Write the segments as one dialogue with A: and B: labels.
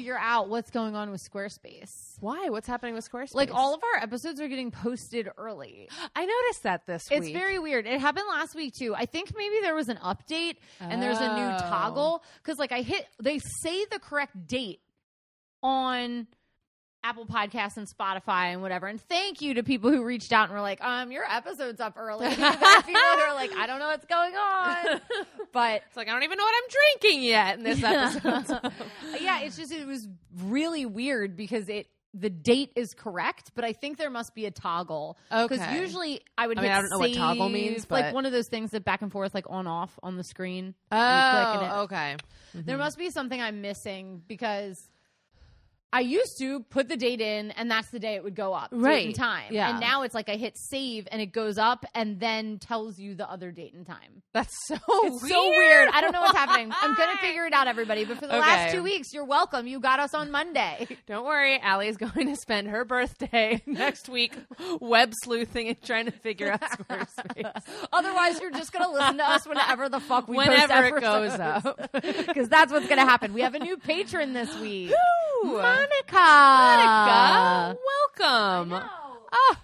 A: figure out what's going on with Squarespace.
B: Why? What's happening with Squarespace?
A: Like all of our episodes are getting posted early.
B: I noticed that this
A: It's
B: week.
A: very weird. It happened last week too. I think maybe there was an update and there's a new
B: Oh.
A: toggle because like I hit they say the correct date on Apple Podcasts and Spotify and whatever. And thank you to people who reached out and were like, um, your episode's up early. People who are like, I don't know what's going on. But
B: It's like I don't even know what I'm drinking yet in this episode.
A: yeah, it's just it was really weird because it the date is correct, but I think there must be a toggle. Because
B: Okay.
A: usually I would
B: I mean, I don't know what toggle means,
A: like one of those things that back and forth, like on off on the screen.
B: oh,
A: click and it-
B: okay.
A: There must be something I'm missing because I used to put the date in and that's the day it would go up. date and
B: Right.
A: time.
B: Yeah.
A: And now it's like I hit save and it goes up and then tells you the other date and time.
B: That's so
A: It's so weird. I don't know what's happening. I'm gonna figure it out, everybody. But for the last two weeks, you're welcome. You got us on Monday.
B: Don't worry, Allie's going to spend her birthday next week web sleuthing and trying to figure out Squarespace.
A: Otherwise, you're just gonna listen to us whenever the fuck we
B: Whenever it goes up.
A: because that's what's gonna happen. We have a new patron this week,
B: Ooh.
A: Monica.
B: Monica, welcome. Oh,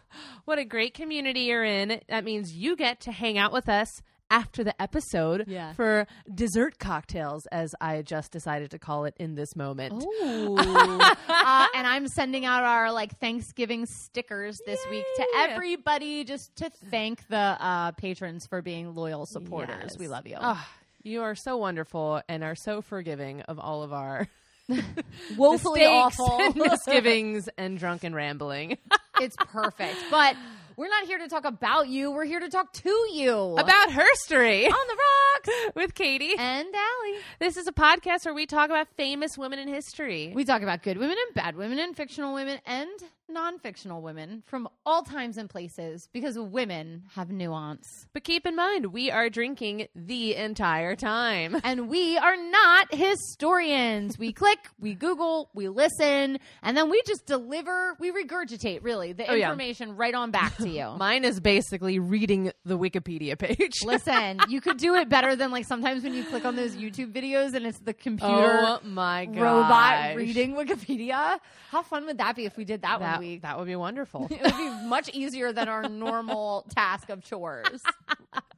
B: what a great community you're in. That means you get to hang out with us after the episode
A: Yeah.
B: for dessert cocktails, as I just decided to call it in this moment.
A: Ooh. uh, and I'm sending out our like Thanksgiving stickers this week to everybody, just to thank the uh, patrons for being loyal supporters.
B: Yes.
A: We love you.
B: Oh, you are so wonderful and are so forgiving of all of our
A: Woefully
B: mistakes
A: awful.
B: misgivings and drunken rambling
A: it's perfect, but we're not here to talk about you. We're here to talk to you
B: about herstory
A: on the rocks
B: with Katie.
A: and Allie.
B: This is a podcast where we talk about famous women in history.
A: We talk about good women and bad women and fictional women and non-fictional women from all times and places because women have nuance.
B: but keep in mind, we are drinking the entire time.
A: And we are not historians. We click, we Google, we listen, and then we just deliver, we regurgitate really the
B: Oh, yeah.
A: information right on back to you.
B: Mine is basically reading the Wikipedia page.
A: Listen, you could do it better than like sometimes when you click on those YouTube videos and it's the computer
B: oh my
A: robot reading Wikipedia. How fun would that be if we did that,
B: that,
A: one week?
B: that would be wonderful.
A: It would be much easier than our normal task of chores.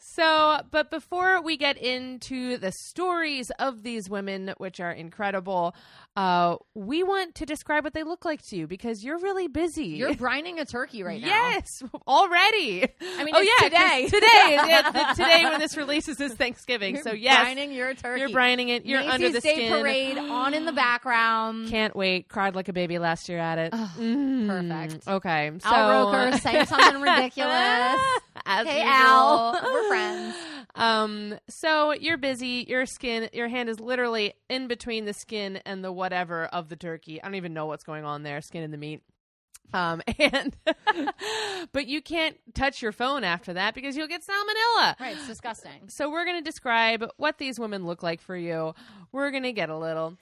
B: so, but before we get into the stories of these women, which are incredible, uh, we want to describe what they look like to you because you're really busy.
A: You're brining a turkey right now.
B: Yes, already.
A: I mean,
B: oh yeah,
A: today.
B: Today, yeah, th- today when this releases is Thanksgiving.
A: So yes you're
B: so yes,
A: brining your turkey.
B: you're brining it. You're
A: Macy's
B: under the
A: Day
B: skin.
A: Parade on in the background.
B: Can't wait. Cried like a baby last year at it. Mm,
A: perfect.
B: Okay, so
A: Al Roker saying something ridiculous.
B: As
A: hey, Al, we're friends.
B: Um, so you're busy. Your skin, your hand is literally in between the skin and the whatever of the turkey. I don't even know what's going on there. Skin and the meat. Um, and but you can't touch your phone after that because you'll get salmonella.
A: Right, it's disgusting.
B: So we're going to describe what these women look like for you. We're going to get a little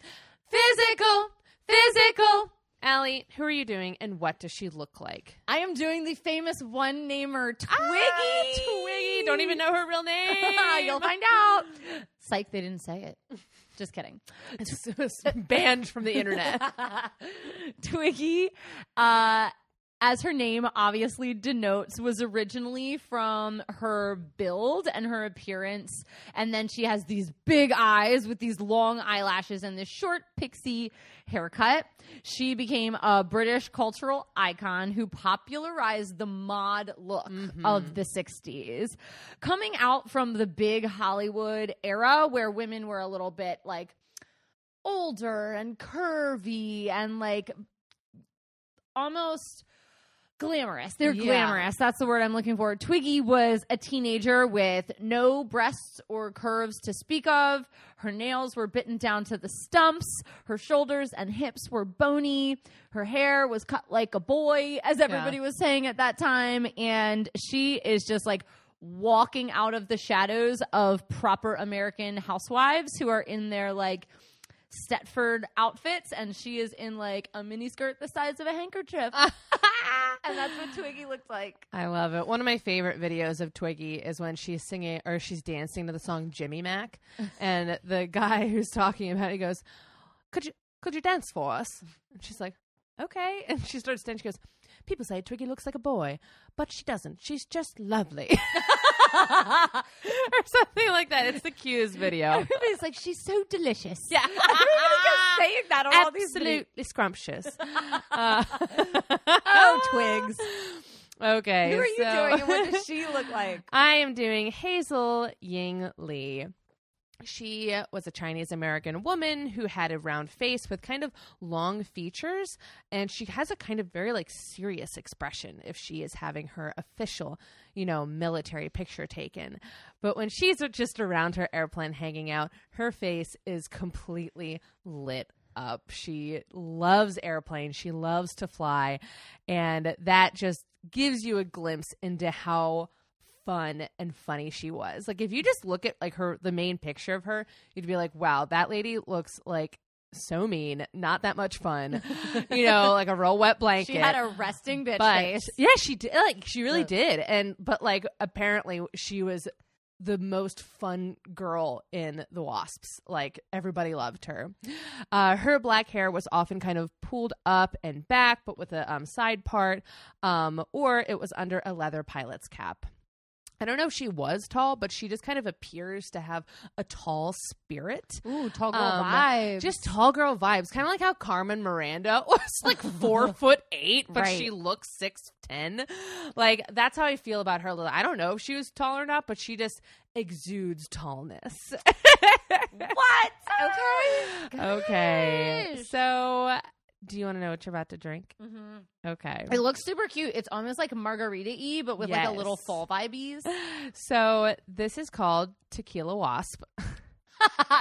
B: physical, physical. Allie, who are you doing and what does she look like?
A: I am doing the famous one namer Twiggy.
B: Ah, Twiggy. Don't even know her real name.
A: You'll find out. Psych, they didn't say it. Just kidding.
B: It's banned from the internet.
A: Twiggy, uh, as her name obviously denotes, was originally from her build and her appearance. And then she has these big eyes with these long eyelashes and this short pixie haircut. She became a British cultural icon who popularized the mod look mm-hmm. of the 60s. Coming out from the big Hollywood era where women were a little bit like older and curvy and like almost glamorous. They're
B: Yeah.
A: glamorous. That's the word I'm looking for. Twiggy was a teenager with no breasts or curves to speak of. Her nails were bitten down to the stumps. Her shoulders and hips were bony. Her hair was cut like a boy, as everybody was saying at that time. And she is just like walking out of the shadows of proper American housewives who are in their like Stepford outfits, and she is in like a mini skirt the size of a handkerchief. and that's what Twiggy looked like.
B: I love it. One of my favorite videos of Twiggy is when she's singing or she's dancing to the song Jimmy Mack. and the guy who's talking about it goes, could you could you dance for us? And she's like, okay. And she starts dancing. She goes, people say Twiggy looks like a boy, but she doesn't. She's just lovely. Or something like that. It's the cutest video.
A: Everybody's like, she's so delicious.
B: Yeah.
A: Everybody saying that on all these.
B: Absolutely scrumptious. Uh,
A: Oh, Twigs.
B: Okay.
A: Who are you
B: so-
A: doing and what does she look like?
B: I am doing Hazel Ying Lee. She was a Chinese American woman who had a round face with kind of long features, and she has a kind of very like serious expression if she is having her official, you know, military picture taken. But when she's just around her airplane hanging out, her face is completely lit up. She loves airplanes, she loves to fly, and that just gives you a glimpse into how fun and funny she was. Like if you just look at like her the main picture of her, you'd be like, "Wow, that lady looks like so mean, not that much fun." you know, like a real wet blanket.
A: She had a resting bitch
B: but
A: face.
B: yeah, she did. Like she really did. And but like apparently she was the most fun girl in the Wasps. Like everybody loved her. Uh, her black hair was often kind of pulled up and back, but with a um, side part, um, or it was under a leather pilot's cap. I don't know if she was tall, but she just kind of appears to have a tall spirit.
A: Ooh, tall girl
B: Um,
A: vibes.
B: Just tall girl vibes, kind of like how Carmen Miranda was like four foot eight, but
A: Right.
B: she looks six ten. Like that's how I feel about her. I don't know if she was tall or not, but she just exudes tallness.
A: what? Okay.
B: okay, so do you want to know what you're about to drink?
A: Mm-hmm.
B: Okay,
A: It looks super cute. It's almost like margarita y, but with like a little
B: Yes.
A: fall vibes.
B: so this is called Tequila Wasp.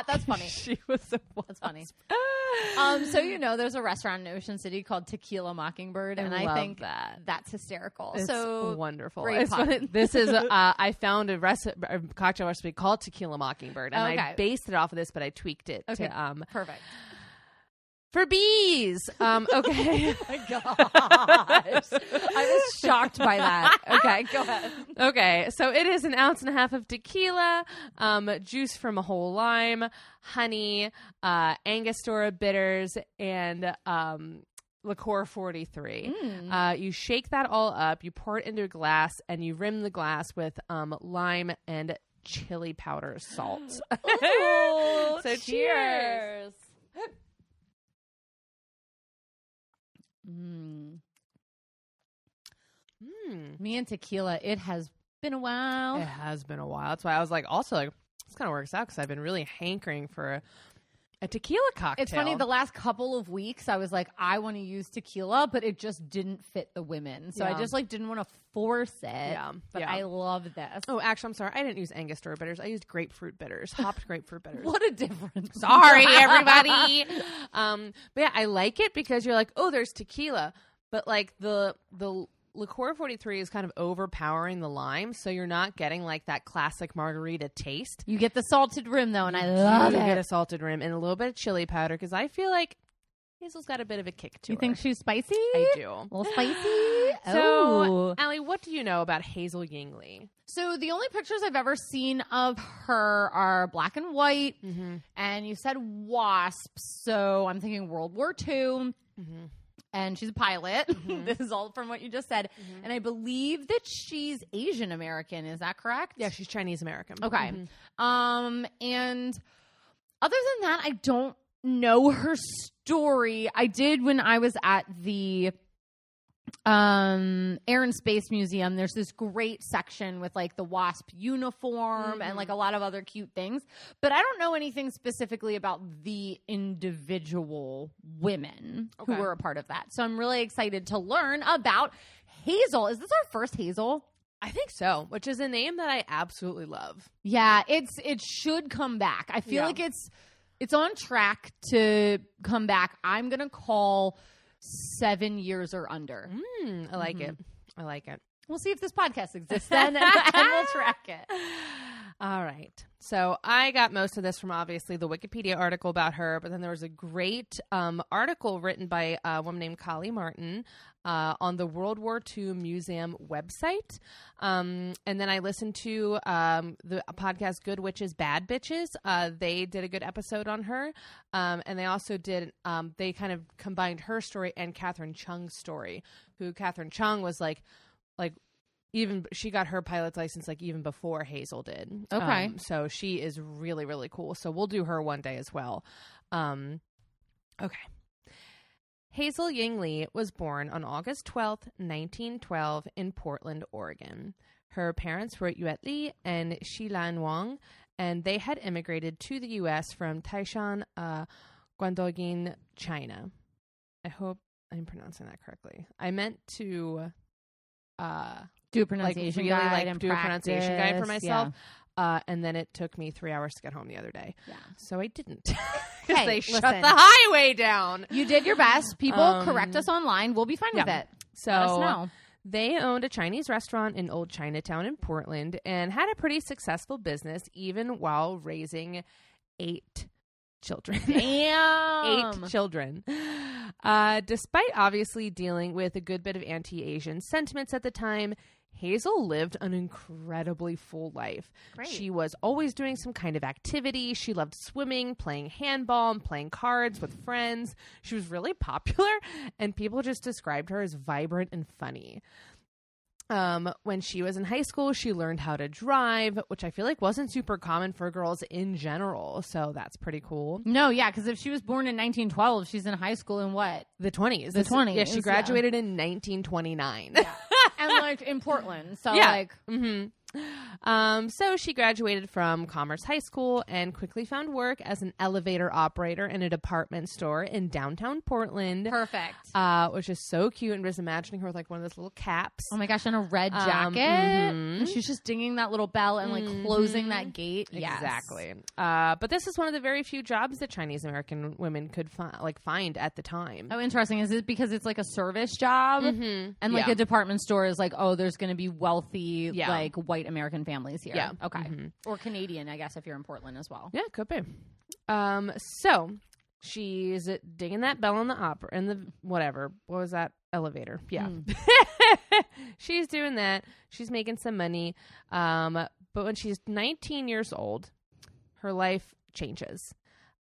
A: That's funny.
B: she was a
A: That's funny.
B: wasp.
A: Um, so you know, there's a restaurant in Ocean City called Tequila Mockingbird, and I think
B: that.
A: that's hysterical.
B: It's
A: so
B: wonderful. Funny. This is uh, I found a, recipe, a cocktail recipe called Tequila Mockingbird, and I based it off of this, but I tweaked it
A: Okay.
B: to um
A: perfect.
B: For bees. Um, okay, oh
A: my gosh, I was shocked by that. Okay, go ahead.
B: okay. So it is an ounce and a half of tequila, um, juice from a whole lime, honey, uh, Angostura bitters, and um. Liqueur 43.
A: Mm.
B: Uh, you shake that all up, you pour it into a glass, and you rim the glass with um, lime and chili powder salt.
A: Ooh,
B: So cheers.
A: Mm.
B: Mm.
A: Me and tequila. It has been a while.
B: It has been a while. That's why I was like, also like, this kind of works out because I've been really hankering for a, tequila cocktail.
A: It's funny. The last couple of weeks, I was like, I want to use tequila, but it just didn't fit the women. So I just like didn't want to force it.
B: Yeah,
A: But
B: yeah.
A: I love this.
B: oh, actually, I'm sorry. I didn't use Angostura bitters. I used grapefruit bitters, hopped grapefruit bitters.
A: What a difference!
B: Sorry, everybody. um, but yeah, I like it because you're like, oh, there's tequila, but like the the liqueur 43 is kind of overpowering the lime, so you're not getting like that classic margarita taste.
A: You get the salted rim though, and I
B: You
A: love
B: do get a salted rim and a little bit of chili powder because I feel like Hazel's got a bit of a kick to
A: you
B: her.
A: You think she's spicy?
B: I do.
A: A little spicy.
B: So,
A: oh.
B: Allie, what do you know about Hazel Ying Lee?
A: So the only pictures I've ever seen of her are black and white,
B: Mm-hmm.
A: and you said wasps, so I'm thinking World War II.
B: Mm-hmm.
A: And she's a pilot. this is all from what you just said.
B: Mm-hmm.
A: And I believe that she's Asian American. Is that correct?
B: Yeah, she's Chinese American.
A: Okay.
B: Mhm.
A: Um, and other than that, I don't know her story. I did when I was at the um air and space museum there's this great section with like the wasp uniform and like a lot of other cute things but i don't know anything specifically about the individual women
B: Okay.
A: who were a part of that so i'm really excited to learn about hazel is this our first hazel
B: I think so, which is a name that I absolutely love.
A: Yeah, it's it should come back. I feel
B: Yeah.
A: like it's it's on track to come back. I'm gonna call seven years or under.
B: Mm, I like it. I like it.
A: We'll see if this podcast exists then, and, we'll track it.
B: All right. So I got most of this from obviously the Wikipedia article about her, but then there was a great um, article written by a woman named Kali Martin uh, on the World War II Museum website. Um, and then I listened to um, the podcast Good Witches, Bad Bitches. Uh, they did a good episode on her. Um, and they also did, um, they kind of combined her story and Katherine Cheung's story, who Katherine Cheung was like, like even she got her pilot's license like even before Hazel did.
A: Okay.
B: Um, so she is really really cool. So we'll do her one day as well. Um, okay. Hazel Ying Lee was born on August 12th, 1912 in Portland, Oregon. Her parents were Yuet Lee and Shilan Wang, and they had immigrated to the U.S. from Taishan, uh, Guangdong, China. I hope I'm pronouncing that correctly. I meant to uh,
A: Do a
B: like
A: pronunciation
B: really
A: guide
B: like do a pronunciation guide for
A: practice.
B: myself. Uh, and then it took me three hours to get home the other day,
A: Yeah.
B: so I didn't because
A: Hey,
B: they shut
A: listen.
B: the highway down.
A: You did your best. People
B: Um,
A: correct us online. We'll be fine with it.
B: So
A: Let us know.
B: they owned a Chinese restaurant in Old Chinatown in Portland and had a pretty successful business even while raising eight children.
A: Damn.
B: eight children. Uh, despite obviously dealing with a good bit of anti Asian sentiments at the time, Hazel lived an incredibly full life.
A: Great.
B: She was always doing some kind of activity. She loved swimming, playing handball, and playing cards with friends. She was really popular, and people just described her as vibrant and funny. Um, when she was in high school, she learned how to drive, which I feel like wasn't super common for girls in general. So that's pretty cool.
A: No, yeah, because if she was born in 1912, she's in high school in what?
B: The 20s.
A: The
B: This-
A: 20s,
B: Yeah, she
A: yeah.
B: graduated in 1929.
A: and like in Portland. So
B: Yeah.
A: like,
B: hmm Um, so she graduated from Commerce High School and quickly found work as an elevator operator in a department store in downtown Portland.
A: perfect.
B: Uh, which is so cute. And just imagining her with like one of those little caps.
A: Oh my gosh, and a red
B: Um,
A: jacket.
B: mhm.
A: And she's just dinging that little bell and like closing that gate. Yes.
B: Exactly. Uh, but this is one of the very few jobs that Chinese American women could fi- like find at the time.
A: Oh, interesting. Is it because it's like a service job?
B: Mhm.
A: And like
B: Yeah.
A: a department store is like, oh, there's going to be wealthy,
B: Yeah.
A: like white American families here.
B: Yeah.
A: Okay.
B: Mhm.
A: Or Canadian, I guess, if you're in Portland as well.
B: Yeah, could be. Um, so she's dinging that bell in the opera in the whatever. What was that elevator? Yeah. she's doing that. She's making some money. Um, but when she's 19 years old, her life changes.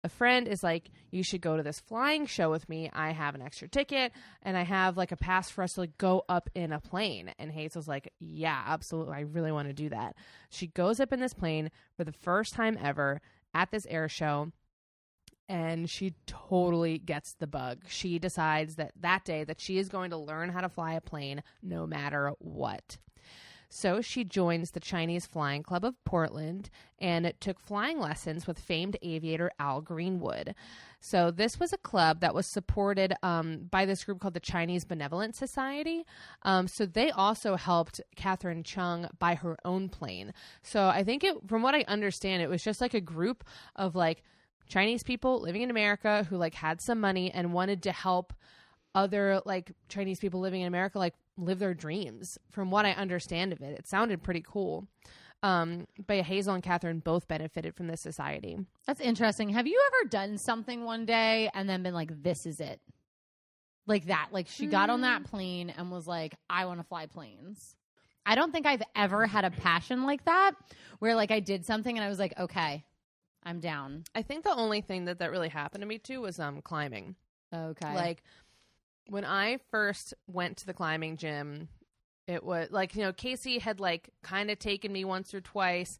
B: A friend is like, "You should go to this flying show with me. I have an extra ticket, and I have like a pass for us to like go up in a plane." And Hazel's like, "Yeah, absolutely. I really want to do that." She goes up in this plane for the first time ever at this air show and she totally gets the bug. She decides that that day that she is going to learn how to fly a plane no matter what. So she joins the Chinese Flying Club of Portland and took flying lessons with famed aviator Al Greenwood. So this was a club that was supported um, by this group called the Chinese Benevolent Society. Um, so they also helped Katherine Cheung buy her own plane. So I think it, from what I understand, it was just like a group of like Chinese people living in America who like had some money and wanted to help other like Chinese people living in America like live their dreams. From what I understand of it, it sounded pretty cool. Um, but Hazel and Katherine both benefited from this society.
A: That's interesting. Have you ever done something one day and then been like, this is it? Like that. Like she got on that plane and was like, I want to fly planes. I don't think I've ever had a passion like that where like I did something and I was like, okay, I'm down.
B: I think the only thing that that really happened to me too was um climbing.
A: Okay.
B: Like when I first went to the climbing gym, it was like, you know, Casey had like kind of taken me once or twice,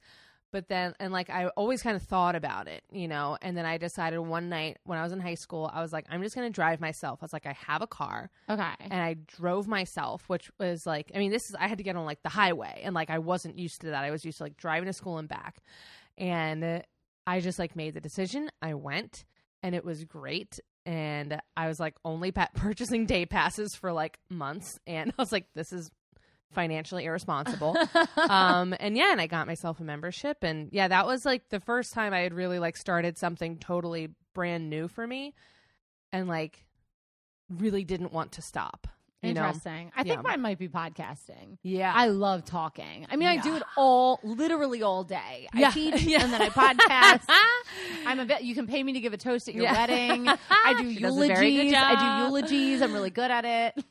B: but then, and like I always kind of thought about it, you know, and then I decided one night when I was in high school, I was like, I'm just going to drive myself. I was like, I have a car
A: okay.
B: and I drove myself, which was like, I mean, this is, I had to get on like the highway and like I wasn't used to that. I was used to like driving to school and back. And I just like made the decision. I went and it was great. And I was like only pa- purchasing day passes for like months. And I was like, this is financially irresponsible. um, and yeah, and I got myself a membership. And yeah, that was like the first time I had really like started something totally brand new for me and like really didn't want to stop. You know?
A: Interesting. I think
B: Yeah.
A: mine might be podcasting.
B: Yeah.
A: I love talking. I mean, I do it all, literally all day. I
B: Yeah.
A: teach
B: Yeah.
A: and then I podcast. I'm a vet. You can pay me to give a toast at your
B: Yeah.
A: wedding. I do
B: She does a very good
A: eulogies. I do eulogies. I'm really good at it.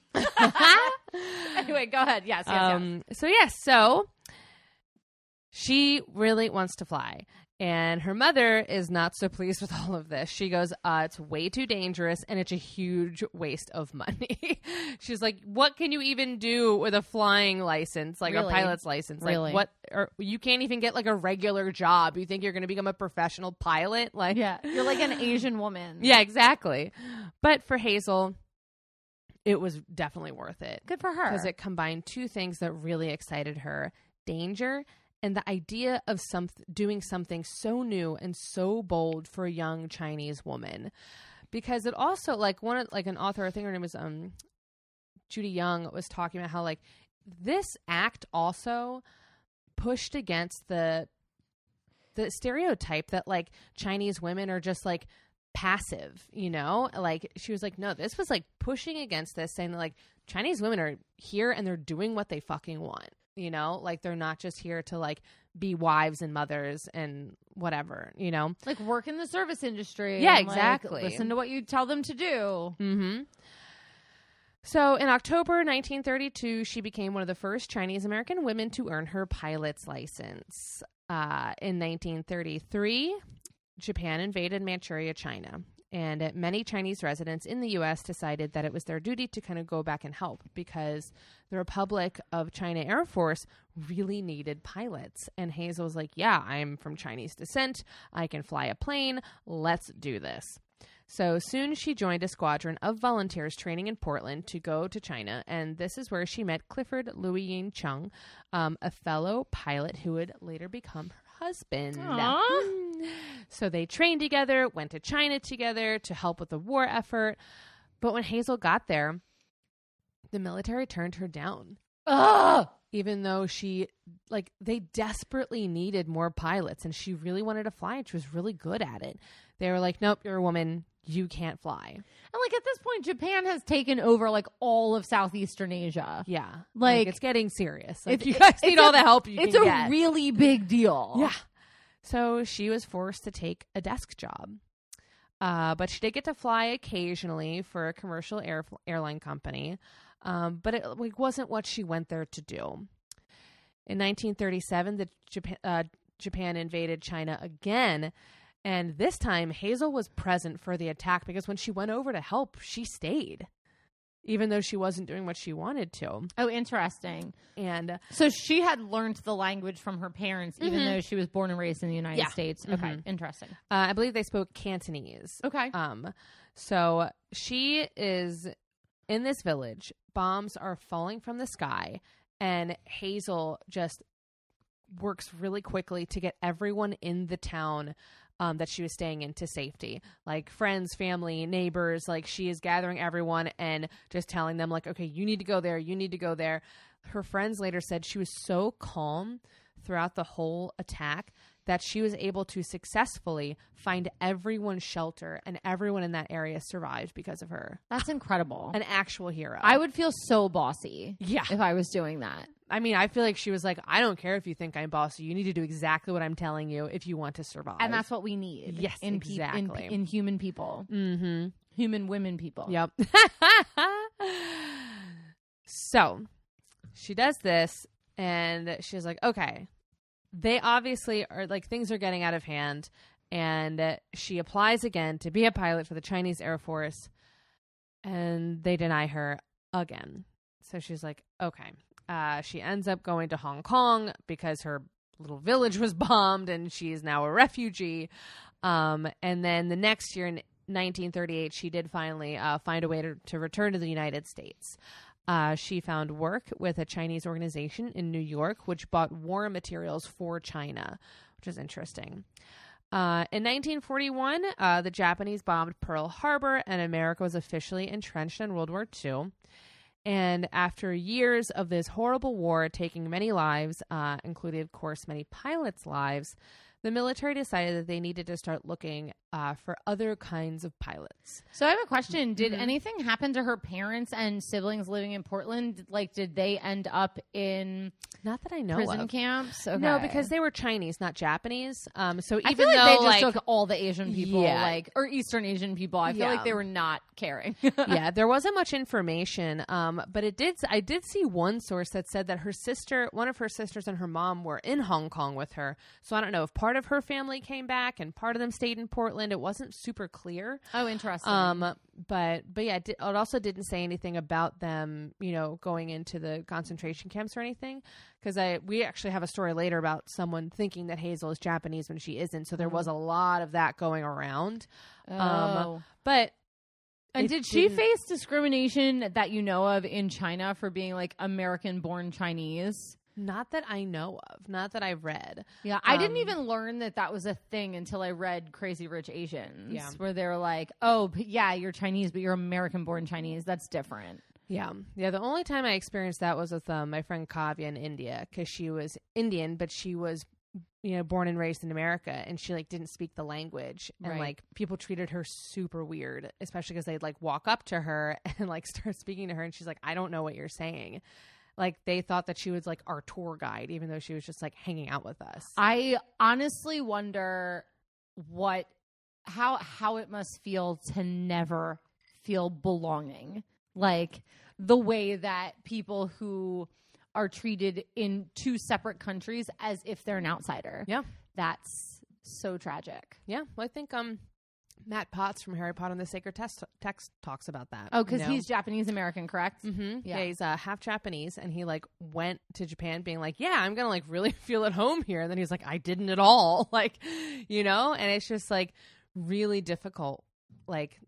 A: anyway, go ahead. Yes, yes, yes.
B: um, so yes, so she really wants to fly. And her mother is not so pleased with all of this. She goes, uh, it's way too dangerous and it's a huge waste of money. She's like, what can you even do with a flying license, like
A: Really?
B: a pilot's license?
A: Really?
B: Like, what? Or you can't even get like a regular job. You think you're going to become a professional pilot? Like,
A: Yeah, you're like an Asian woman.
B: yeah, exactly. But for Hazel, it was definitely worth it
A: good for her.
B: because it combined two things that really excited her danger and the idea of some doing something so new and so bold for a young chinese woman. Because it also like one like an author i think her name was um judy young was talking about how like this act also pushed against the the stereotype that like chinese women are just like passive you know? Like she was like no this was like pushing against this saying that like chinese women are here and they're doing what they fucking want you know like they're not just here to like be wives and mothers and whatever you know
A: like work in the service industry.
B: Yeah,
A: and, like,
B: exactly.
A: listen to what you tell them to do.
B: Mm-hmm. So in October 1932, she became one of the first Chinese American women to earn her pilot's license. Uh, in 1933, Japan invaded Manchuria, China. And many Chinese residents in the U.S. decided that it was their duty to kind of go back and help because the Republic of China Air Force really needed pilots. And Hazel was like, Yeah, I'm from Chinese descent. I can fly a plane. Let's do this. So soon she joined a squadron of volunteers training in Portland to go to China, and this is where she met Clifford Louis Yin Chung, um, a fellow pilot who would later become her husband.
A: Aw. Hmm.
B: So they trained together, went to China together to help with the war effort. But when Hazel got there, the military turned her down.
A: Ugh.
B: Even though she, like, they desperately needed more pilots and she really wanted to fly and she was really good at it. They were like, nope, you're a woman. You can't fly.
A: And like at this point, Japan has taken over like all of Southeastern Asia.
B: Yeah.
A: Like-
B: it's getting serious. Like,
A: It's-
B: you guys need
A: a-
B: all the help you
A: It's a
B: get.
A: really big deal.
B: Yeah. So she was forced to take a desk job. Uh, but she did get to fly occasionally for a commercial air, airline company. Um, but it like, wasn't what she went there to do. In 1937, the Japan, uh, Japan invaded China again. And this time, Hazel was present for the attack because when she went over to help, she stayed, even though she wasn't doing what she wanted to.
A: Oh, interesting.
B: And
A: So she had learned the language from her parents, even
B: Mhm.
A: though she was born and raised in the United
B: Yeah.
A: States. Okay,
B: Mhm.
A: interesting.
B: uh, I believe they spoke Cantonese.
A: Okay.
B: Um, so she is in this village. Bombs are falling from the sky, and Hazel just works really quickly to get everyone in the town um, that she was staying in to safety, like friends, family, neighbors. Like she is gathering everyone and just telling them, like, okay, you need to go there, you need to go there. Her friends later said she was so calm throughout the whole attack that she was able to successfully find everyone shelter and everyone in that area survived because of her.
A: That's incredible.
B: An actual hero.
A: I would feel so bossy
B: yeah.
A: if I was doing that.
B: I mean, I feel like she was like, I don't care if you think I'm bossy. You need to do exactly what I'm telling you if you want to survive.
A: And that's what we need.
B: Yes,
A: in peop- in, in human people,
B: mm-hmm.
A: human women people.
B: Yep. so she does this, and she's like, okay, they obviously are like things are getting out of hand. And she applies again to be a pilot for the Chinese Air Force, and they deny her again. So she's like, okay. Uh, she ends up going to Hong Kong because her little village was bombed and she is now a refugee. Um, and then the next year in 1938, she did finally uh, find a way to, to return to the United States. Uh, she found work with a Chinese organization in New York, which bought war materials for China, which is interesting. Uh, in 1941, uh, the Japanese bombed Pearl Harbor, and America was officially entrenched in World War II. And after years of this horrible war taking many lives, uh, including, of course, many pilots' lives, the military decided that they needed to start looking uh, for other kinds of pilots.
A: So I have a question. Did
B: Mhm.
A: anything happen to her parents and siblings living in Portland? Like, did they end up in
B: Not that I know
A: prison
B: of.
A: camps? Okay.
B: No, because they were Chinese, not Japanese. Um, so even
A: I feel like
B: though
A: they just
B: like
A: took all the Asian people,
B: Yeah.
A: like or Eastern Asian people. I feel
B: Yeah.
A: like they were not caring.
B: yeah, there wasn't much information, um, but it did. I did see one source that said that her sister, one of her sisters, and her mom were in Hong Kong with her. So I don't know if part of her family came back and part of them stayed in Portland. It wasn't super clear.
A: oh, interesting.
B: Um, but but yeah, it, it also didn't say anything about them, you know, going into the concentration camps or anything. Because I we actually have a story later about someone thinking that Hazel is Japanese when she isn't. So there was a lot of that going around.
A: oh.
B: um, But
A: and
B: it
A: did she
B: didn't-
A: face discrimination that you know of in China for being like American-born Chinese?
B: Not that I know of. Not that I've read.
A: Yeah, I didn't
B: Um,
A: even learn that that was a thing until I read Crazy Rich Asians,
B: Yeah.
A: where they're like, "Oh, but yeah, you're Chinese, but you're American-born Chinese. That's different."
B: Yeah, yeah. The only time I experienced that was with um, my friend Kavya in India because she was Indian, but she was, you know, born and raised in America, and she like didn't speak the language, and
A: Right.
B: like people treated her super weird, especially because they'd like walk up to her and like start speaking to her, and she's like, "I don't know what you're saying." Like they thought that she was like our tour guide, even though she was just like hanging out with us.
A: I honestly wonder what how how it must feel to never feel belonging. Like the way that people who are treated in two separate countries as if they're an outsider.
B: Yeah.
A: That's so tragic.
B: yeah, well, I think um, Matt Potts from Harry Potter and the Sacred Text, Text talks about that.
A: Oh, because
B: you know?
A: he's Japanese American, correct?
B: Mm-hmm. Yeah.
A: Yeah.
B: he's uh, half Japanese, and he like went to Japan, being like, "Yeah, I'm gonna like really feel at home here." And then he's like, "I didn't at all," like, you know. And it's just like really difficult, like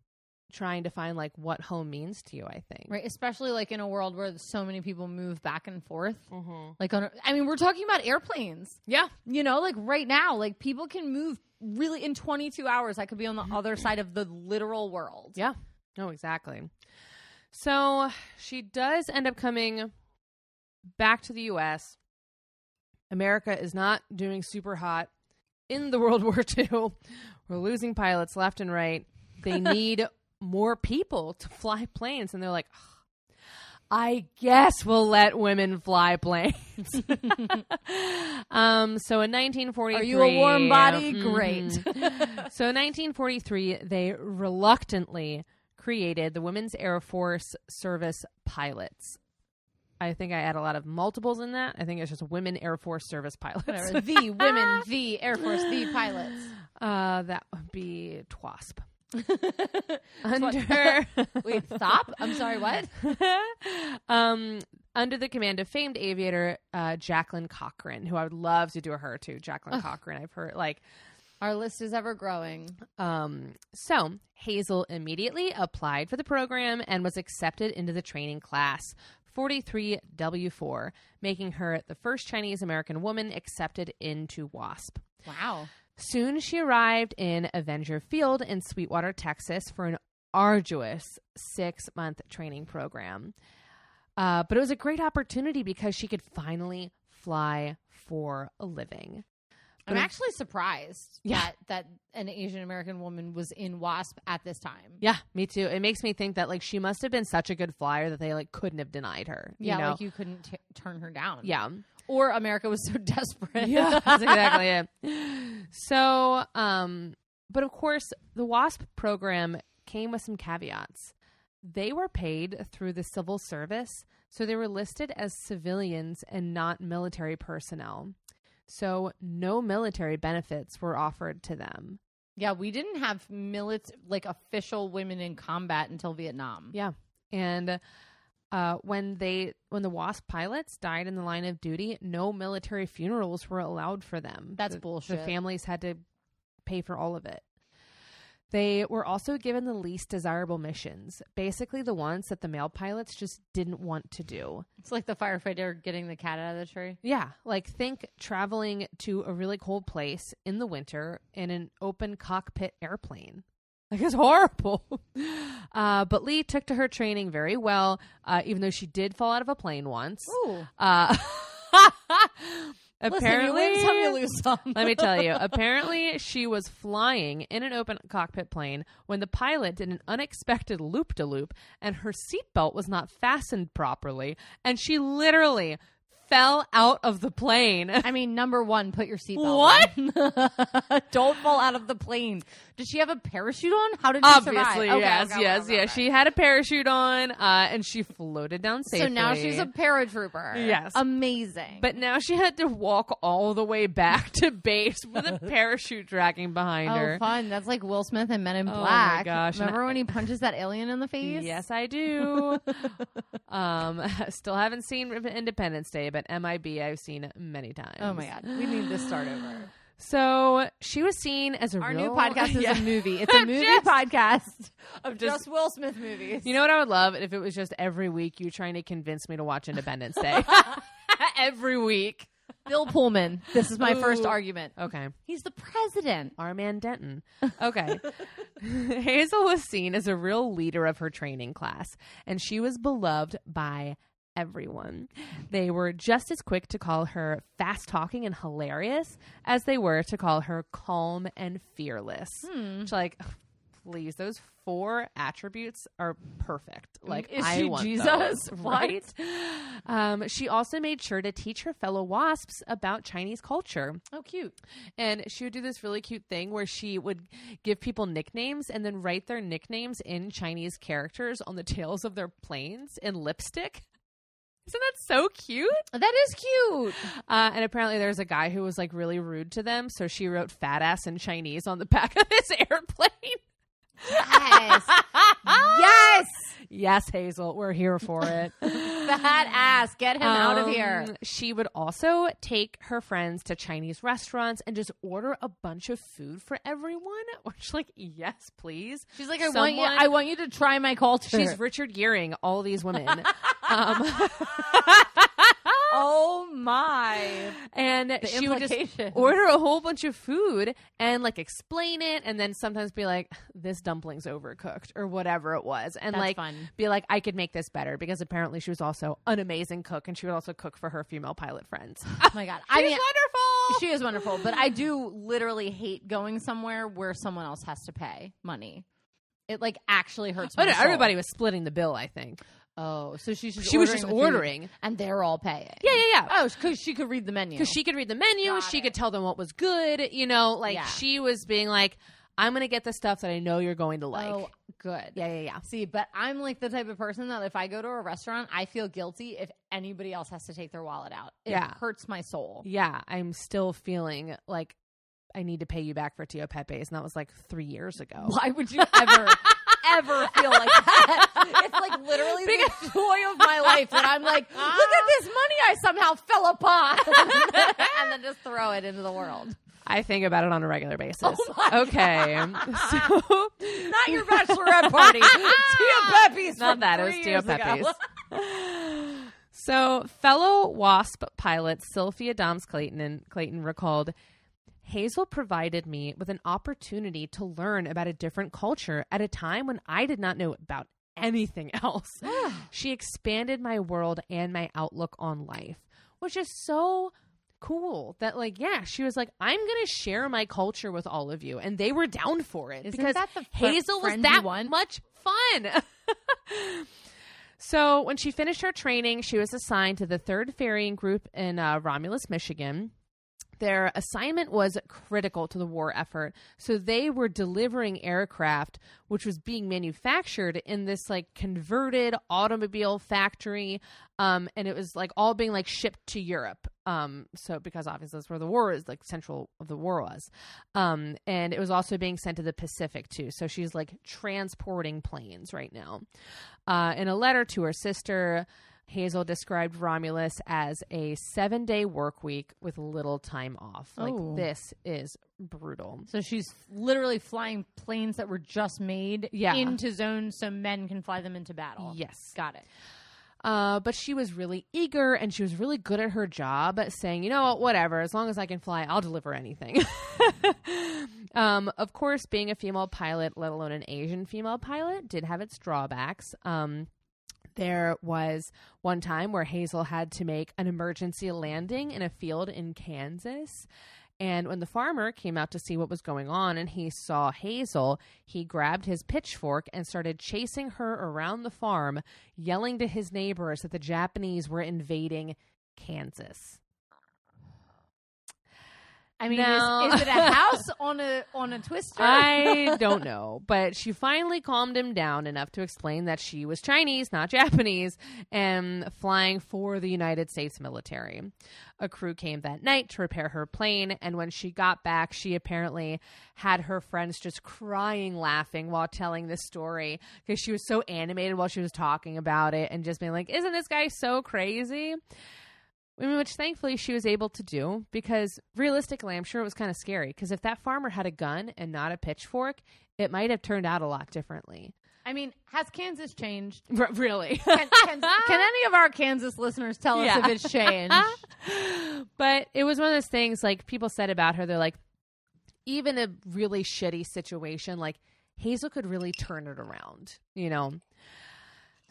B: trying to find like what home means to you. I think.
A: Right, especially like in a world where so many people move back and forth.
B: Mm-hmm.
A: Like on, a, I mean, we're talking about airplanes.
B: Yeah.
A: You know, like right now, like people can move really in 22 hours. I could be on the mm-hmm. other side of the literal world.
B: Yeah. No, exactly. So she does end up coming back to the U.S. America is not doing super hot in the World War II. We're losing pilots left and right. They need more people to fly planes, and they're like, "Ugh, I guess we'll let women fly planes. um, so in 1943,
A: Are you a warm body?
B: Mhm.
A: Great.
B: so in 1943, they reluctantly created the Women's Air Force Service Pilots. I think I add a lot of multiples in that. I think it's just Women Air Force Service Pilots.
A: Whatever. the women, the Air Force, the pilots.
B: Uh, that would be TWASP. Under
A: Wait, stop. I'm sorry, what?
B: um, under the command of famed aviator uh, Jacqueline Cochran, who I would love to do a her too. Jacqueline Cochran, I've heard like
A: Our list is ever growing.
B: Um, so Hazel immediately applied for the program and was accepted into the training class 43W4, making her the first Chinese American woman accepted into WASP.
A: Wow.
B: Soon she arrived in Avenger Field in Sweetwater, Texas for an arduous six month training program. Uh, but it was a great opportunity because she could finally fly for a living.
A: I'm actually surprised
B: Yeah.
A: that that an Asian American woman was in WASP at this time.
B: Yeah, me too. It makes me think that like she must have been such a good flyer that they like couldn't have denied her. you
A: Yeah,
B: know?
A: like you couldn't t- turn her down.
B: yeah,
A: Or America was so desperate.
B: yeah, that's exactly it. So, um, but of course, the WASP program came with some caveats. They were paid through the civil service, so they were listed as civilians and not military personnel. So, no military benefits were offered to them.
A: Yeah, we didn't have milit like official women in combat until Vietnam.
B: Yeah. And uh, when they when the WASP pilots died in the line of duty, no military funerals were allowed for them.
A: That's
B: The-
A: bullshit.
B: The families had to pay for all of it. They were also given the least desirable missions, basically the ones that the male pilots just didn't want to do.
A: It's like the firefighter getting the cat out of the tree.
B: Yeah, like think traveling to a really cold place in the winter in an open cockpit airplane. Like it's horrible. Uh, but Lee took to her training very well, uh, even though she did fall out of a plane once.
A: Ooh.
B: Uh, Apparently,
A: Listen, you win some, you lose some.
B: Let me tell you. Apparently, she was flying in an open cockpit plane when the pilot did an unexpected loop de loop and her seatbelt was not fastened properly. And she literally fell out of the plane.
A: I mean, number one, put your seatbelt on. Don't fall out of the plane. Did she have a parachute on? How did she
B: Obviously,
A: survive?
B: Yes,
A: okay,
B: yes, yes. She had a parachute on, uh, and she floated down safely.
A: So now she's a paratrooper.
B: Yes.
A: Amazing.
B: But now she had to walk all the way back to base with a parachute dragging behind her.
A: Oh,
B: her.
A: fun. That's like Will Smith and Men in
B: Oh, my
A: Black.
B: gosh.
A: Remember when he punches that alien in the face?
B: Yes, I do. um, still haven't seen Independence Day, but MIB I've seen many times.
A: Oh my god. We need to start over.
B: So she was seen as a
A: Our
B: real
A: new podcast is
B: Yeah.
A: a movie. It's a movie
B: Just-
A: podcast of
B: just-
A: just Will Smith movies.
B: You know what I would love if it was just every week you trying to convince me to watch Independence Day. every week.
A: Bill Pullman. This is my first argument.
B: Okay.
A: He's the president.
B: Armand Denton. Okay. Hazel was seen as a real leader of her training class, and she was beloved by everyone. They were just as quick to call her fast talking and hilarious as they were to call her calm and fearless. Which, like, please, those four attributes are perfect. Like,
A: Is
B: I
A: she
B: want
A: Jesus?
B: those, right? Um, she also made sure to teach her fellow wasps about Chinese culture.
A: Oh, cute.
B: And she would do this really cute thing where she would give people nicknames and then write their nicknames in Chinese characters on the tails of their planes in lipstick. Isn't that so cute?
A: That is cute.
B: Uh, and apparently, there's a guy who was like really rude to them, so she wrote "fat ass" in Chinese on the back of his airplane.
A: Yes. yes.
B: yes, Hazel, we're here for it.
A: Fat ass. Get him out of here.
B: Um, She would also take her friends to Chinese restaurants and just order a bunch of food for everyone. Which, like, yes, please.
A: She's like, I want you. I want you to try my culture.
B: She's Richard Gearing all these women. um,
A: oh my.
B: and
A: The
B: she would just order a whole bunch of food and like explain it and then sometimes be like this dumpling's overcooked or whatever it was and
A: That's
B: like
A: fun.
B: be like I could make this better because apparently she was also an amazing cook and she would also cook for her female pilot friends.
A: Oh my god. I
B: She's
A: mean,
B: wonderful.
A: she is wonderful, but I do literally hate going somewhere where someone else has to pay money. It like actually hurts.
B: But
A: soul.
B: everybody was splitting the bill, I think.
A: Oh, so she's just
B: She was just
A: the food,
B: ordering.
A: and they're all paying.
B: Yeah, yeah, yeah.
A: Oh, because she could read the menu.
B: because she could read the menu,
A: Got
B: she
A: it.
B: could tell them what was good. You know, like
A: Yeah.
B: she was being like, "I'm gonna get the stuff that I know you're going to like."
A: oh, good.
B: Yeah, yeah, yeah.
A: See, but I'm like the type of person that if I go to a restaurant, I feel guilty if anybody else has to take their wallet out. It
B: Yeah.
A: hurts my soul.
B: Yeah, I'm still feeling like I need to pay you back for Tio Pepe's, and that was like three years ago.
A: Why would you ever, ever feel like that? It's like literally the joy of my life that I'm like, look at this money I somehow fell upon, and then just throw it into the world.
B: I think about it on a regular basis.
A: Oh my
B: okay, so
A: Not your bachelorette party. Tia Pepe's
B: not that it was
A: three
B: Tio. Pepe's. so fellow WASP pilot Sylvia Dahmes Clayton and Clayton recalled. Hazel provided me with an opportunity to learn about a different culture at a time when I did not know about anything else. she expanded my world and my outlook on life, which is so cool that like yeah she was like i'm gonna share my culture with all of you and they were down for it
A: Isn't
B: because
A: that the fr-
B: hazel was that
A: want?
B: much fun so when she finished her training she was assigned to the third ferrying group in uh, romulus michigan their assignment was critical to the war effort. So they were delivering aircraft, which was being manufactured in this like converted automobile factory. Um, and it was like all being like shipped to Europe. Um, so because obviously that's where the war is, like central of the war was. Um, and it was also being sent to the Pacific too. So she's like transporting planes right now. Uh, in a letter to her sister, Hazel described Romulus as a seven day work week with little time off. Like,
A: Oh.
B: this is brutal.
A: So she's literally flying planes that were just made
B: Yeah.
A: into zones so men can fly them into battle.
B: Yes.
A: Got it.
B: Uh, but she was really eager and she was really good at her job, saying, you know what, whatever, as long as I can fly, I'll deliver anything. um, of course, being a female pilot, let alone an Asian female pilot, did have its drawbacks. Um, There was one time where Hazel had to make an emergency landing in a field in Kansas. And when the farmer came out to see what was going on and he saw Hazel, he grabbed his pitchfork and started chasing her around the farm, yelling to his neighbors that the Japanese were invading Kansas.
A: I mean,
B: No.
A: is, is it a house on a on a twister?
B: I don't know, but she finally calmed him down enough to explain that she was Chinese, not Japanese, and flying for the United States military. A crew came that night to repair her plane, and when she got back, she apparently had her friends just crying, laughing while telling this story because she was so animated while she was talking about it and just being like, Isn't this guy so crazy? I mean, which thankfully she was able to do because realistically, I'm sure it was kind of scary. Because if that farmer had a gun and not a pitchfork, it might have turned out a lot differently.
A: I mean, has Kansas changed?
B: R- really?
A: Can, can, can any of our Kansas listeners tell us if it's changed?
B: but it was one of those things like people said about her. They're like, even a really shitty situation, like Hazel could really turn it around, you know?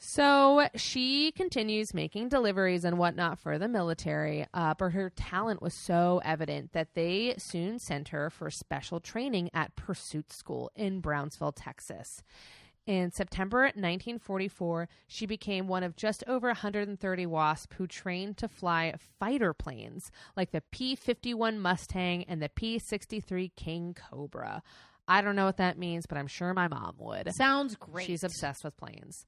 B: So she continues making deliveries and whatnot for the military, uh, but her talent was so evident that they soon sent her for special training at Pursuit School in Brownsville, Texas. In September 1944, she became one of just over 130 WASP who trained to fly fighter planes like the P 51 Mustang and the P 63 King Cobra. I don't know what that means, but I'm sure my mom would.
A: Sounds great.
B: She's obsessed with planes,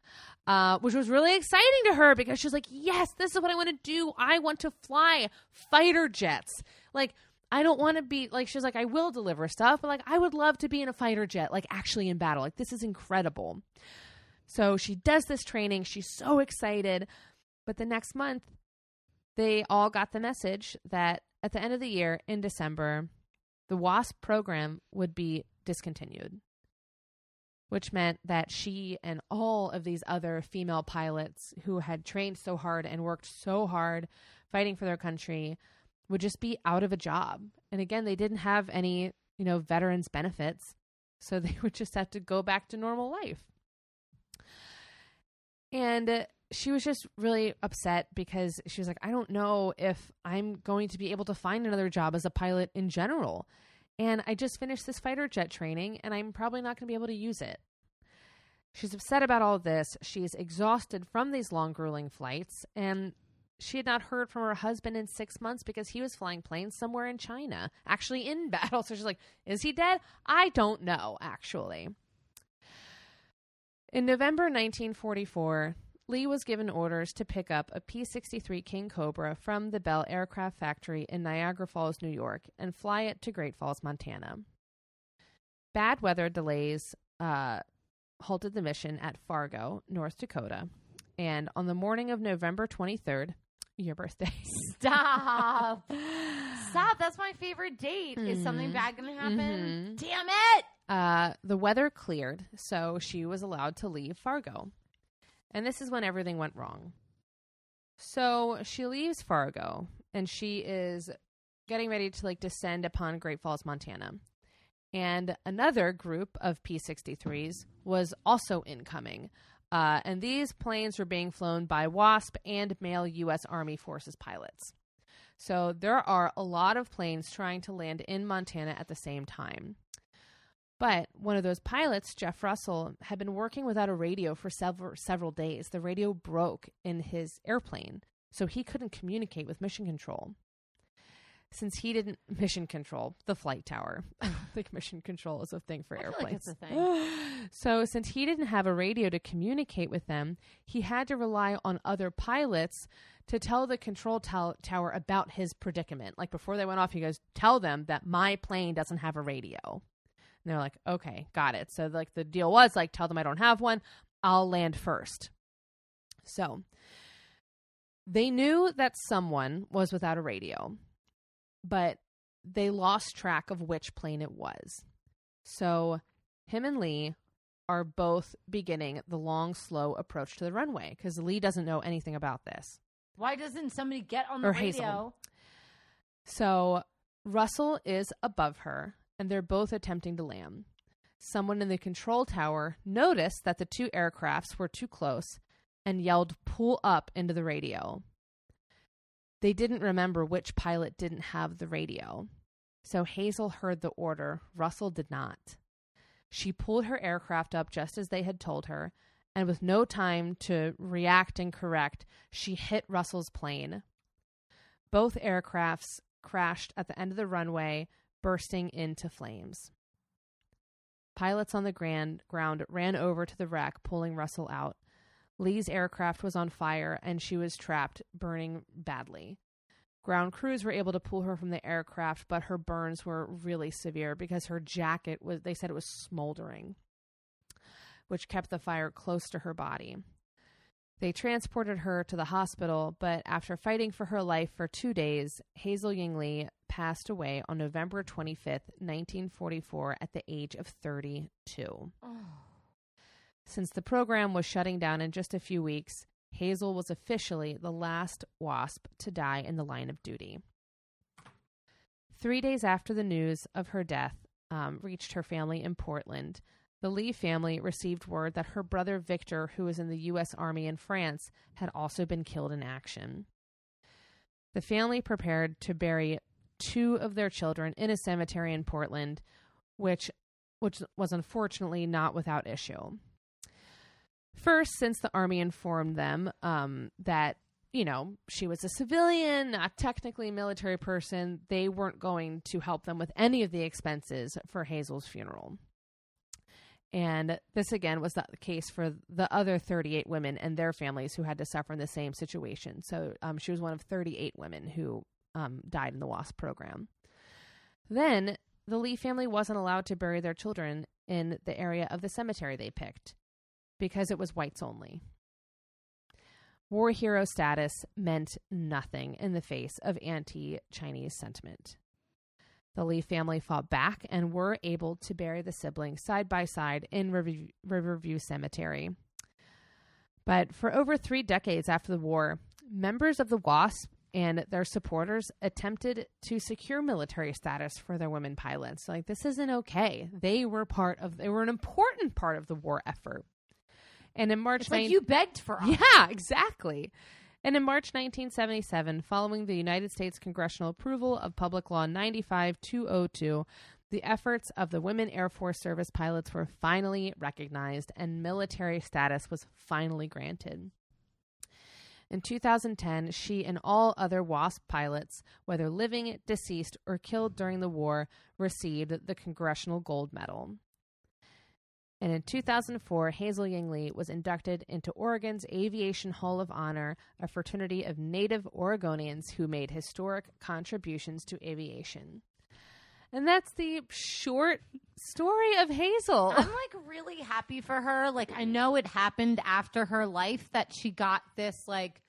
B: uh, which was really exciting to her because she's like, "Yes, this is what I want to do. I want to fly fighter jets. Like, I don't want to be like." she's like, "I will deliver stuff, but like, I would love to be in a fighter jet, like actually in battle. Like, this is incredible." So she does this training. She's so excited, but the next month, they all got the message that at the end of the year in December, the WASP program would be discontinued which meant that she and all of these other female pilots who had trained so hard and worked so hard fighting for their country would just be out of a job. And again, they didn't have any, you know, veterans benefits, so they would just have to go back to normal life. And she was just really upset because she was like, I don't know if I'm going to be able to find another job as a pilot in general. And I just finished this fighter jet training and I'm probably not going to be able to use it. She's upset about all this. She's exhausted from these long, grueling flights. And she had not heard from her husband in six months because he was flying planes somewhere in China, actually in battle. So she's like, Is he dead? I don't know, actually. In November 1944, Lee was given orders to pick up a P 63 King Cobra from the Bell Aircraft Factory in Niagara Falls, New York, and fly it to Great Falls, Montana. Bad weather delays uh, halted the mission at Fargo, North Dakota. And on the morning of November 23rd, your birthday,
A: Stop. Stop. That's my favorite date. Is something
B: Mhm.
A: bad going to happen?
B: Mhm.
A: Damn it.
B: uh, the weather cleared, so she was allowed to leave Fargo. And this is when everything went wrong. So she leaves Fargo and she is getting ready to like descend upon Great Falls, Montana. And another group of P 63s was also incoming. Uh, and these planes were being flown by WASP and male U.S. Army Forces pilots. So there are a lot of planes trying to land in Montana at the same time. But one of those pilots, Jeff Russell, had been working without a radio for several several days. The radio broke in his airplane, so he couldn't communicate with mission control. Since he didn't mission control the flight tower, I don't think mission control is a thing for
A: I like
B: airplanes.
A: it's a thing.
B: so since he didn't have a radio to communicate with them, he had to rely on other pilots to tell the control tower about his predicament. Like before they went off, he goes, "Tell them that my plane doesn't have a radio." And they're like, "Okay, got it." So like the deal was like, "Tell them I don't have one. I'll land first. So they knew that someone was without a radio, but they lost track of which plane it was. So him and Lee are both beginning the long, slow approach to the runway because Lee doesn't know anything about this.
A: Why doesn't somebody get on the
B: Or
A: radio?
B: Hazel. So Russell is above her, and they're both attempting to land. Someone in the control tower noticed that the two aircrafts were too close and yelled, Pull up into the radio. They didn't remember which pilot didn't have the radio. So Hazel heard the order, Russell did not. She pulled her aircraft up just as they had told her, and with no time to react and correct, she hit Russell's plane. Both aircrafts crashed at the end of the runway, bursting into flames. Pilots on the grand ground ran over to the wreck, pulling Russell out. Lee's aircraft was on fire and she was trapped, burning badly. Ground crews were able to pull her from the aircraft, but her burns were really severe because her jacket was, they said it was smoldering, which kept the fire close to her body. They transported her to the hospital, but after fighting for her life for two days, Hazel Ying Lee passed away on November 25th, 1944, at the age of 32. Since the program was shutting down in just a few weeks, Hazel was officially the last WASP to die in the line of duty. Three days after the news of her death um, reached her family in Portland, the Lee family received word that her brother Victor, who was in the U.S. Army in France, had also been killed in action. The family prepared to bury two of their children in a cemetery in Portland, which which was unfortunately not without issue. First, since the army informed them um, that you know she was a civilian, not technically a military person, they weren't going to help them with any of the expenses for Hazel's funeral. And this again was the case for the other 38 women and their families who had to suffer in the same situation. So um, she was one of 38 women who um, died in the WASP program. Then the Lee family wasn't allowed to bury their children in the area of the cemetery they picked because it was whites only. War hero status meant nothing in the face of anti Chinese sentiment. The Lee family fought back and were able to bury the siblings side by side in Riverview, Riverview Cemetery. But for over three decades after the war, members of the WASP and their supporters attempted to secure military status for their women pilots. Like this isn't okay. They were part of they were an important part of the war effort. And in March
A: It's like you begged for us.
B: yeah, exactly. And in March 1977, following the United States congressional approval of Public Law 95202, the efforts of the Women Air Force Service pilots were finally recognized and military status was finally granted. In 2010, she and all other WASP pilots, whether living, deceased, or killed during the war, received the Congressional Gold Medal. And in 2004, Hazel Ying Lee was inducted into Oregon's Aviation Hall of Honor, a fraternity of native Oregonians who made historic contributions to aviation. And that's the short story of Hazel.
A: I'm like really happy for her. Like I know it happened after her life that she got this like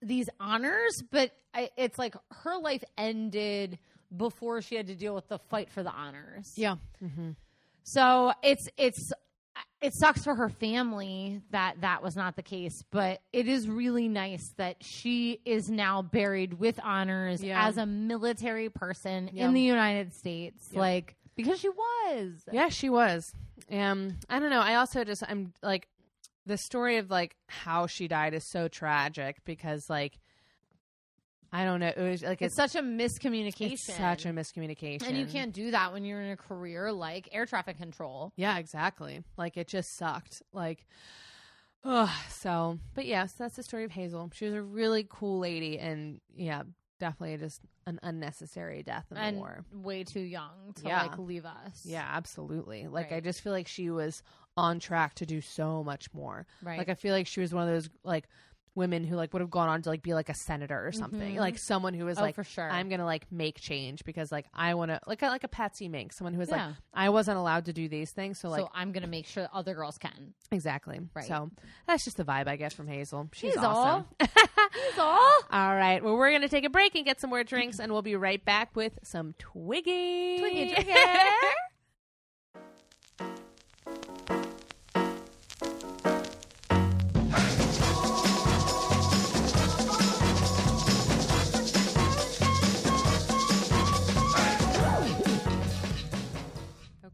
A: these honors, but I, it's like her life ended before she had to deal with the fight for the honors.
B: Yeah. Mm-hmm.
A: So it's it's it sucks for her family that that was not the case, but it is really nice that she is now buried with honors
B: Yeah.
A: as a military person
B: Yeah.
A: in the United States.
B: Yeah.
A: Like because she was.
B: Yeah, she was. Um, I don't know. I also just I'm like the story of like how she died is so tragic because like I don't know. It was like
A: It's,
B: it's,
A: such a miscommunication.
B: it's such a miscommunication,
A: and you can't do that when you're in a career like air traffic control.
B: Yeah, exactly. Like it just sucked. Like, ugh. So, but yes, that's the story of Hazel. She was a really cool lady, and yeah, definitely just an unnecessary death in
A: and
B: the war.
A: way too young to
B: Yeah.
A: like leave us.
B: Yeah, absolutely. Like I just feel like she was on track to do so much more.
A: Right.
B: Like I feel like she was one of those like women who like would have gone on to like be like a senator or something.
A: Mhm.
B: Like someone who was
A: oh,
B: like
A: for sure.
B: I'm gonna like make change because like I want to like a, like a Patsy Mink, someone who was like I wasn't allowed to do these things, so like
A: so I'm gonna make sure other girls can.
B: exactly.
A: Right.
B: So that's just the vibe I get from Hazel. She's awesome.
A: That's all.
B: All right. Well, we're gonna take a break and get some more drinks, and we'll be right back with some Twiggy.
A: Twiggy, Twiggy.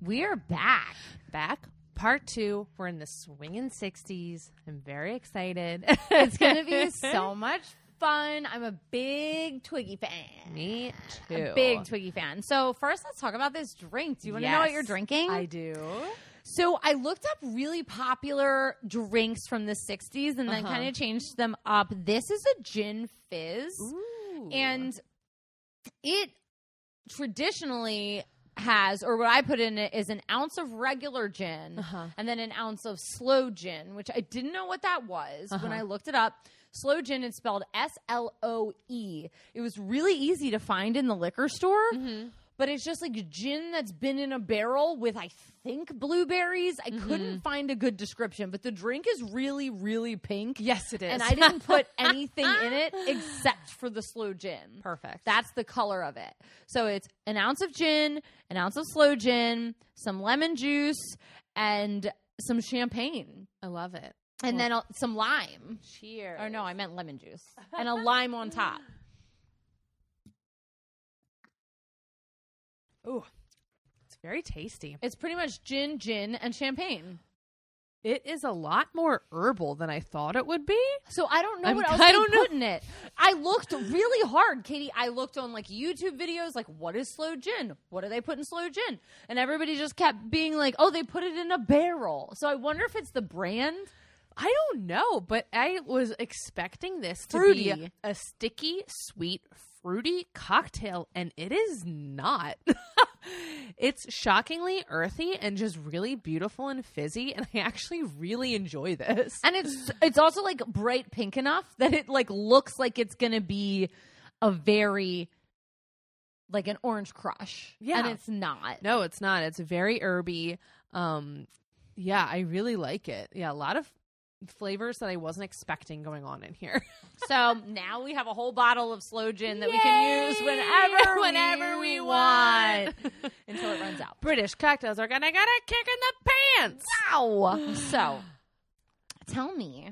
A: We're back.
B: back part two. We're in the swinging 60s. I'm very excited.
A: It's gonna be so much fun. I'm a big Twiggy fan.
B: Me too.
A: A big Twiggy fan. So first, let's talk about this drink. Do you want to know what you're drinking?
B: I do.
A: So I looked up really popular drinks from the 60s and then
B: Uh-huh.
A: kind of changed them up. This is a gin fizz.
B: Ooh.
A: And it traditionally has, or what I put in it is an ounce of regular gin
B: Uh-huh.
A: and then an ounce of slow gin, which I didn't know what that was when
B: Uh-huh.
A: I looked it up. Slow gin is spelled S L O E. It was really easy to find in the liquor store,
B: Mm-hmm.
A: But it's just like gin that's been in a barrel with, I think, blueberries. I
B: Mm-hmm.
A: couldn't find a good description, but the drink is really, really pink.
B: yes, it is.
A: And I didn't put anything in it except for the slow gin.
B: Perfect.
A: That's the color of it. So it's an ounce of gin, an ounce of slow gin, some lemon juice, and some champagne.
B: I love it.
A: And then uh, some lime.
B: Cheers.
A: Or no, I meant lemon juice. And a lime on top.
B: Ooh, it's very tasty.
A: It's pretty much gin, gin, and champagne.
B: It is a lot more herbal than I thought it would be.
A: So I don't know
B: I'm-
A: what else
B: I
A: they
B: don't know.
A: put in it. I looked really hard, Katie. I looked on like YouTube videos, like what is slow gin? What do they put in slow gin? And everybody just kept being like, oh, they put it in a barrel. So I wonder if it's the brand.
B: I don't know, but I was expecting this to
A: Fruity.
B: be a sticky, sweet, fruity cocktail, and it is not. it's shockingly earthy and just really beautiful and fizzy, and I actually really enjoy this.
A: And it's it's also like bright pink enough that it like looks like it's gonna be a very like an orange crush.
B: Yeah.
A: And it's not.
B: No, it's not. It's very herby. Um, yeah, I really like it. Yeah, a lot of flavors that I wasn't expecting going on in here.
A: So now we have a whole bottle of slow gin that we can use whenever
B: Whenever
A: we want. until it runs out.
B: British cocktails are gonna get a kick in the pants.
A: Wow. So tell me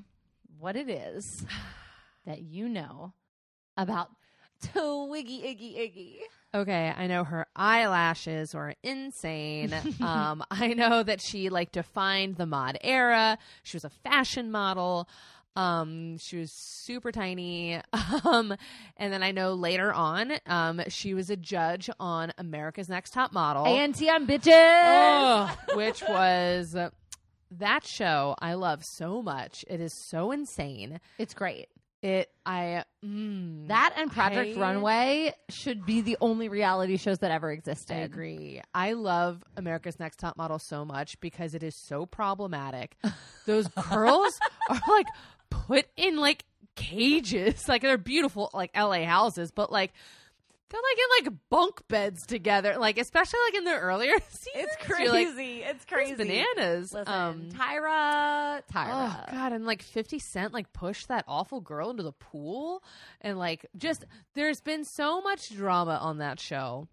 A: what it is that you know about Twiggy Iggy Iggy.
B: Okay, I know her eyelashes were insane. um, I know that she like defined the mod era. She was a fashion model. Um, she was super tiny. Um, and then I know later on, um, she was a judge on America's Next Top Model.
A: ANTM bitches.
B: Oh, which was that show I love so much. It is so insane.
A: It's great.
B: It I mm,
A: That and Project
B: I-
A: Runway should be the only reality shows that ever existed.
B: I
A: existed.
B: agree. I love America's Next Top Model so much because it is so problematic. Those girls are like put in like cages. Like they're beautiful like LA houses, but like they're like in like bunk beds together. Like especially like in the earlier seasons. It's crazy. like,
A: It's
B: crazy. bananas.
A: Listen,
B: um
A: Tyra,
B: Oh
A: Tyra.
B: god, and like 50 Cent like pushed that awful girl into the pool and like just there's been so much drama on that show.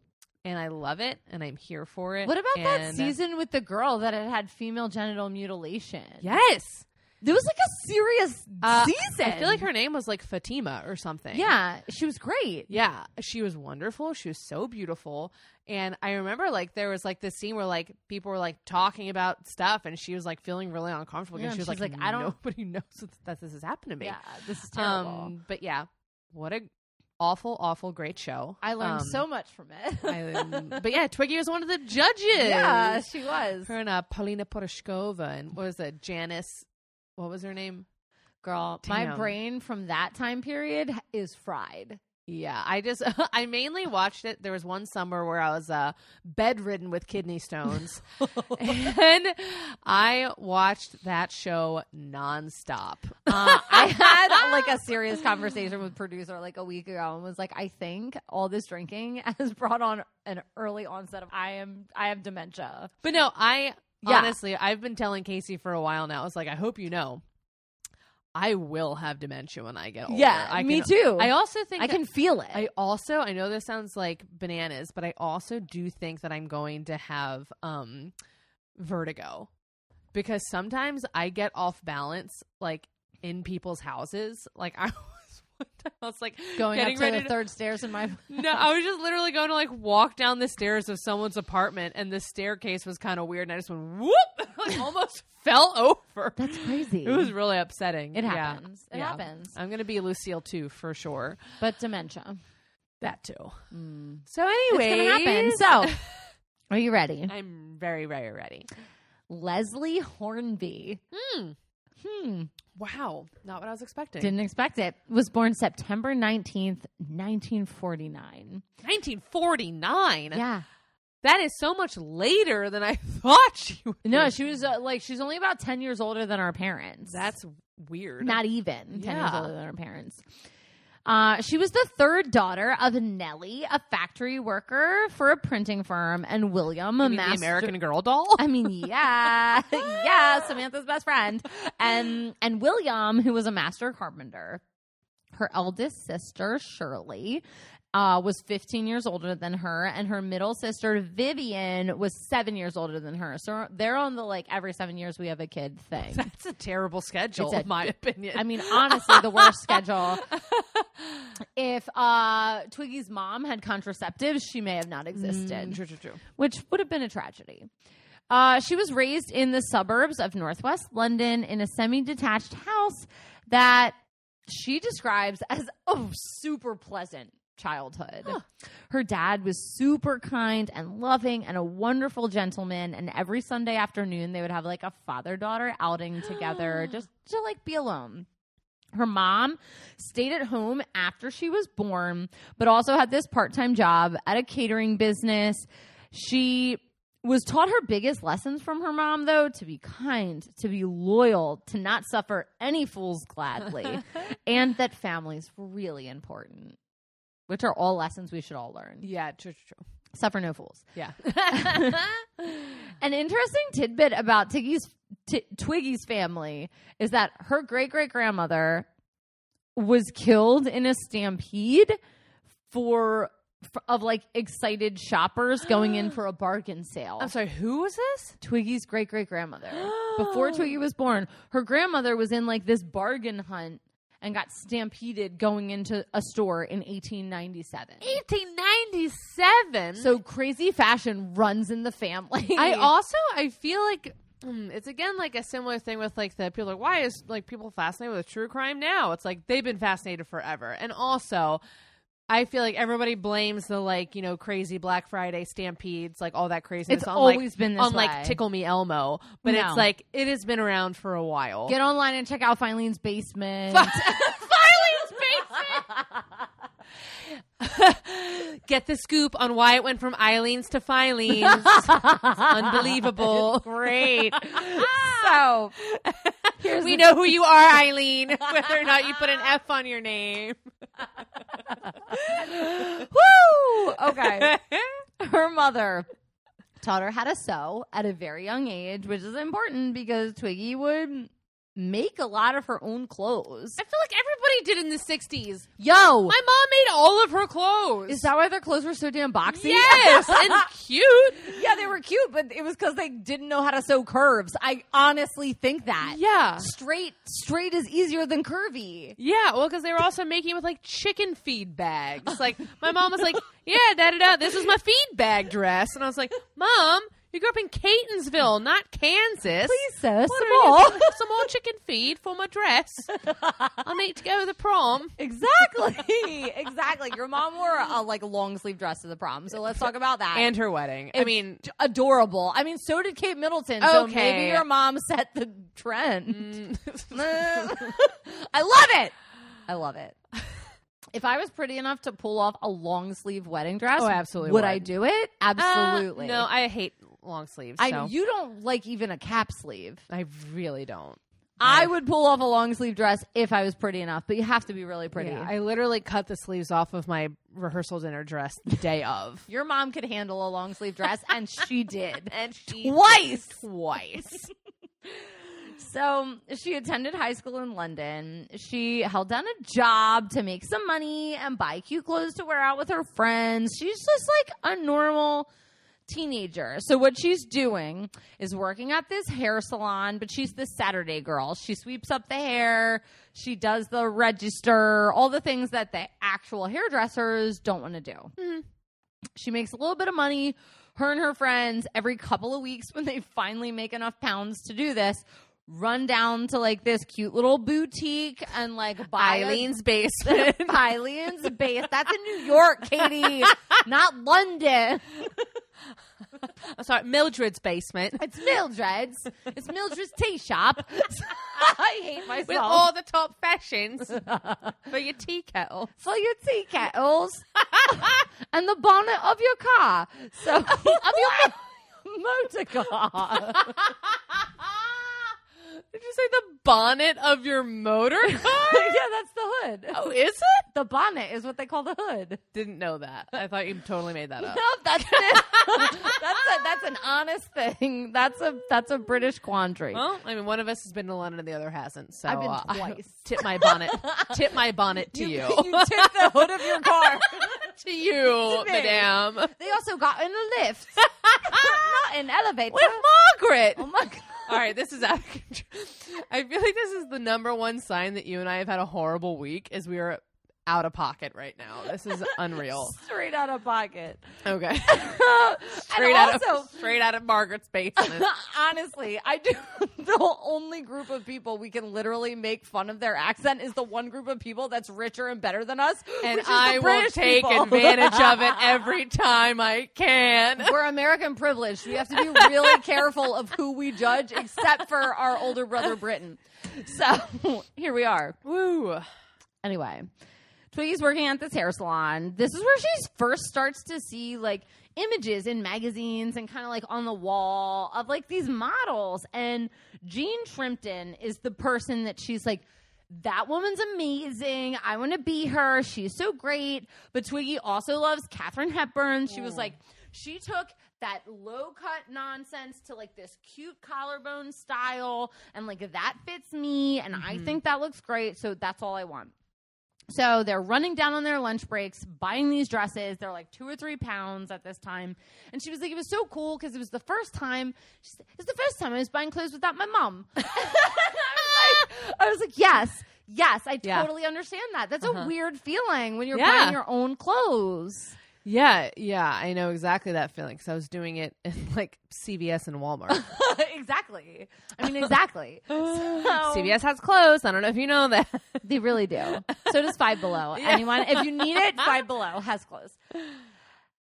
B: And I love it and I'm here for it.
A: What about that season with the girl that had had female genital mutilation?
B: Yes.
A: There was like a serious
B: Uh,
A: season.
B: I feel like her name was like Fatima or something.
A: Yeah, she was great.
B: Yeah, she was wonderful. She was so beautiful. And I remember like there was like this scene where like people were like talking about stuff and she was like feeling really uncomfortable
A: Yeah,
B: and she was like,
A: like, I don't-
B: nobody knows that this has happened to me.
A: Yeah, this is terrible.
B: Um, but yeah, what a awful, awful, great show.
A: I learned
B: Um,
A: so much from it.
B: I, um, but yeah, Twiggy was one of the judges.
A: yeah, she was.
B: her and uh, Paulina Porizkova and what was it, Janice? What was her name?
A: Girl, my brain from that time period is fried.
B: Yeah, I just I mainly watched it. There was one summer where I was uh, bedridden with kidney stones, and I watched that show nonstop.
A: Uh, I had like a serious conversation with producer like a week ago and was like, I think all this drinking has brought on an early onset of I am I have dementia.
B: But no, I
A: Yeah.
B: honestly I've been telling Casey for a while now. I was like, I hope you know, I will have dementia when I get older.
A: Yeah,
B: I
A: me
B: can-
A: too.
B: I also think
A: I can feel it.
B: I also I know this sounds like bananas, but I also do think that I'm going to have um vertigo because sometimes I get off balance like in people's houses. Like I I was like
A: Going
B: getting
A: up to
B: ready
A: the third stairs in my.
B: No, I was just literally going to like walk down the stairs of someone's apartment, and the staircase was kind of weird, and I just went whoop, like almost fell over.
A: That's crazy.
B: It was really upsetting.
A: It
B: Yeah.
A: happens. It
B: Yeah.
A: happens.
B: I'm gonna be Lucille too for sure.
A: But dementia.
B: That too.
A: Mm.
B: So anyway,
A: It's gonna happen. So, are you ready?
B: I'm very very ready.
A: Leslie Hornby.
B: Hmm.
A: Hmm.
B: Wow, not what I was expecting.
A: Didn't expect it. Was born September 19th, 1949.
B: 1949.
A: Yeah.
B: That is so much later than I thought she would.
A: No, she was uh, like, she's only about 10 years older than our parents.
B: That's weird.
A: not even 10 years older than our parents. Uh, she was the third daughter of Nellie, a factory worker for a printing firm, and William, a master.
B: the American Girl doll.
A: I mean, yeah, yeah, Samantha's best friend, and and William, who was a master carpenter. Her eldest sister Shirley uh, was 15 years older than her, and her middle sister Vivian was seven years older than her. So they're on the like every seven years we have a kid thing.
B: That's a terrible schedule,
A: a-
B: in my opinion.
A: I mean, honestly, the worst schedule. If uh, Twiggy's mom had contraceptives, she may have not existed
B: Mm, true, true, true.
A: which would have been a tragedy. Uh, she was raised in the suburbs of northwest London in a semi detached house that she describes as a super pleasant childhood. Her dad was super kind and loving and a wonderful gentleman. And every Sunday afternoon, they would have like a father daughter outing together just to like be alone. Her mom stayed at home after she was born, but also had this part time job at a catering business. She was taught her biggest lessons from her mom, though, to be kind, to be loyal, to not suffer any fools gladly, and that family's really important, which are all lessons we should all learn.
B: Yeah, true, true, true.
A: Suffer no fools.
B: Yeah.
A: An interesting tidbit about Tiggy's T- Twiggy's family is that her great great grandmother was killed in a stampede for f- of like excited shoppers going in for a bargain sale.
B: I'm sorry, who was this?
A: Twiggy's great great grandmother. Before Twiggy was born, her grandmother was in like this bargain hunt and got stampeded going into a store in 1897.
B: 1897.
A: So crazy fashion runs in the family.
B: I also I feel like mm, it's again like a similar thing with like the people like why is like people fascinated with true crime now? It's like they've been fascinated forever. And also I feel like everybody blames the like, you know, crazy Black Friday stampedes, like all that craziness
A: It's
B: on
A: always
B: like,
A: been this
B: on
A: way.
B: like Tickle Me Elmo. But
A: No.
B: it's like it has been around for a while.
A: Get online and check out Filene's basement.
B: Filene's basement. Get the scoop on why it went from Eileen's to Filene's. Unbelievable.
A: Great. so here's
B: we know who you are, Eileen, whether or not you put an F on your name.
A: Woo! Okay. Her mother taught her how to sew at a very young age, which is important because Twiggy would make a lot of her own clothes.
B: I feel like everybody did in the 60s.
A: Yo!
B: My mom made all of her clothes.
A: is that why their clothes were so damn boxy?
B: Yes, and cute.
A: yeah, they were cute, but it was because they didn't know how to sew curves. I honestly think that.
B: Yeah.
A: Straight, straight is easier than curvy.
B: Yeah, well, because they were also making it with like chicken feed bags. Like, my mom was like, yeah, da da da, this is my feed bag dress. And I was like, Mom, you grew up in Catonsville, not Kansas.
A: Please, sir,
B: What are
A: small.
B: you- some more chicken feed for my dress. I'll need to go to the prom.
A: Exactly. exactly. Your mom wore a like long sleeve dress to the prom, so let's talk about that.
B: And her wedding. I
A: It's
B: mean,
A: adorable. I mean, so did Kate Middleton. So
B: Okay.
A: maybe your mom set the trend.
B: mm,
A: I love it. I love it. If I was pretty enough to pull off a long sleeve wedding dress,
B: Oh, absolutely
A: would
B: would.
A: I do it?
B: uh,
A: Absolutely.
B: no, I hate long sleeves.
A: I
B: so.
A: you don't like even a cap sleeve.
B: I really don't.
A: I would pull off a long sleeve dress if I was pretty enough, but you have to be really pretty.
B: Yeah, I literally cut the sleeves off of my rehearsal dinner dress the day of.
A: Your mom could handle a long sleeve dress, and she did.
B: and she
A: Twice.
B: twice.
A: So she attended high school in London. She held down a job to make some money and buy cute clothes to wear out with her friends. She's just like a normal teenager. So what she's doing is working at this hair salon, but she's the Saturday girl. She sweeps up the hair, she does the register, all the things that the actual hairdressers don't want to do. Mm-hmm. She makes a little bit of money. Her and her friends every couple of weeks when they finally make enough pounds to do this. Run down to like this cute little boutique and like buy a-
B: Eileen's basement.
A: Eileen's base. That's in New York, Katie, not London.
B: I'm sorry, Mildred's basement.
A: It's Mildred's. It's Mildred's tea shop. I hate myself.
B: With all the top fashions for your tea kettle.
A: for your tea kettles and the bonnet of your car. So of your motor car.
B: Did you say the bonnet of your motor car?
A: yeah, that's the hood.
B: oh, is it?
A: The bonnet is what they call the hood.
B: Didn't know that. I thought you totally made that up.
A: No, that's it. that's a, that's an honest thing. That's a that's a British quandary.
B: Well, I mean, one of us has been to London and the other hasn't. So
A: I've been
B: uh,
A: twice.
B: tip my bonnet. tip my bonnet to you.
A: you tip the hood of your car.
B: to you,
A: me.
B: madame.
A: They also got in a lift, not an elevator.
B: With Margaret.
A: oh my god!
B: All right, this is out of control. I feel like this is the number one sign that you and I have had a horrible week is we are out of pocket right now. This is unreal.
A: Straight out of pocket.
B: Okay.
A: Straight
B: out
A: also,
B: of straight out of Margaret's basement.
A: honestly, I do. The only group of people we can literally make fun of their accent is the one group of people that's richer and better than us,
B: And
A: which is the
B: I will take
A: people.
B: advantage of it every time I can.
A: We're American privileged. We have to be really careful of who we judge, except for our older brother Britain. So here we are.
B: Woo.
A: Anyway, Twiggy's working at this hair salon. This is where she first starts to see like images in magazines and kind of like on the wall of like these models. And Jean Shrimpton is the person that she's like, that woman's amazing. I want to be her. She's so great. But Twiggy also loves Katherine Hepburn. She was mm. like, she took that low cut nonsense to like this cute collarbone style and like that fits me and I mm-hmm. think that looks great. So that's all I want. So they're running down on their lunch breaks, buying these dresses. They're like two or three pounds at this time. And she was like, it was so cool because it was the first time. She said, it's the first time I was buying clothes without my mom. I, was like, I was like, yes, yes, I
B: Yeah.
A: totally understand that. That's
B: Uh-huh.
A: a weird feeling when you're
B: Yeah.
A: buying your own clothes.
B: Yeah, yeah, I know exactly that feeling because I was doing it in like CVS and Walmart.
A: exactly. I mean, exactly. So-
B: CVS has clothes. I don't know if you know that.
A: They really do. So does Five Below. Anyone, if you need it, Five Below has clothes.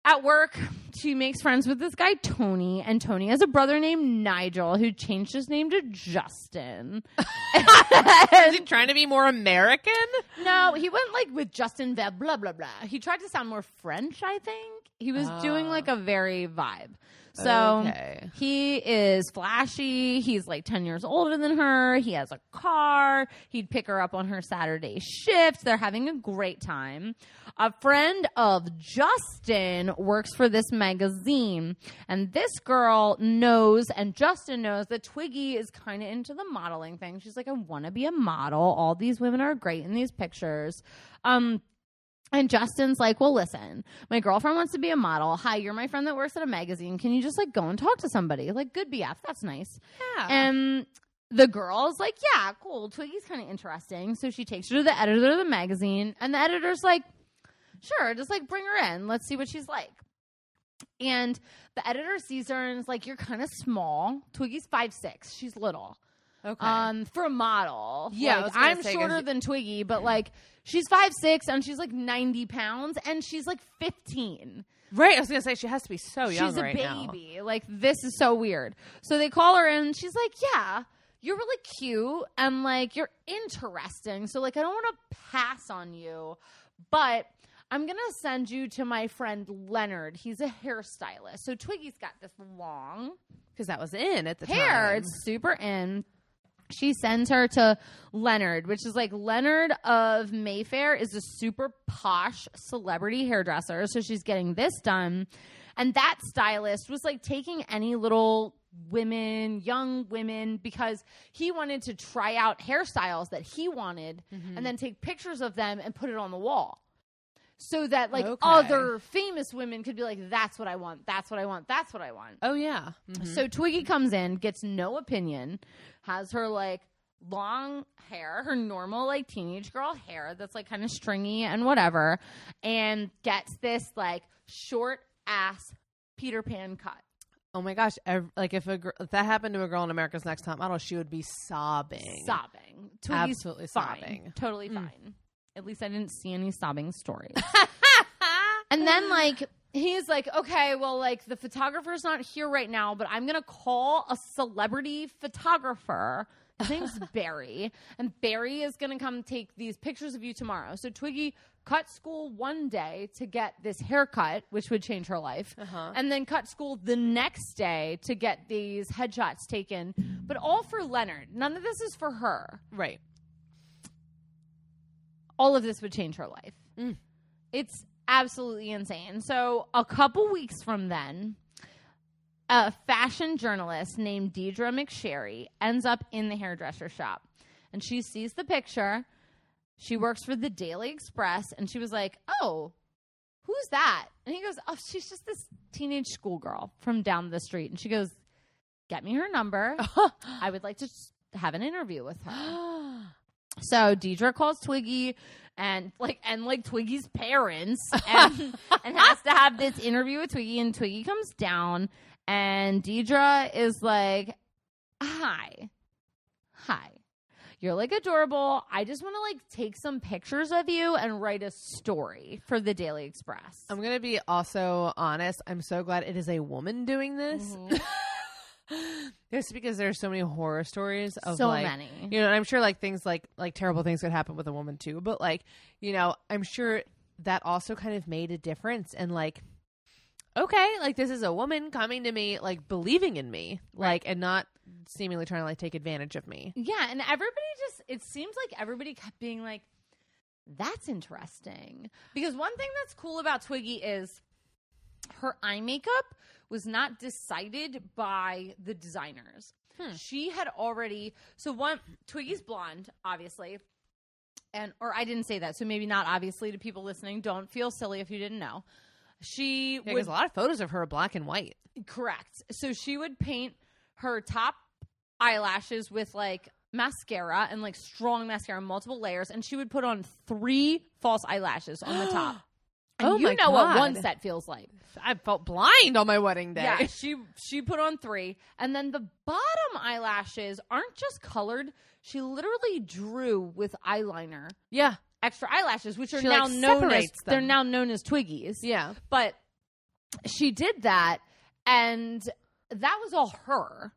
A: At work, she makes friends with this guy, Tony, and Tony has a brother named Nigel who changed his name to Justin.
B: Is he trying to be more American?
A: no, he went like with Justin Veb, blah, blah, blah. He tried to sound more French, I think. He was doing
B: Ah.
A: like a very vibe. So
B: Okay.
A: he is flashy. He's like 10 years older than her. He has a car. He'd pick her up on her Saturday shift. They're having a great time. A friend of Justin works for this magazine. And this girl knows, and Justin knows, that Twiggy is kind of into the modeling thing. She's like, I want to be a model. All these women are great in these pictures. Um, and Justin's like, well, listen, my girlfriend wants to be a model. Hi, you're my friend that works at a magazine. Can you just like go and talk to somebody? Like, good BF. That's nice.
B: Yeah.
A: And the girl's like, yeah, cool. Twiggy's kind of interesting. So she takes her to the editor of the magazine, and the editor's like, sure, just like bring her in. Let's see what she's like. And the editor sees her and is like, you're kind of small. Twiggy's five six. She's little
B: okay.
A: um for a model
B: Yeah,
A: like, I'm
B: say,
A: shorter than twiggy but like she's five six and she's like 90 pounds and she's like 15
B: right. I was gonna say she has to be so young
A: she's a
B: right now.
A: baby like this is so weird so they call her in and she's like yeah you're really cute and like you're interesting so like i don't want to pass on you but i'm gonna send you to my friend leonard he's a hairstylist so twiggy's got this long
B: because that was in at the
A: hair.
B: time.
A: It's super in. She sends her to Leonard, which is like Leonard of Mayfair is a super posh celebrity hairdresser. So she's getting this done. And that stylist was like taking any little women, young women, because he wanted to try out hairstyles that he wanted mm-hmm. and then take pictures of them and put it on the wall. So that like
B: Okay.
A: other famous women could be like, "That's what I want. That's what I want. That's what I want."
B: Oh yeah. Mhm.
A: So Twiggy comes in, gets no opinion, has her like long hair, her normal like teenage girl hair that's like kind of stringy and whatever, and gets this like short ass Peter Pan cut.
B: oh my gosh. ev- like if a gr- if that happened to a girl in America's Next Top Model, she would be sobbing.
A: Sobbing. Twiggy's
B: Absolutely
A: fine.
B: sobbing.
A: Totally
B: Mm.
A: At least I didn't see any sobbing stories. and then like he's like, okay, well, like the photographer's not here right now, but I'm gonna call a celebrity photographer. His name's Barry, and Barry is gonna come take these pictures of you tomorrow. So Twiggy cut school one day to get this haircut, which would change her life,
B: Uh-huh.
A: and then cut school the next day to get these headshots taken, but all for Leonard. None of this is for her
B: Right.
A: All of this would change her life.
B: Mm.
A: It's absolutely insane. So, a couple weeks from then, a fashion journalist named Deirdre McSharry ends up in the hairdresser shop and she sees the picture. She works for the Daily Express and she was like, Oh, who's that? And he goes, Oh, she's just this teenage schoolgirl from down the street. And she goes, Get me her number. I would like to have an interview with her. So Deirdre calls Twiggy and like and like Twiggy's parents and and has to have this interview with Twiggy and Twiggy comes down and Deirdre is like, Hi. Hi. You're like adorable. I just want to like take some pictures of you and write a story for the Daily Express.
B: I'm gonna be also honest. I'm so glad it is a woman doing this.
A: Mhm.
B: Just because there's so many horror stories of
A: so
B: like
A: many.
B: you know, and I'm sure like things like like terrible things could happen with a woman too. But like, you know, I'm sure that also kind of made a difference and like okay, like this is a woman coming to me, like believing in me, like and not seemingly trying to like take advantage of me.
A: Yeah, and everybody just it seems like everybody kept being like that's interesting. Because one thing that's cool about Twiggy is her eye makeup was not decided by the designers.
B: Hmm.
A: She had already so one Twiggy's blonde, obviously. And or I didn't say that, so maybe not obviously to people listening. Don't feel silly if you didn't know. She
B: Yeah,
A: would
B: there's a lot of photos of her black and white.
A: Correct. So she would paint her top eyelashes with like mascara and like strong mascara, multiple layers, and she would put on three false eyelashes on the top. And
B: Oh
A: you know what one set feels like.
B: I felt blind on my wedding day.
A: Yeah, she she put on three, and then the bottom eyelashes aren't just colored. She literally drew with eyeliner
B: yeah.
A: extra eyelashes, which are
B: She,
A: now
B: like,
A: known as
B: separates
A: they're now known as Twiggies
B: Yeah.
A: but she did that and that was all her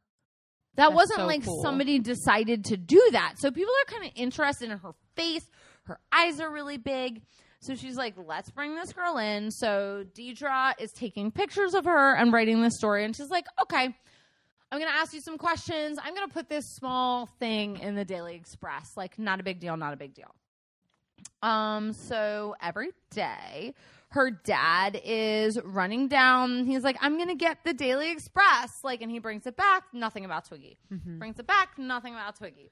A: that
B: That's
A: wasn't
B: so
A: like
B: cool.
A: somebody decided to do that so people are kind of interested in her face her eyes are really big so she's like let's bring this girl in so deirdre is taking pictures of her and writing this story and she's like okay i'm gonna ask you some questions i'm gonna put this small thing in the daily express like not a big deal not a big deal um, so every day, her dad is running down. He's like, I'm going to get the Daily Express. Like, and he brings it back. Nothing about Twiggy.
B: Mhm.
A: Brings it back. Nothing about Twiggy.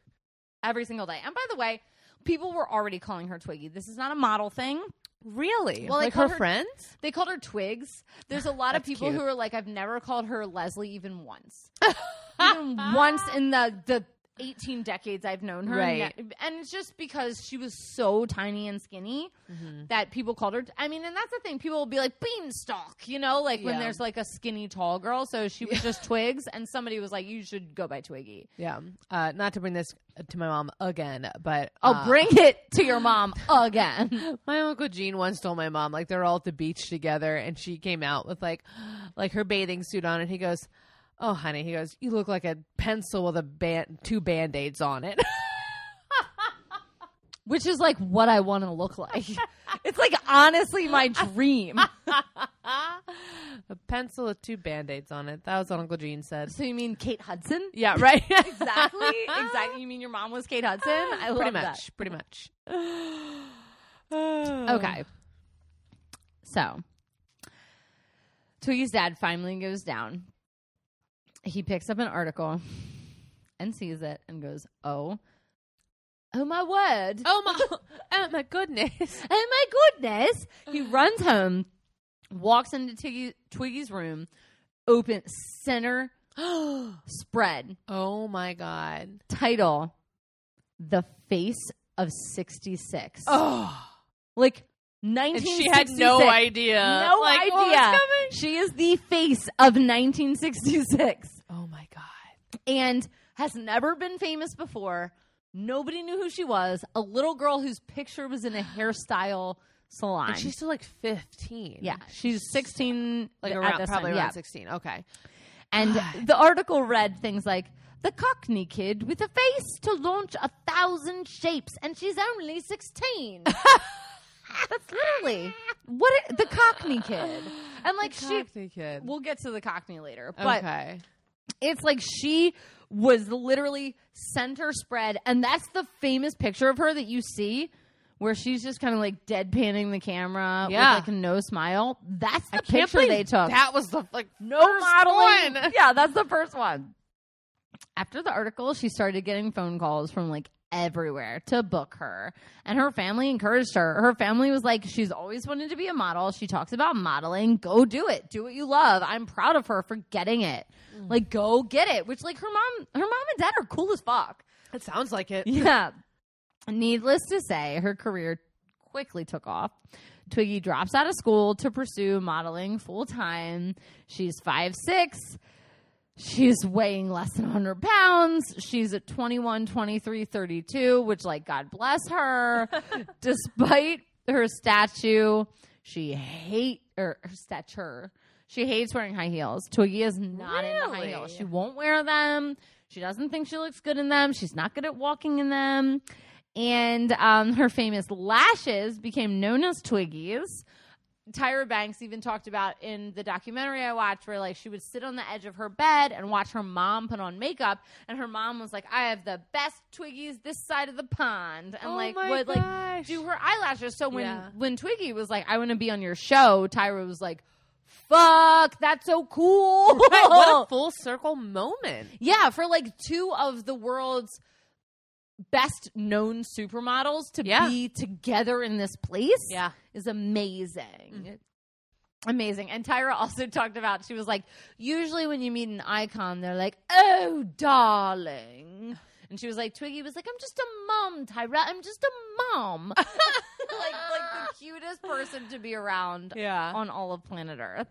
A: Every single day. And by the way, people were already calling her Twiggy. This is not a model thing.
B: Really?
A: Well,
B: like her
A: her-
B: friends?
A: They called her Twigs. There's a lot of people
B: cute.
A: who are like, I've never called her Leslie even once. even once in the the 18 decades I've known her.
B: Right.
A: And it's just because she was so tiny and skinny
B: Mhm.
A: that people called her. I mean, and that's the thing. People will be like beanstalk, you know, like when there's like a skinny tall girl. So she was just Twigs, and somebody was like, "You should go by Twiggy."
B: Yeah. Uh, not to bring this to my mom again, but
A: I'll
B: uh,
A: bring it to your mom again.
B: My uncle Gene once told my mom like they're all at the beach together, and she came out with like like her bathing suit on, and he goes, "Oh, honey," he goes, "You look like a pencil with a band two band aids on it."
A: Which is like what I want to look like. it's like honestly my dream.
B: a pencil with two band aids on it. That was what Uncle Gene said.
A: So you mean Kate Hudson?
B: Yeah, right.
A: exactly. Exactly. You mean your mom was Kate Hudson? I love
B: pretty
A: that.
B: much. Pretty much.
A: Okay. So, Twiggy's dad finally goes down. He picks up an article and sees it and goes, Oh, oh my word.
B: Oh my, oh my goodness.
A: Oh my goodness. He runs home, walks into Twiggy, Twiggy's room, open center spread,
B: oh my god.
A: title, The Face of 66.
B: Oh.
A: Like
B: And she had no idea.
A: No
B: like, oh, what was
A: idea.
B: coming.
A: She is the face of 1966
B: Oh my god.
A: and has never been famous before. Nobody knew who she was. A little girl whose picture was in a hairstyle salon.
B: And she's still like 15.
A: yeah, she's 16
B: Like around, probably
A: time.
B: around
A: yeah.
B: 16. Okay.
A: And the article read things like the Cockney kid with a face to launch a thousand shapes, and she's only 16. That's literally what it, the Cockney kid. And like she,
B: Cockney kid.
A: we'll get to the Cockney later, but
B: okay.
A: it's like she was literally center spread, and that's the famous picture of her that you see. Where she's just kind of like deadpanning the camera
B: Yeah.
A: with like no smile. That's the picture they took.
B: That was the like
A: No
B: first
A: modeling.
B: one.
A: Yeah, that's the first one. After the article, she started getting phone calls from like everywhere to book her. And her family encouraged her. Her family was like, she's always wanted to be a model. She talks about modeling. Go do it. Do what you love. I'm proud of her for getting it. Mm. Like, go get it. Which, like, her mom, her mom and dad are cool as fuck.
B: It sounds like it.
A: Yeah. Needless to say, her career quickly took off. Twiggy drops out of school to pursue modeling full time. She's five six. She's weighing less than 100 pounds. She's at 21, 23, 32, which, like, God bless her. Despite her statue, she hate or her stature. She hates wearing high heels. Twiggy is not into high heels. She won't wear them. She doesn't think she looks good in them. She's not good at walking in them. And um, her famous lashes became known as Twiggies. Tyra Banks even talked about in the documentary I watched where like she would sit on the edge of her bed and watch her mom put on makeup and her mom was like, I have the best Twiggies this side of the pond and
B: Oh
A: like would like do her eyelashes. So when
B: Yeah.
A: when Twiggy was like, I want to be on your show, Tyra was like, Fuck, that's so cool.
B: Right, what a full circle moment.
A: Yeah, for like two of the world's best known supermodels to
B: Yeah.
A: be together in this place
B: Yeah.
A: is amazing. Mm-hmm. Amazing. And Tyra also talked about, she was like, usually when you meet an icon, they're like, oh, darling. And she was like, Twiggy was like, I'm just a mom, Tyra. I'm just a mom. like, like the cutest person to be around
B: Yeah.
A: on all of planet Earth.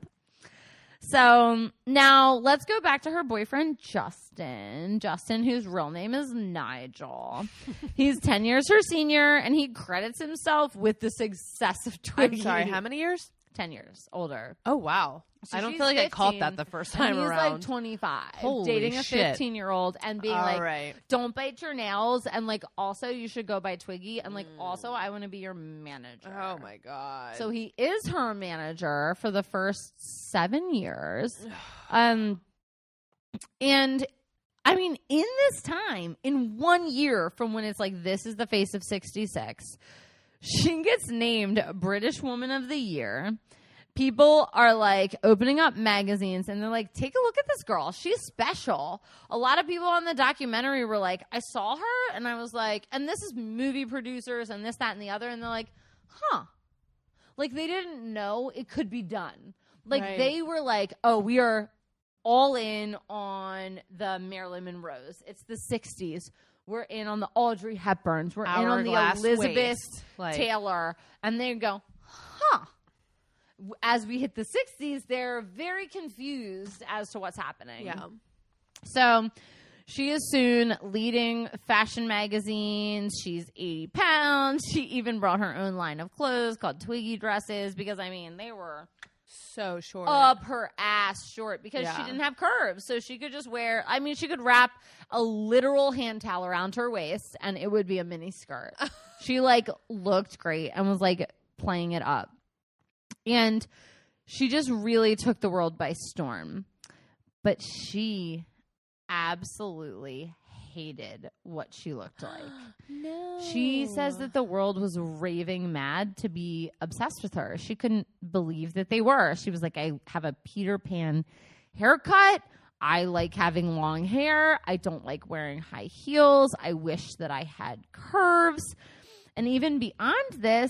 A: So now let's go back to her boyfriend, Justin. Justin, whose real name is Nigel. He's 10 years her senior, and he credits himself with the success of Twiggy.
B: I'm sorry, how many years?
A: 10 years older.
B: Oh wow.
A: So
B: I don't
A: she's
B: feel like I caught
A: 15,
B: that the first
A: And
B: time
A: he's
B: around.
A: like 25,
B: Holy
A: dating a
B: shit.
A: 15 year old and being
B: All
A: like,
B: right.
A: don't bite your nails. And like, also, you should go by Twiggy. And like, also, I want to be your manager.
B: Mm. Oh my god.
A: So he is her manager for the first seven years. Um, and I mean, in this time, in one year from when it's like, this is the face of 66, she gets named British Woman of the Year. People are like opening up magazines and they're like, take a look at this girl. She's special. A lot of people on the documentary were like, I saw her and I was like, and this is movie producers and this, that, and the other. And they're like, huh. Like they didn't know it could be done. Like
B: Right.
A: they were like, oh, we are all in on the Marilyn Monroes. It's the 60s. We're in on the Audrey Hepburns. We're in on the Elizabeth
B: waist. Like-
A: Taylor. And they go, huh. As we hit the 60s, they're very confused as to what's happening.
B: yeah.
A: So she is soon leading fashion magazines. She's 80 pounds. She even brought her own line of clothes called Twiggy dresses because, I mean, they were
B: So short.
A: up her ass short because she didn't have curves. So she could just wear, I mean, she could wrap a literal hand towel around her waist and it would be a mini skirt. she like looked great and was like playing it up. And she just really took the world by storm. But she absolutely hated what she looked like.
B: no.
A: She says that the world was raving mad to be obsessed with her. She couldn't believe that they were. She was like, I have a Peter Pan haircut. I like having long hair. I don't like wearing high heels. I wish that I had curves. And even beyond this,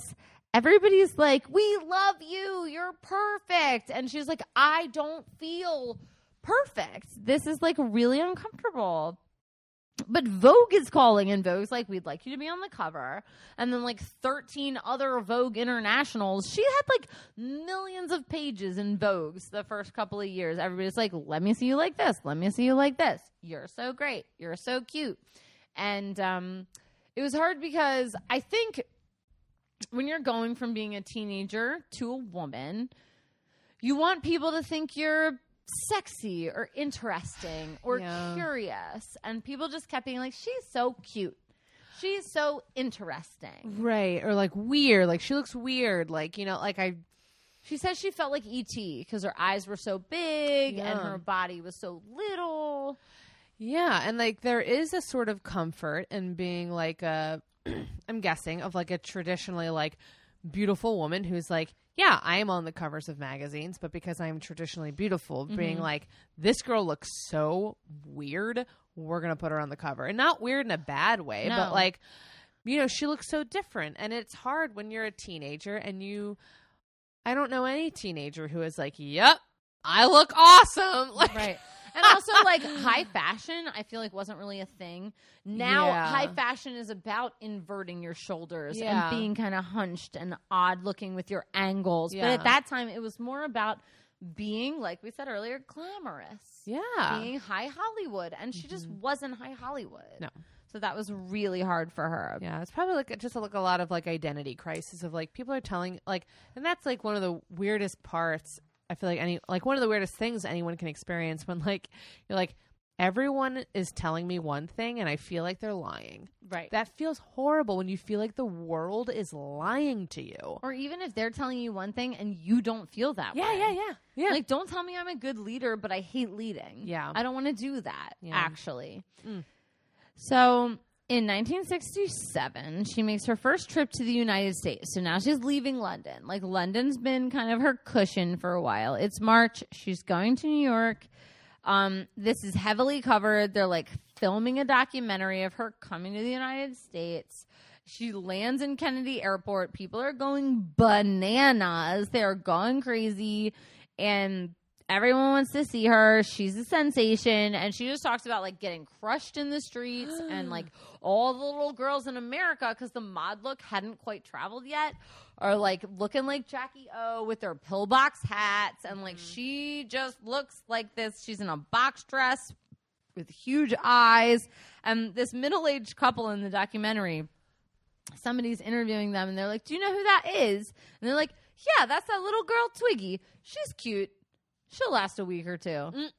A: everybody's like, We love you. You're perfect. And she's like, I don't feel perfect. This is like really uncomfortable. But Vogue is calling, and Vogue's like, We'd like you to be on the cover. And then, like, 13 other Vogue internationals. She had like millions of pages in Vogue's the first couple of years. Everybody's like, Let me see you like this. Let me see you like this. You're so great. You're so cute. And um, it was hard because I think when you're going from being a teenager to a woman, you want people to think you're sexy or interesting or
B: Yeah.
A: curious. And people just kept being like, she's so cute. She's so interesting.
B: Right. Or like weird. Like she looks weird. Like, you know, like I
A: She says she felt like E.T. because her eyes were so big and her body was so little.
B: Yeah, and like there is a sort of comfort in being like a I'm guessing of like a traditionally like beautiful woman who's like, yeah, I am on the covers of magazines, but because I'm traditionally beautiful, being mm-hmm. like this girl looks so weird, we're going to put her on the cover. And not weird in a bad way,
A: No.
B: but like you know, she looks so different and it's hard when you're a teenager and you I don't know any teenager who is like, "Yep, I look awesome." Like
A: Right. And also, like high fashion, I feel like wasn't really a thing. Now,
B: Yeah.
A: high fashion is about inverting your shoulders
B: Yeah.
A: and being kind of hunched and odd looking with your angles. But at that time, it was more about being, like we said earlier, glamorous.
B: Yeah.
A: Being high Hollywood. And she just mm-hmm. wasn't high Hollywood.
B: No.
A: So that was really hard for her.
B: Yeah, it's probably like just like a lot of like identity crisis of like people are telling like, and that's like one of the weirdest parts. I feel like any like one of the weirdest things anyone can experience when like you're like everyone is telling me one thing and I feel like they're lying.
A: Right.
B: That feels horrible when you feel like the world is lying to you.
A: or even if they're telling you one thing and you don't feel that
B: Yeah,
A: way.
B: yeah, yeah, yeah.
A: Like, don't tell me I'm a good leader, but I hate leading.
B: Yeah.
A: I don't want to do that,
B: Yeah.
A: actually.
B: Mm.
A: So, in 1967, she makes her first trip to the United States. So now she's leaving London. Like, London's been kind of her cushion for a while. It's March. She's going to New York. Um, this is heavily covered. They're like filming a documentary of her coming to the United States. She lands in Kennedy Airport. People are going bananas. They're going crazy. And everyone wants to see her. She's a sensation. And she just talks about like getting crushed in the streets and like all the little girls in America, because the mod look hadn't quite traveled yet, are like looking like Jackie O with their pillbox hats. And like mm-hmm. she just looks like this. She's in a box dress with huge eyes. And this middle aged couple in the documentary, somebody's interviewing them and they're like, Do you know who that is? And they're like, Yeah, that's that little girl Twiggy. She's cute. She'll last a week or two.
B: Mm.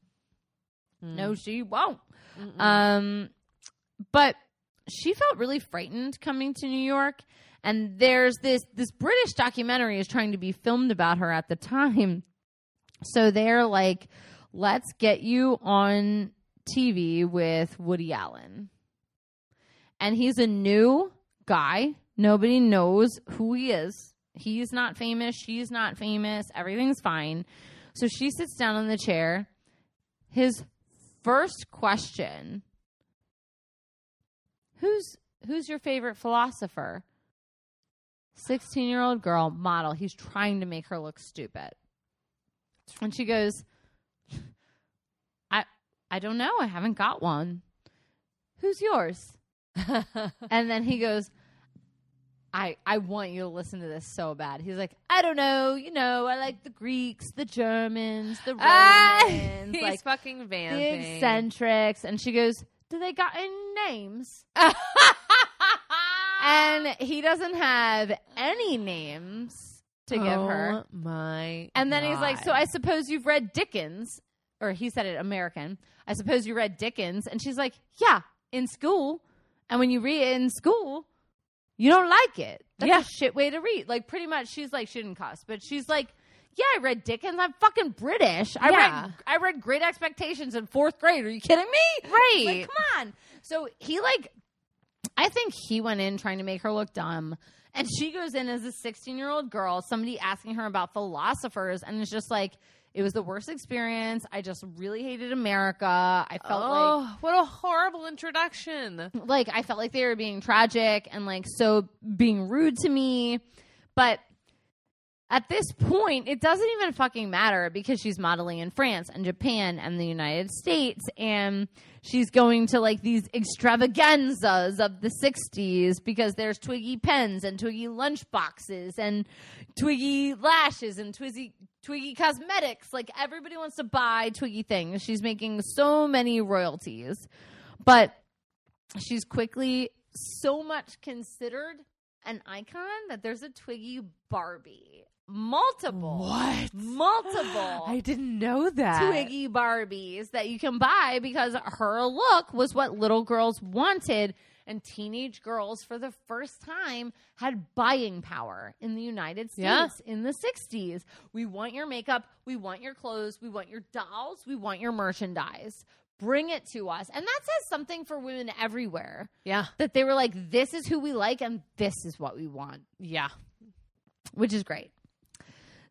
A: No, she won't.
B: Mm-mm.
A: Um, but she felt really frightened coming to New York. And there's this this British documentary is trying to be filmed about her at the time. So they're like, let's get you on TV with Woody Allen. And he's a new guy. Nobody knows who he is. He's not famous. She's not famous. Everything's fine. So she sits down on the chair. His first question Who's who's your favorite philosopher? 16 year old girl, model. He's trying to make her look stupid. And she goes, I I don't know. I haven't got one. Who's yours? and then he goes, I I want you to listen to this so bad. He's like, I don't know, you know, I like the Greeks, the Germans, the Romans,
B: Ah, he's
A: like
B: fucking
A: the
B: vamping.
A: eccentrics. And she goes, Do they got any names? and he doesn't have any names to give her.
B: Oh my.
A: And then he's like, So I suppose you've read Dickens. Or he said it American. I suppose you read Dickens. And she's like, Yeah, in school. And when you read it in school, you don't like it. That's
B: Yeah.
A: a shit way to read. Like, pretty much, she's like, she didn't cuss, but she's like, yeah, I read Dickens. I'm fucking British. I
B: Yeah.
A: read I read Great Expectations in fourth grade. Are you kidding me?
B: Right.
A: Like, come on. So he like, I think he went in trying to make her look dumb, and she goes in as a 16 year old girl. Somebody asking her about philosophers, and it's just like, It was the worst experience. I just really hated America. I felt
B: oh, what a horrible introduction.
A: like like I felt like they were being tragic and like so being rude to me. But at this point, it doesn't even fucking matter because she's modeling in France and Japan and the United States and she's going to like these extravaganzas of the 60s because there's Twiggy pens and Twiggy lunch boxes and Twiggy lashes and Twiggy Twiggy cosmetics. Like everybody wants to buy Twiggy things. She's making so many royalties. But she's quickly so much considered an icon that there's a Twiggy Barbie. Multiple.
B: What?
A: Multiple.
B: I didn't know that.
A: Twiggy Barbies that you can buy because her look was what little girls wanted. And teenage girls, for the first time, had buying power in the United States
B: Yeah.
A: in the 60s. We want your makeup. We want your clothes. We want your dolls. We want your merchandise. Bring it to us. And that says something for women everywhere
B: Yeah.
A: that they were like, this is who we like and this is what we want
B: Yeah.
A: which is great.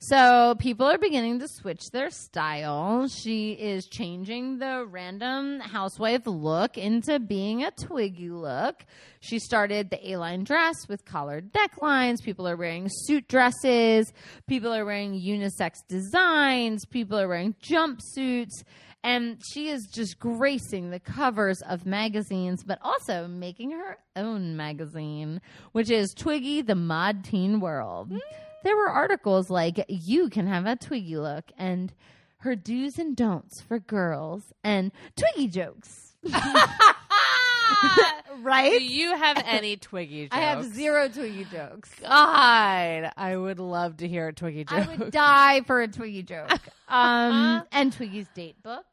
A: So people are beginning to switch their style. She is changing the random housewife look into being a Twiggy look. She started the A-line dress with collared necklines. People are wearing suit dresses. People are wearing unisex designs. People are wearing jumpsuits. And she is just gracing the covers of magazines, but also making her own magazine, which is Twiggy the Mod Teen World. Mm. There were articles like You Can Have a Twiggy Look and Her Do's and Don'ts for Girls and Twiggy Jokes. Right?
B: Do you have any Twiggy jokes?
A: I have zero Twiggy jokes.
B: God, I would love to hear a Twiggy joke.
A: I would die for a Twiggy joke. Um, and Twiggy's date book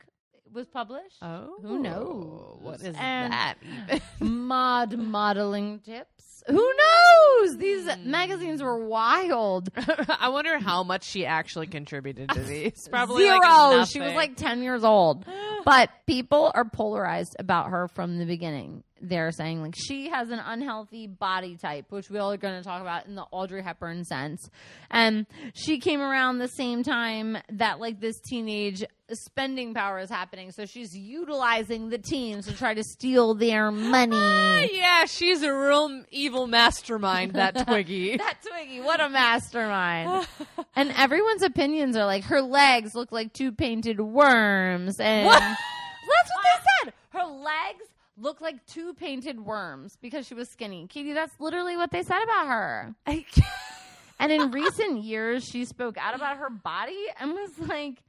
A: was published.
B: Oh,
A: Who knows?
B: What is
A: And-
B: that even?
A: Mod modeling tips. Who knows? These
B: Hmm.
A: magazines were wild.
B: I wonder how much she actually contributed to these. Probably
A: Zero.
B: Like
A: she was like 10 years old. But people are polarized about her from the beginning. They're saying like she has an unhealthy body type, which we all are going to talk about in the Audrey Hepburn sense. And she came around the same time that like this teenage spending power is happening. So she's utilizing the teens to try to steal their money.
B: Ah, yeah, she's a real evil mastermind. That Twiggy.
A: that Twiggy, what a mastermind. and everyone's opinions are like her legs look like two painted worms and
B: What?
A: that's what they said. Her legs look like two painted worms because she was skinny. Katie, that's literally what they said about her. And in recent years, she spoke out about her body and was like,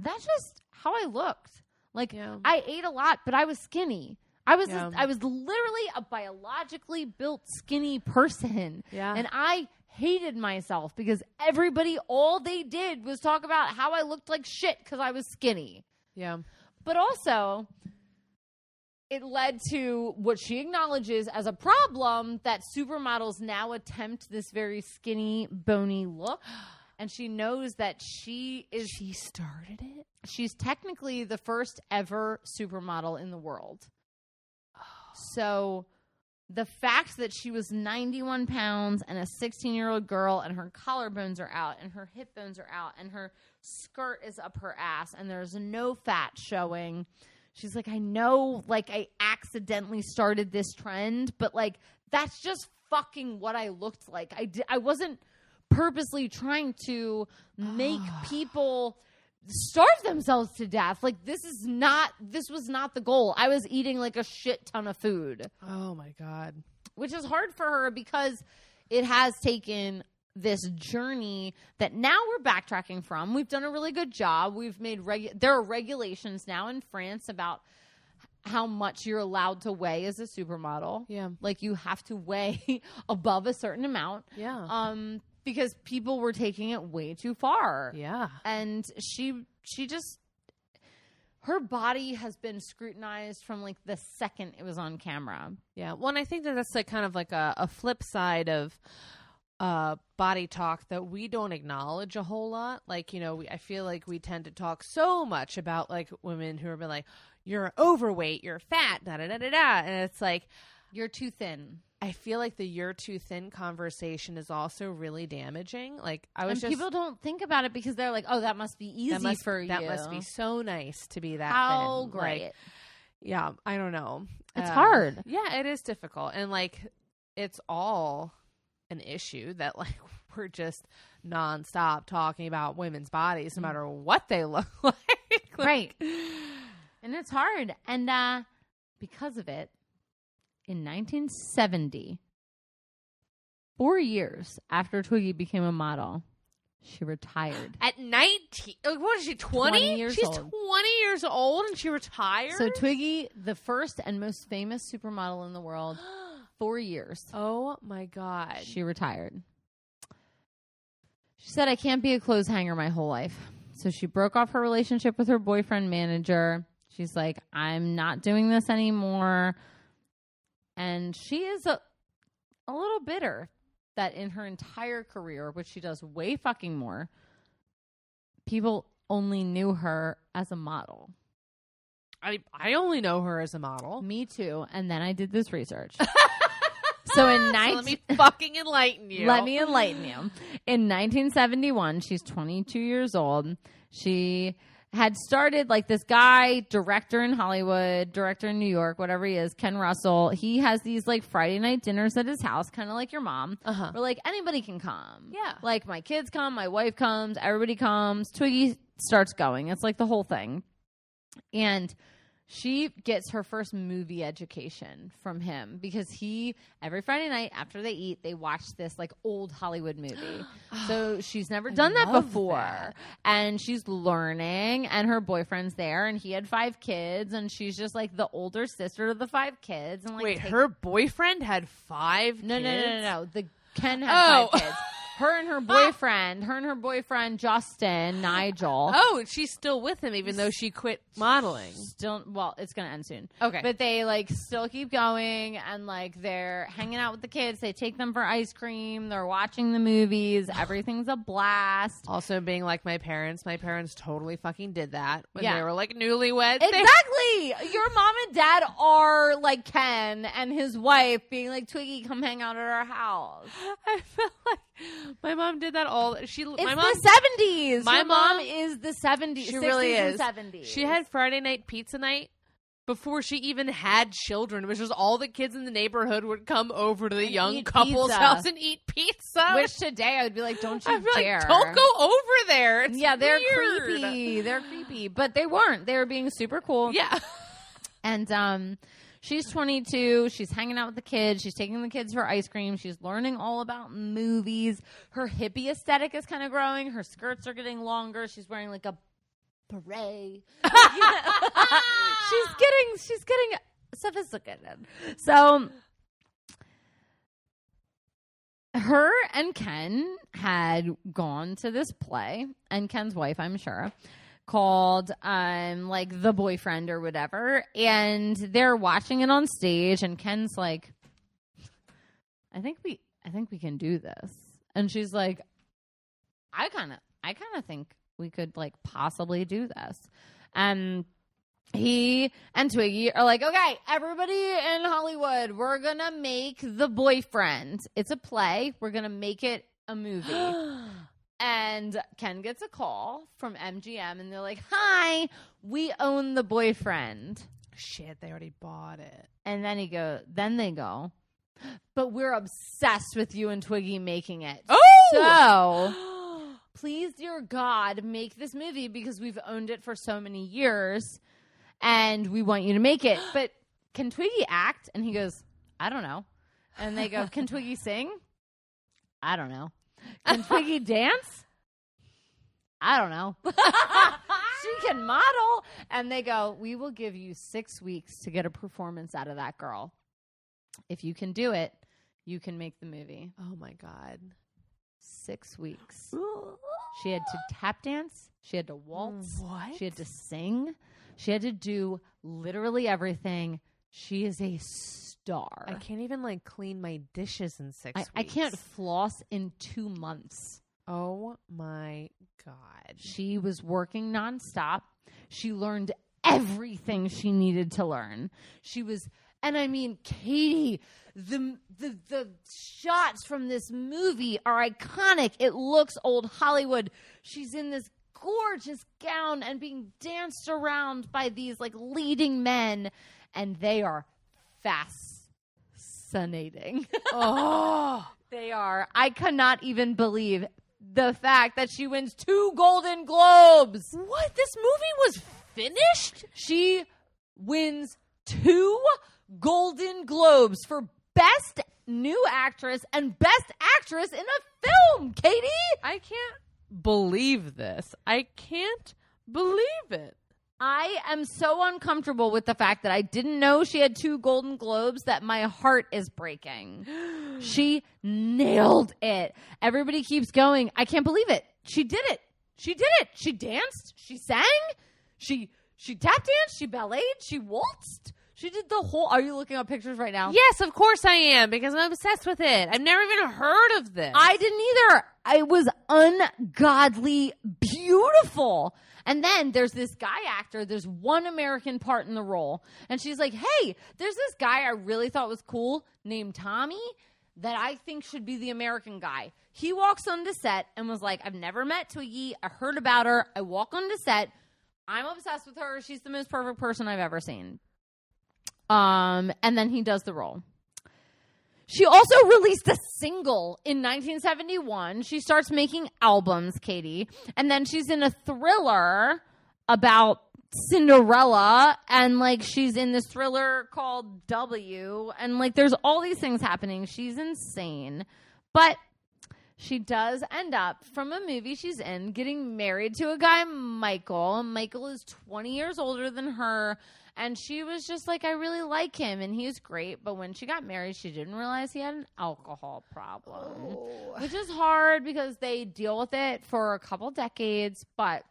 A: that's just how I looked. Like,
B: Yeah.
A: I ate a lot, but I was skinny. I was
B: Yeah.
A: I was literally a biologically built skinny person.
B: Yeah.
A: And I hated myself because everybody all they did was talk about how I looked like shit cuz I was skinny.
B: yeah.
A: But also it led to what she acknowledges as a problem that supermodels now attempt this very skinny, bony look. And she knows that she is
B: She started it.
A: she's technically the first ever supermodel in the world. So the fact that she was 91 pounds and a 16 year old girl and her collarbones are out and her hip bones are out and her skirt is up her ass and there's no fat showing. She's like, I know, like, I accidentally started this trend, but like, that's just fucking what I looked like. I, di- I wasn't purposely trying to make ah. people starve themselves to death. Like this is not this was not the goal. I was eating like a shit ton of food,
B: Oh my god.
A: which is hard for her because it has taken this journey that now we're backtracking from. We've done a really good job. We've made regu- there are regulations now in France about how much you're allowed to weigh as a supermodel.
B: Yeah.
A: Like you have to weigh above a certain amount.
B: Yeah.
A: Um because people were taking it way too far
B: yeah.
A: and she she just her body has been scrutinized from like the second it was on camera.
B: Yeah. Well, and I think that that's like kind of like a, a flip side of uh body talk that we don't acknowledge a whole lot. Like, you know, we, I feel like we tend to talk so much about like women who are been like, you're overweight, you're fat, da da da da da. And it's like,
A: You're too thin.
B: I feel like the "you're too thin" conversation is also really damaging. Like I was
A: and
B: just
A: people don't think about it because they're like, "Oh, that must be easy
B: that must,
A: for
B: that
A: you."
B: must be so nice to be that
A: How
B: thin.
A: great!
B: Like, yeah, I don't know.
A: it's
B: Uh,
A: hard.
B: Yeah, it is difficult, and like it's all an issue that like we're just nonstop talking about women's bodies, no
A: Mm.
B: matter what they look like. Like,
A: Right. And it's hard. And uh, because of it, in 1970, four years after Twiggy became a model, she retired.
B: At nineteen, like, what is she? Twenty
A: 20 years
B: She's
A: old.
B: twenty years old, and she retired.
A: So Twiggy, the first and most famous supermodel in the world, four years,
B: oh my god!
A: she retired. She said, I can't be a clothes hanger my whole life. So she broke off her relationship with her boyfriend manager. She's like, I'm not doing this anymore. And she is a, a little bitter that in her entire career, which she does way fucking more, people only knew her as a model.
B: I I only know her as a model.
A: Me too. And then I did this research. so in
B: So
A: 19-
B: let me fucking enlighten you.
A: Let me enlighten you. In 1971, she's 22 years old. She had started like this guy, director in Hollywood, director in New York, whatever he is, Ken Russell. He has these like Friday night dinners at his house, kind of like your mom.
B: Uh huh.
A: Where like anybody can come.
B: Yeah.
A: Like my kids come, my wife comes, everybody comes. Twiggy starts going. It's like the whole thing. And she gets her first movie education from him because he every Friday night after they eat, they watch this like old Hollywood movie. so she's never done that before.
B: that.
A: And she's learning and her boyfriend's there and he had five kids and she's just like the older sister of the five kids and like
B: Wait,
A: take-
B: her boyfriend had five.
A: no, no, no, no, no. The Ken had
B: Oh.
A: five kids. Her and her ah. boyfriend, her and her boyfriend Justin Nigel.
B: Oh, she's still with him even though she quit modeling.
A: Still, well, it's gonna end soon.
B: Okay.
A: But they like still keep going and like they're hanging out with the kids. They take them for ice cream. They're watching the movies. Everything's a blast.
B: also being like my parents, my parents totally fucking did that when
A: Yeah.
B: they were like newlyweds. They-
A: Exactly. Your mom and dad are like Ken and his wife being like Twiggy, come hang out at our house.
B: I feel like my mom did that all. She
A: It's
B: my mom
A: the seventies.
B: my
A: mom,
B: mom-
A: is the seventies.
B: She really is.
A: Seventies.
B: She had Friday night pizza night before she even had children. It was just all the kids in the neighborhood would come over to the
A: And
B: young couple's
A: pizza.
B: house and eat pizza.
A: Which today I would be like, don't you dare.
B: like don't go over there. It's
A: yeah, they're
B: weird.
A: creepy. They're creepy, but they weren't. They were being super cool.
B: Yeah.
A: And um, she's 22. She's hanging out with the kids. She's taking the kids for ice cream. She's learning all about movies. Her hippie aesthetic is kind of growing. Her skirts are getting longer. She's wearing like a beret. she's getting she's getting sophisticated. So her and Ken had gone to this play, and Ken's wife, I'm sure, called um like the boyfriend or whatever, and they're watching it on stage, and Ken's like, I think we I think we can do this. And she's like, I kinda I kinda think we could like possibly do this. And he and Twiggy are like, okay, everybody in Hollywood, we're gonna make the boyfriend. It's a play. We're gonna make it a movie. and Ken gets a call from MGM, and they're like, "Hi, we own the boyfriend."
B: Shit, they already bought it.
A: And then he go, then they go, but we're obsessed with you and Twiggy making it. Oh so please, dear God, make this movie because we've owned it for so many years and we want you to make it. But can Twiggy act? And he goes, I don't know. And they go, Can Twiggy sing? I don't know. Can Twiggy dance? I don't know. she can model. And they go, We will give you six weeks to get a performance out of that girl. If you can do it, you can make the movie.
B: oh my god.
A: Six weeks. She had to tap dance. She had to waltz.
B: What?
A: She had to sing. She had to do literally everything. She is a star.
B: I can't even like clean my dishes in six
A: I,
B: weeks.
A: I can't floss in two months.
B: Oh my god.
A: She was working nonstop. She learned everything she needed to learn. She was And I mean, Katie, the the the shots from this movie are iconic. It looks old Hollywood. She's in this gorgeous gown and being danced around by these like leading men and they are fascinating.
B: oh,
A: they are. I cannot even believe the fact that she wins two Golden Globes.
B: what? This movie was finished?
A: She wins two Golden Globes for Best New Actress and Best Actress in a Film, Katie.
B: I can't believe this. I can't believe it.
A: I am so uncomfortable with the fact that I didn't know she had two Golden Globes that my heart is breaking. she nailed it. Everybody keeps going. I can't believe it. She did it. She did it. She danced. She sang. She she tap danced. She balleted. She waltzed. She did the whole. Are you looking up pictures right now?
B: Yes, of course I am because I'm obsessed with it. I've never even heard of this.
A: I didn't either. It was ungodly beautiful. And then there's this guy actor, there's one American part in the role. And she's like, hey, there's this guy I really thought was cool named Tommy that I think should be the American guy. He walks onto set and was like, I've never met Twiggy. I heard about her. I walk onto set. I'm obsessed with her. She's the most perfect person I've ever seen. Um, and then he does the role. She also released a single in 1971. She starts making albums, Katie, and then she's in a thriller about Cinderella and like she's in this thriller called W and like there's all these things happening. She's insane. But she does end up from a movie she's in getting married to a guy Michael. Michael is 20 years older than her and she was just like, I really like him and he's great. But when she got married, she didn't realize he had an alcohol problem, oh. which is hard because they deal with it for a couple decades. But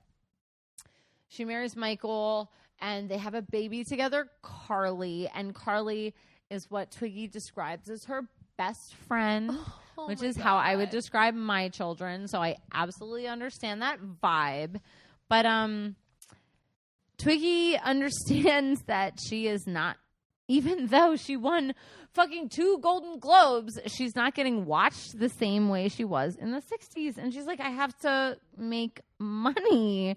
A: she marries Michael and they have a baby together, Carly. And Carly is what Twiggy describes as her best friend.
B: Oh.
A: Oh
B: which
A: is how I would describe my children. So I absolutely understand that vibe. But um Twiggy understands that she is not even though she won fucking two golden globes, she's not getting watched the same way she was in the 60s and she's like I have to make money.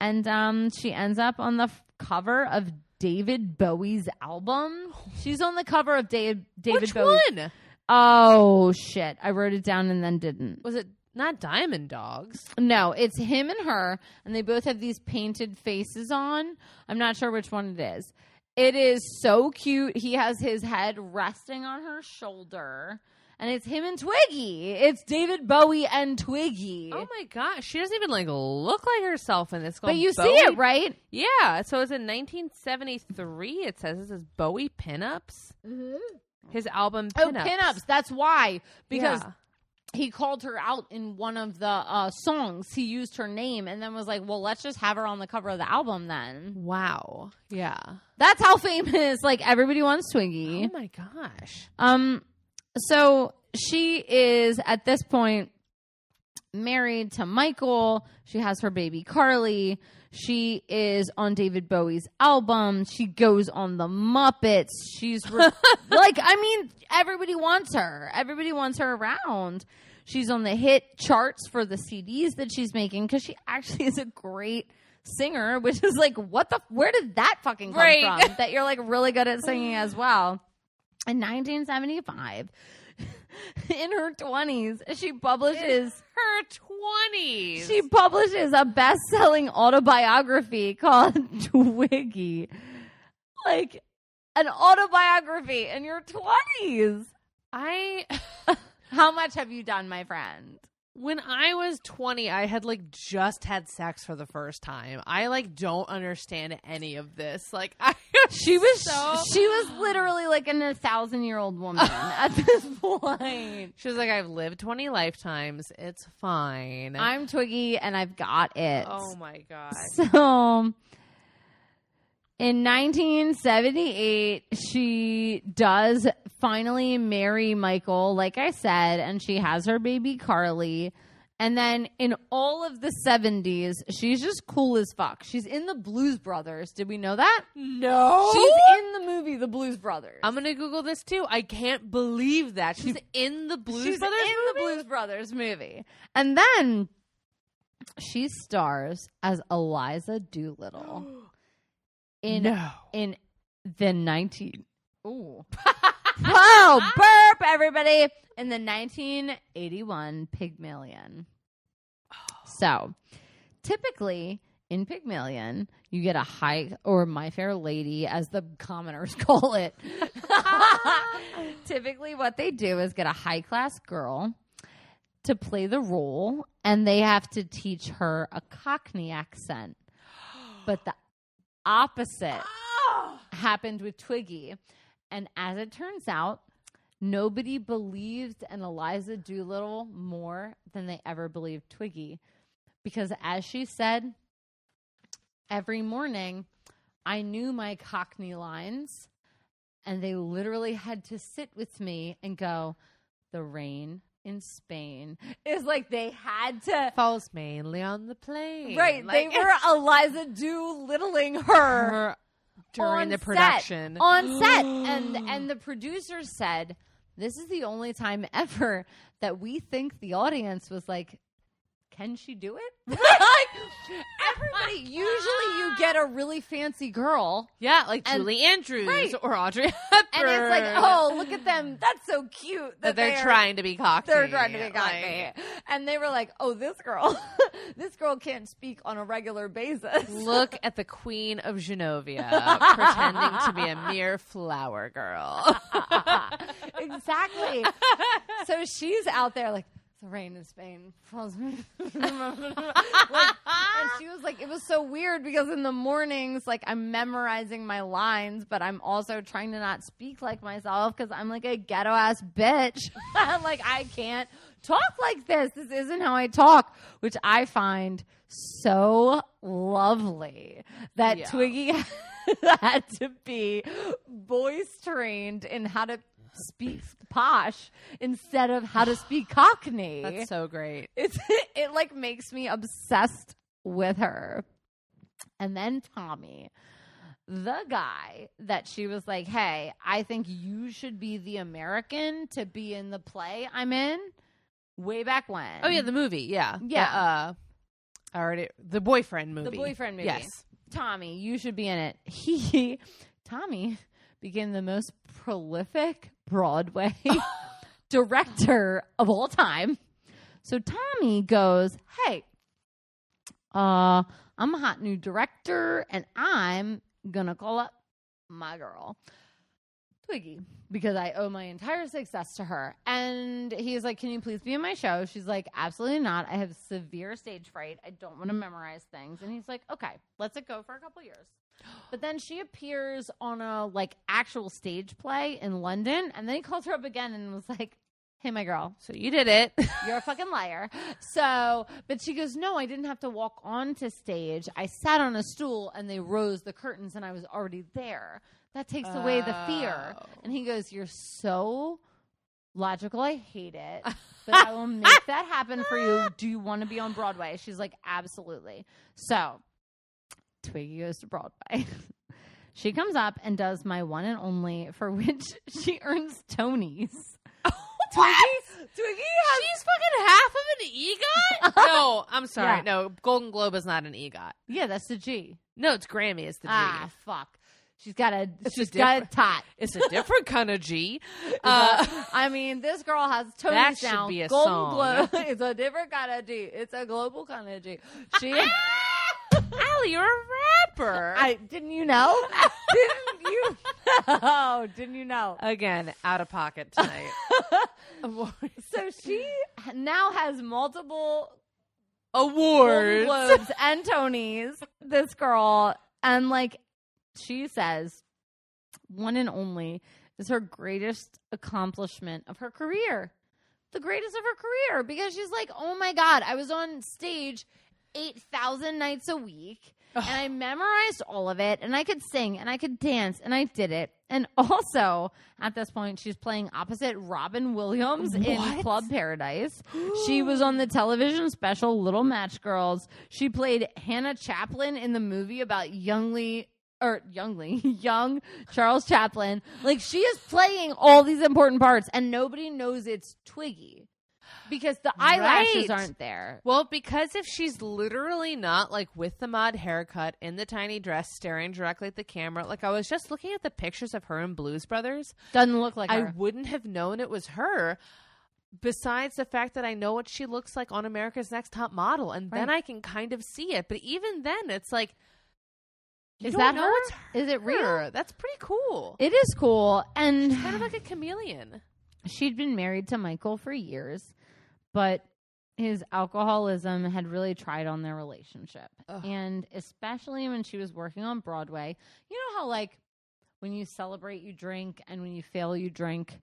A: And um she ends up on the f- cover of David Bowie's album. She's on the cover of Dave, David
B: Which
A: Bowie.
B: one?
A: Oh shit! I wrote it down and then didn't.
B: Was it not Diamond Dogs?
A: No, it's him and her, and they both have these painted faces on. I'm not sure which one it is. It is so cute. He has his head resting on her shoulder, and it's him and Twiggy. It's David Bowie and Twiggy.
B: Oh my gosh, she doesn't even like look like herself in this.
A: but you see it right?
B: Yeah, so it's in 1973. It says this is Bowie Pinups. Mm-hmm. His album
A: Oh,
B: Pinups.
A: pinups. That's why because
B: Yeah.
A: he called her out in one of the uh, songs. He used her name and then was like, "Well, let's just have her on the cover of the album then."
B: Wow. Yeah.
A: That's how famous. Like everybody wants Twiggy.
B: Oh my gosh.
A: Um, so she is at this point married to Michael. She has her baby Carly. She is on David Bowie's album. She goes on the Muppets. She's re- like, I mean, everybody wants her. Everybody wants her around. She's on the hit charts for the CDs that she's making because she actually is a great singer, which is like, what the? Where did that fucking come
B: Right.
A: from? That you're like really good at singing as well in 1975 in her 20s she publishes
B: Her 20s.
A: she publishes a best-selling autobiography called twiggy. Like an autobiography in your 20s
B: I
A: how much have you done my friend
B: when I was 20, I had like just had sex for the first time. I like don't understand any of this. Like I
A: she was
B: so
A: she was literally like an, a thousand year old woman at this point
B: She was like, I've lived 20 lifetimes. It's fine.
A: i'm twiggy and i've got it
B: oh my God.
A: So in 1978, she does finally marry Michael, like I said, and she has her baby Carly. And then in all of the 70s, she's just cool as fuck. She's in the Blues Brothers. Did we know that?
B: No.
A: She's in the movie The Blues Brothers.
B: I'm gonna Google this too. I can't believe that she's in the Blues
A: She's
B: Brothers
A: in
B: movie?
A: the Blues Brothers movie. And then she stars as Eliza Doolittle in
B: no.
A: in the 19 Ooh. Whoa, burp everybody in the 1981 Pygmalion. So, typically in Pygmalion, you get a high or My Fair Lady as the commoners call it. typically what they do is get a high class girl to play the role and they have to teach her a cockney accent. But the opposite ah! happened with Twiggy. And as it turns out, nobody believed in Eliza Doolittle more than they ever believed Twiggy. Because as she said, every morning I knew my Cockney lines, and they literally had to sit with me and go, The rain in Spain is like they had to.
B: Falls mainly on the plain.
A: Right,
B: Like,
A: they were Eliza Doolittling her
B: her during the
A: set.
B: production.
A: on set and and the producers said this is the only time ever that we think the audience was like can she do it like everybody usually you get a really fancy girl
B: yeah, like
A: And-
B: Julie Andrews
A: right.
B: or Audrey
A: and it's like oh look at them that's so cute
B: that they're
A: they are-
B: trying to be cocky.
A: they're trying to be
B: Like,
A: cocky. and they were like, "Oh, this girl, this girl can't speak on a regular basis."
B: Look at the Queen of Genovia pretending to be a mere flower girl.
A: exactly. so she's out there like the rain in Spain falls. like, and she was like, it was so weird because in the mornings, like I'm memorizing my lines, but I'm also trying to not speak like myself because I'm like a ghetto ass bitch. Like I can't talk like this. This isn't how I talk, which I find so lovely that
B: Yeah.
A: Twiggy had to be voice trained in how to speak posh instead of how to speak cockney
B: That's so great.
A: it's it like makes me obsessed with her. And then Tommy, the guy that she was like, "Hey, I think you should be the American to be in the play I'm in." Way back when.
B: Oh yeah, the movie. Yeah,
A: Yeah.
B: The, uh, I already the boyfriend movie.
A: the boyfriend movie.
B: Yes.
A: Tommy, you should be in it. He Tommy became the most prolific Broadway director of all time. So Tommy goes, "Hey, uh, I'm a hot new director, and I'm gonna call up my girl, Twiggy, because I owe my entire success to her." And he's like, "Can you please be in my show?" She's like, "Absolutely not. I have severe stage fright. I don't want to memorize things." And he's like, "Okay, let's it go for a couple years." But then she appears on a like actual stage play in London, and then he calls her up again and was like, "Hey, my girl,
B: So you did it.
A: you're a fucking liar. So, but she goes, No, I didn't have to walk onto stage. I sat on a stool and they rose the curtains and I was already there. That takes away the fear.
B: Oh.
A: And he goes, You're so logical. I hate it. But I will make that happen for you. Do you want to be on Broadway? She's like, Absolutely. So, Twiggy goes to Broadway. she comes up and does my one and only, for which she earns Tonys.
B: What?
A: Twiggy
B: She's fucking half of an EGOT. no, I'm sorry.
A: Yeah.
B: No, Golden Globe is not an EGOT.
A: Yeah, that's the G.
B: No, it's Grammy. It's the G.
A: Ah, fuck. She's got a
B: It's
A: she's
B: a
A: got a
B: different-
A: tot.
B: It's a different kind of G. Uh,
A: I mean, this girl has Tony
B: That should
A: sound.
B: be a
A: Golden
B: song.
A: Globe. It's a different kind of G. It's a global kind of G. She.
B: You're a rapper.
A: I didn't you know? didn't you? Oh, didn't you know?
B: Again, out of pocket tonight.
A: So she now has multiple Golden
B: Awards.
A: Globes and Tonys. This girl, and like she says, one and only is her greatest accomplishment of her career. The greatest of her career because she's like, oh my God, I was on stage 8,000 nights a week and I memorized all of it, and I could sing, and I could dance, and I did it. And also, at this point, she's playing opposite Robin Williams in
B: What?
A: Club Paradise. she was on the television special Little Match Girls. She played Hannah Chaplin in the movie about youngly or youngly young Charles Chaplin. Like she is playing all these important parts, and nobody knows it's Twiggy because the eyelashes
B: Right.
A: aren't there.
B: Well, because if she's literally not like with the mod haircut in the tiny dress, staring directly at the camera, like I was just looking at the pictures of her in Blues Brothers,
A: Doesn't look like
B: I
A: her.
B: wouldn't have known it was her. Besides the fact that I know what she looks like on America's Next Top Model, and then I can kind of see it. But even then, it's like, you
A: Is that
B: know
A: her?
B: it's
A: Is it real?
B: That's pretty cool.
A: It is cool, and
B: kind of like a chameleon.
A: She'd been married to Michael for years, but his alcoholism had really tried on their relationship.
B: Ugh.
A: And especially when she was working on Broadway, you know how like when you celebrate you drink and when you fail you drink.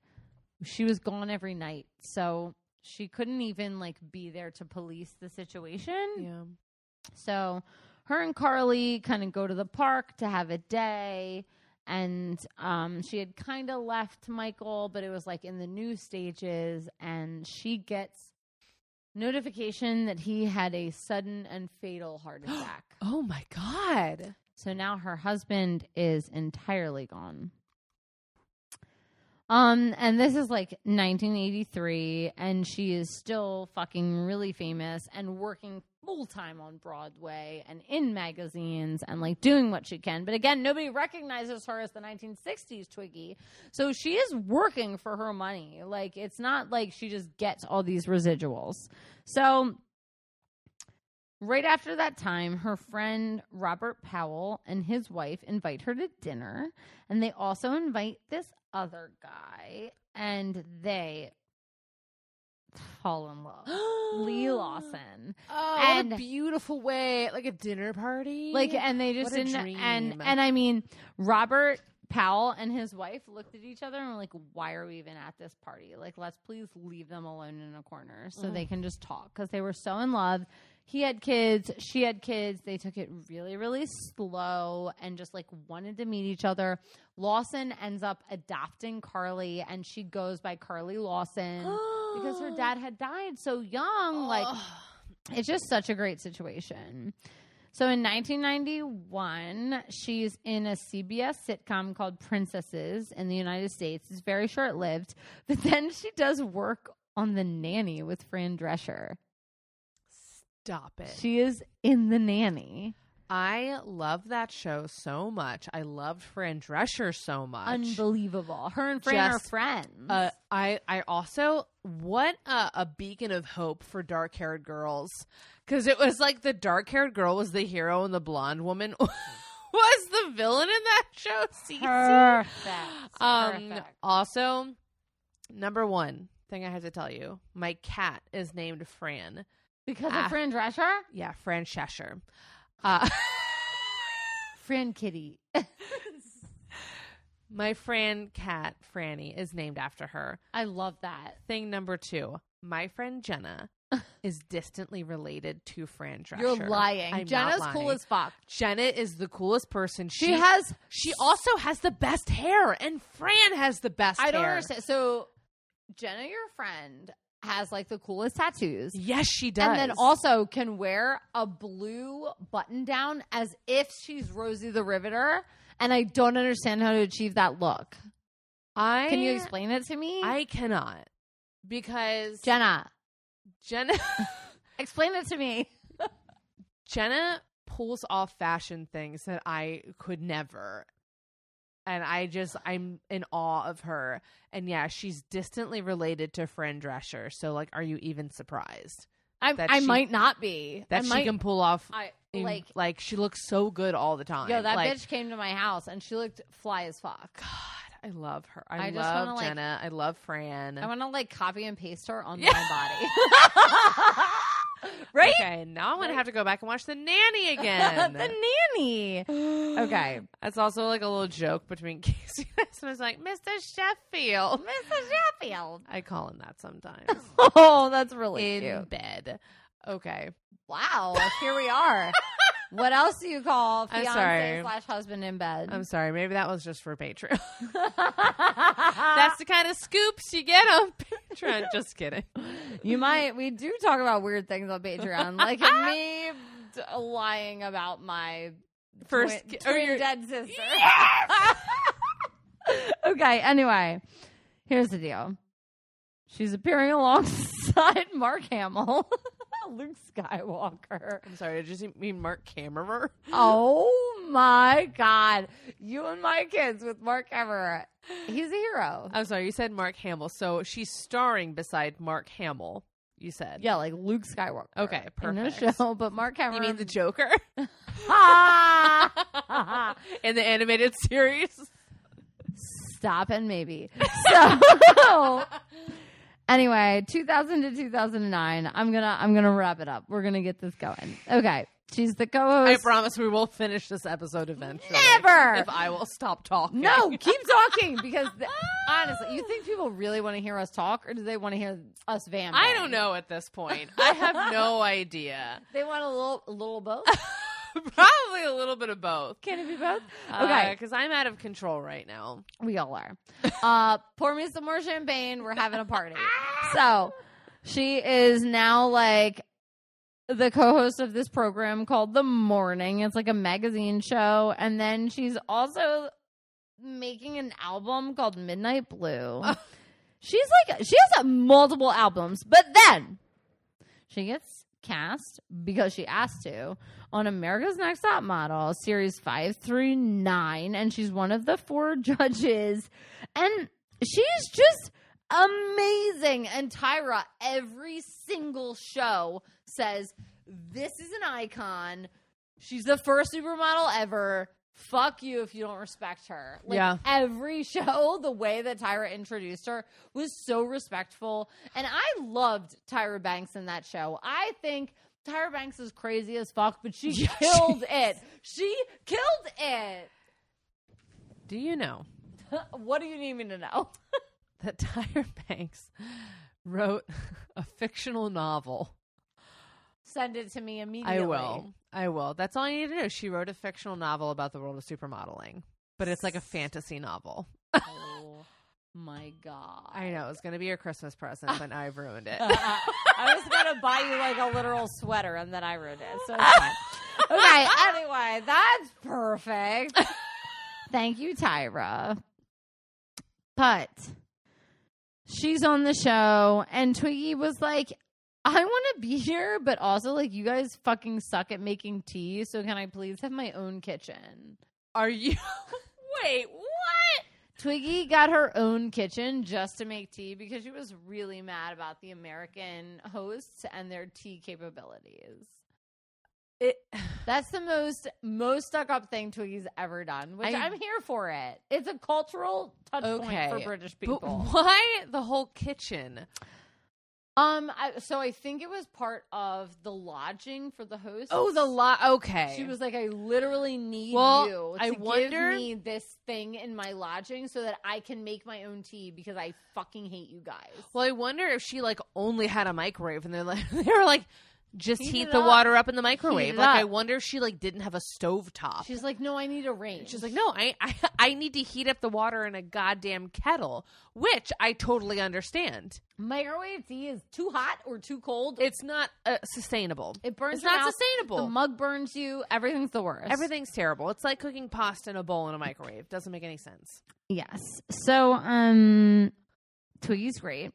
A: She was gone every night. So she couldn't even like be there to police the situation.
B: Yeah.
A: So her and Carly kind of go to the park to have a day. And um, she had kind of left Michael, but it was like in the new stages. And she gets notification that he had a sudden and fatal heart attack.
B: Oh my god.
A: so now her husband is entirely gone. Um, and this is like 1983, and she is still fucking really famous and working full time on Broadway and in magazines and like doing what she can. But again, nobody recognizes her as the 1960s Twiggy. So she is working for her money. Like, it's not like she just gets all these residuals. So Right after that time, her friend Robert Powell and his wife invite her to dinner, and they also invite this other guy, and they fall in love. Leigh Lawson.
B: Oh,
A: And-
B: what a beautiful way, like a dinner party.
A: Like and they just didn't and
B: dream.
A: and I mean Robert Powell and his wife looked at each other and were like, Why are we even at this party? Like, let's please leave them alone in a corner so they mm-hmm. can just talk because they were so in love. He had kids, she had kids. They took it really, really slow and just like wanted to meet each other. Lawson ends up adopting Carly and she goes by Carly Lawson because her dad had died so young. Like, it's just such a great situation. So in 1991, she's in a CBS sitcom called Princesses in the United States. It's very short lived, but then she does work on The Nanny with Fran Drescher.
B: Stop it.
A: She is in The Nanny.
B: I love that show so much. I loved Fran Drescher so much.
A: Unbelievable. Her and Fran are
B: Just,
A: friends.
B: Uh, I I also what a, a beacon of hope for dark haired girls because it was like the dark haired girl was the hero and the blonde woman was the villain in that show. Cece.
A: Perfect.
B: Um.
A: Perfect.
B: Also, number one thing I have to tell you, my cat is named Fran.
A: Because
B: ah.
A: of Fran Drescher?
B: Yeah, Fran Cheshire. Uh,
A: Fran Kitty.
B: my Fran cat Franny is named after her.
A: I love that.
B: Thing number two, my friend Jenna is distantly related to Fran Drescher.
A: You're lying.
B: I'm
A: Jenna's
B: not
A: cool as fuck.
B: Jenna is the coolest person.
A: She,
B: She,
A: has
B: She also has the best hair, and Fran has the best.
A: I don't understand. So, Jenna, your friend, has like the coolest tattoos.
B: Yes, she does.
A: And then also can wear a blue button down as if she's Rosie the Riveter. And I don't understand how to achieve that look.
B: I
A: Can you explain it to me?
B: I cannot because
A: Jenna,
B: Jenna
A: explain it to me.
B: Jenna pulls off fashion things that I could never. And I just I'm in awe of her. And yeah, she's distantly related to Fran Drescher. So like are you even surprised
A: I, I
B: she-
A: might not be.
B: that
A: I
B: she
A: might,
B: can pull off
A: I, like,
B: like she looks so good all the time.
A: yo, that
B: Like,
A: bitch came to my house and she looked fly as fuck.
B: God, I love her. I,
A: I just
B: love
A: wanna, like-
B: Jenna. I love Fran.
A: I want to like copy and paste her on
B: Yeah.
A: my body. right?
B: Okay, now I'm gonna have to go back and watch the nanny again.
A: the nanny. Okay.
B: That's also like a little joke between Casey and I. was like, Mr. Sheffield.
A: Mr. Sheffield.
B: I call him that sometimes.
A: Oh, that's really
B: In
A: cute.
B: bed. Okay.
A: Wow. Here we are. What else do you call fiance slash husband in bed?
B: I'm sorry. Maybe that was just for Patreon. That's the kind of scoops you get on Patreon. Just kidding.
A: you might. We do talk about weird things on Patreon, like me d- lying about my
B: First,
A: twin,
B: or oh,
A: twin
B: your-
A: dead sister. Yes! okay. Anyway, here's the deal. She's appearing alongside Mark Hamill, Luke Skywalker.
B: I'm sorry. Did you mean Mark Cameron?
A: Oh my God. You and my kids with Mark Everett. He's a hero.
B: I'm sorry. You said Mark Hamill. So she's starring beside Mark Hamill. You said.
A: Yeah, like Luke Skywalker.
B: Okay,
A: In the show, but Mark
B: You mean the Joker in the animated series?
A: Stop and maybe. So anyway, 2000 to 2009. I'm gonna I'm gonna wrap it up. We're gonna get this going. Okay, she's the co-host.
B: I promise we will finish this episode eventually.
A: Never!
B: If I will stop talking.
A: no, keep talking because th- honestly, you think people really want to hear us talk, or do they want to hear us vamp?
B: I don't know at this point. I have no idea.
A: They want a little a little both.
B: Probably a little bit of both.
A: Can it be both? Okay,
B: Because I'm out of control right now.
A: we all are. Uh, pour me some more champagne. We're having a party. So she is now like the co-host of this program called The Morning. It's like a magazine show, and then she's also making an album called Midnight Blue. she's like she has uh, multiple albums, but then she gets cast because she asked to on America's Next Top Model series 5 through 9 and she's one of the four judges. And she's just amazing. And Tyra every single show says this is an icon. She's the first supermodel ever. Fuck you if you don't respect her. Like
B: Yeah.
A: every show the way that Tyra introduced her was so respectful. And I loved Tyra Banks in that show. I think Tyra Banks is crazy as fuck but she
B: Yeah,
A: killed it she killed it
B: Do you know
A: what do you need me to know
B: that Tyra Banks wrote a fictional novel?
A: send it to me immediately
B: I will. I will. That's all you need to know. She wrote a fictional novel about the world of supermodeling, but it's like a fantasy novel.
A: oh my god
B: I know. it was going to be your Christmas present, but I've ruined it.
A: Uh, uh, I was gonna buy you like a literal sweater, and then I ruined it. So it's fine. okay. Anyway, that's perfect. Thank you, Tyra. But she's on the show, and Twiggy was like, "I want to be here, but also like you guys fucking suck at making tea. So can I please have my own kitchen?"
B: Are you? Wait, what?
A: Twiggy got her own kitchen just to make tea because she was really mad about the American hosts and their tea capabilities.
B: It,
A: That's the most most stuck up thing Twiggy's ever done, which
B: I-
A: am here for it. It's a cultural touch
B: Okay,
A: point for British people.
B: why the whole kitchen?
A: Um, I, so I think it was part of the lodging for the host.
B: Oh, the lot. Okay.
A: She was like, I literally need
B: Well,
A: you to
B: I wonder-
A: give me this thing in my lodging so that I can make my own tea because I fucking hate you guys.
B: Well, I wonder if she like only had a microwave, and they're like, they were like, just
A: Heat
B: heat, the
A: up.
B: water up in the microwave. Like, I wonder if she like didn't have a stove top.
A: She's like, no, I need a range.
B: She's like, no, I, I I need to heat up the water in a goddamn kettle, which I totally understand.
A: microwave tea is too hot or too cold.
B: It's not uh, sustainable.
A: it burns.
B: It's not
A: mouth.
B: sustainable.
A: The mug burns you. Everything's the worst.
B: Everything's terrible. It's like cooking pasta in a bowl in a microwave. Doesn't make any sense.
A: Yes. So, um, Twiggy's great.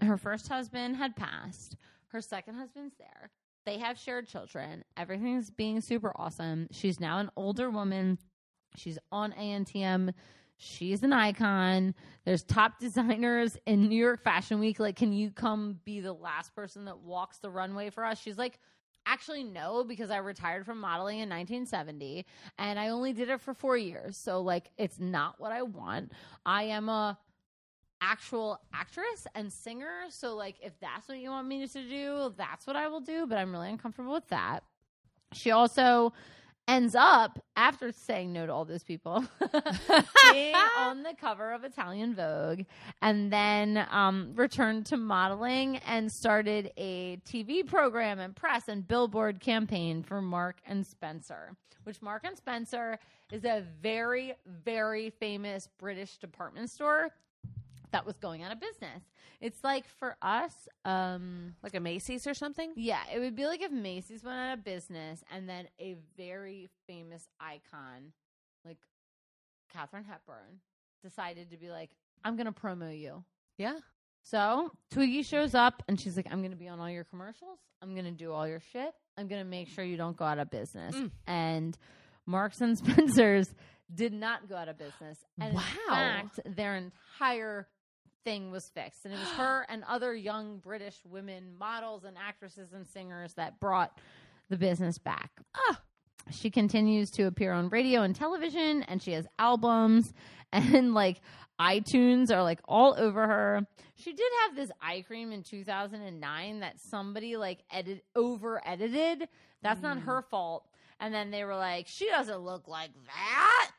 A: Her first husband had passed. Her second husband's there. They have shared children. Everything's being super awesome. She's now an older woman. She's on ANTM. She's an icon. There's top designers in New York Fashion Week. Like, can you come be the last person that walks the runway for us? She's like, actually, no, because I retired from modeling in 1970 and I only did it for four years. So, like, it's not what I want. I am a actual actress and singer. So, like, if that's what you want me to do, that's what I will do. But I'm really uncomfortable with that. She also ends up after saying no to all those people being on the cover of Italian Vogue and then um, returned to modeling and started a TV program and press and billboard campaign for Mark and Spencer, which Mark and Spencer is a very, very famous British department store that was going out of business. It's like for us, um,
B: Like a Macy's or something?
A: yeah, it would be like if Macy's went out of business and then a very famous icon like Katherine Hepburn decided to be like, I'm going to promo you.
B: Yeah.
A: So Twiggy shows up and she's like, I'm going to be on all your commercials. I'm going to do all your shit. I'm going to make sure you don't go out of business.
B: Mm.
A: And Marks and Spencer's did not go out of business. And
B: Wow.
A: in fact, their entire thing was fixed. And it was her and other young British women, models and actresses and singers that brought the business back.
B: Ah.
A: She continues to appear on radio and television, and she has albums, and like iTunes are like all over her. She did have this eye cream in 2009 that somebody like edit over edited. That's not
B: Mm.
A: her fault. And then they were like, she doesn't look like that.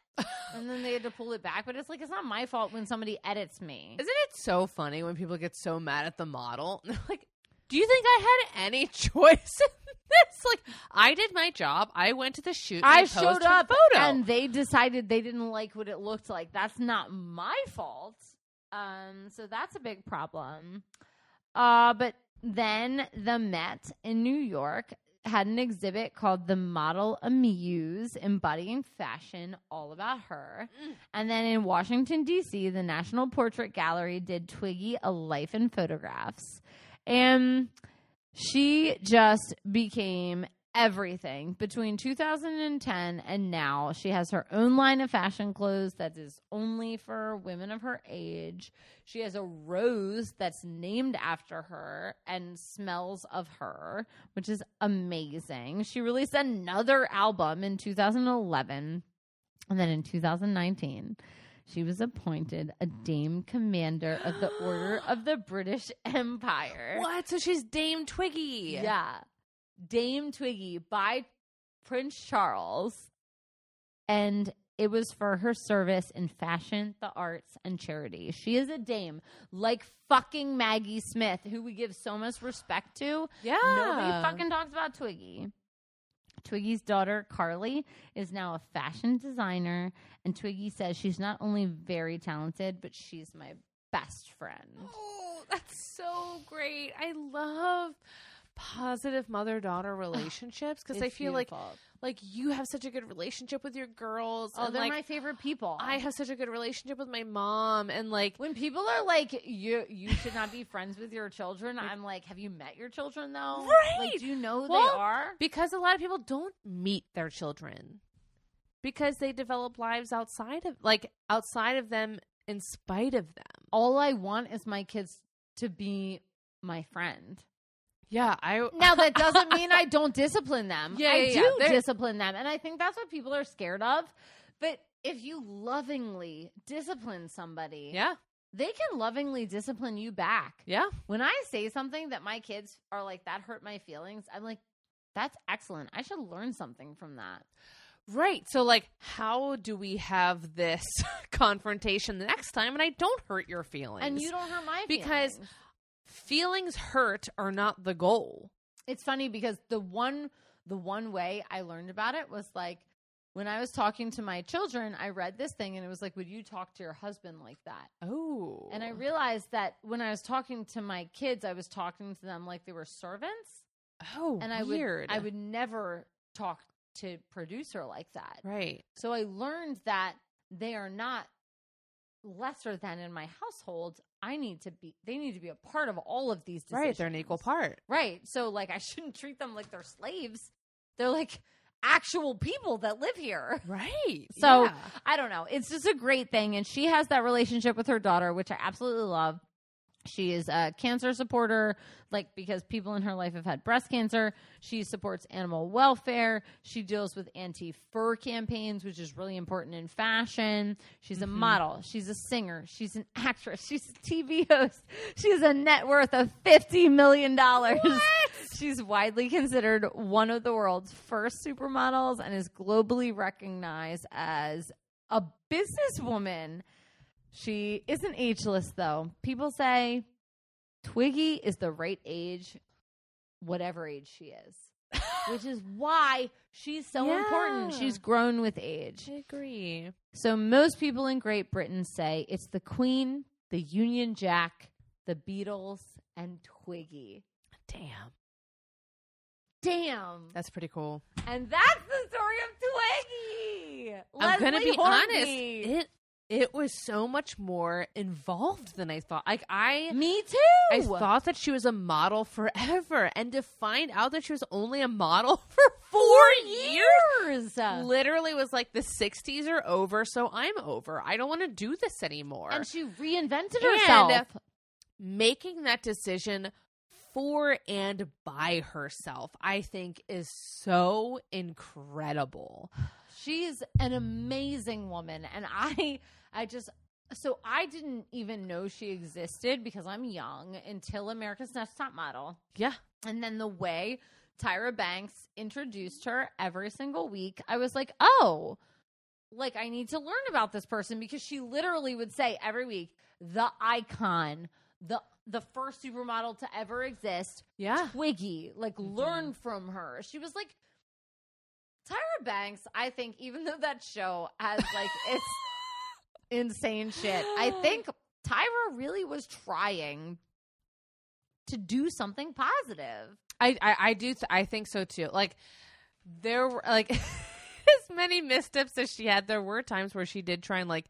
A: And then they had to pull it back. But it's like, it's not my fault when somebody edits me.
B: Isn't it so funny when people get so mad at the model? They're like, do you think I had any choice in this? Like, I did my job. I went to the shoot. and
A: I showed up
B: photo.
A: and they decided they didn't like what it looked like. That's not my fault. Um, so that's a big problem. Uh, but then the Met in New York had an exhibit called The Model as Muse, embodying fashion, all about her.
B: Mm.
A: And then in Washington, D.C., the National Portrait Gallery did Twiggy a life in photographs. And she just became everything between 2010 and now she has her own line of fashion clothes that is only for women of her age she has a rose that's named after her and smells of her which is amazing she released another album in 2011 and then in 2019 she was appointed a Dame Commander of the Order of the British Empire.
B: what? So she's Dame Twiggy.
A: Yeah. Dame Twiggy by Prince Charles. And it was for her service in fashion, the arts, and charity. She is a dame, like fucking Maggie Smith, who we give so much respect to.
B: Yeah.
A: Nobody fucking talks about Twiggy. Twiggy's daughter, Carly, is now a fashion designer. And Twiggy says she's not only very talented, but she's my best friend.
B: Oh, that's so great. I love positive mother daughter relationships because I feel like
A: beautiful.
B: like you have such a good relationship with your girls.
A: oh, they're
B: like
A: my favorite people.
B: I have such a good relationship with my mom and like
A: When people are like, you you should not be friends with your children, I'm like, have you met your children though?
B: Right.
A: Like, do you know who
B: Well,
A: they are?
B: because a lot of people don't meet their children because they develop lives outside of like outside of them in spite of them.
A: All I want is my kids to be my friend.
B: Yeah, I
A: Now that doesn't mean I don't discipline them.
B: Yeah,
A: I
B: yeah,
A: do
B: yeah.
A: Discipline them, and I think that's what people are scared of. But if you lovingly discipline somebody,
B: yeah,
A: they can lovingly discipline you back.
B: yeah.
A: When I say something that my kids are like, that hurt my feelings, I'm like, that's excellent. I should learn something from that.
B: Right. So like how do we have this confrontation the next time and I don't hurt your feelings?
A: And you don't hurt my feelings.
B: Because-
A: feelings.
B: hurt are not the goal.
A: it's funny because the one the one way I learned about it was like when I was talking to my children, I read this thing and it was like, Would you talk to your husband like that?
B: Oh.
A: And I realized that when I was talking to my kids, I was talking to them like they were servants.
B: Oh,
A: And I
B: weird.
A: would I would never talk to producer like that.
B: Right.
A: So I learned that they are not lesser than in my household. I need to be they need to be a part of all of these decisions.
B: Right. They're an equal part.
A: Right. So like I shouldn't treat them like they're slaves. They're like actual people that live here.
B: Right.
A: So
B: Yeah.
A: I don't know. It's just a great thing and she has that relationship with her daughter which I absolutely love. She is a cancer supporter, like because people in her life have had breast cancer. She supports animal welfare. She deals with anti fur campaigns, which is really important in fashion. She's a mm-hmm. model. She's a singer. She's an actress. She's a TV host. She has a net worth of $50 million. She's widely considered one of the world's first supermodels and is globally recognized as a businesswoman. She isn't ageless, though. People say Twiggy is the right age, whatever age she is, which is why she's so important. She's grown with age.
B: I agree.
A: So, most people in Great Britain say it's the Queen, the Union Jack, the Beatles, and Twiggy.
B: Damn.
A: Damn.
B: That's pretty cool.
A: And that's the story of Twiggy.
B: I'm gonna be
A: Hornby.
B: honest. It it was so much more involved than I thought. Like I
A: Me too.
B: I thought that she was a model forever, and to find out that she was only a model for four years,
A: years.
B: literally was like the '60s are over, so I'm over. I don't want to do this anymore.
A: And she reinvented
B: And
A: herself.
B: making that decision for and by herself, I think, is so incredible.
A: She's an amazing woman, and I, I just. So I didn't even know she existed because I'm young until America's Next Top Model.
B: Yeah,
A: And then the way Tyra Banks introduced her every single week, I was like, oh, like I need to learn about this person because she literally would say every week, the icon, the the first supermodel to ever exist,
B: yeah.
A: Twiggy, like mm-hmm. learn from her. She was like Tyra Banks, I think, even though that show has like it's insane shit, I think Tyra really was trying to do something positive.
B: I, I, I do. Th- I think so too. Like there were like as many missteps as she had. There were times where she did try and like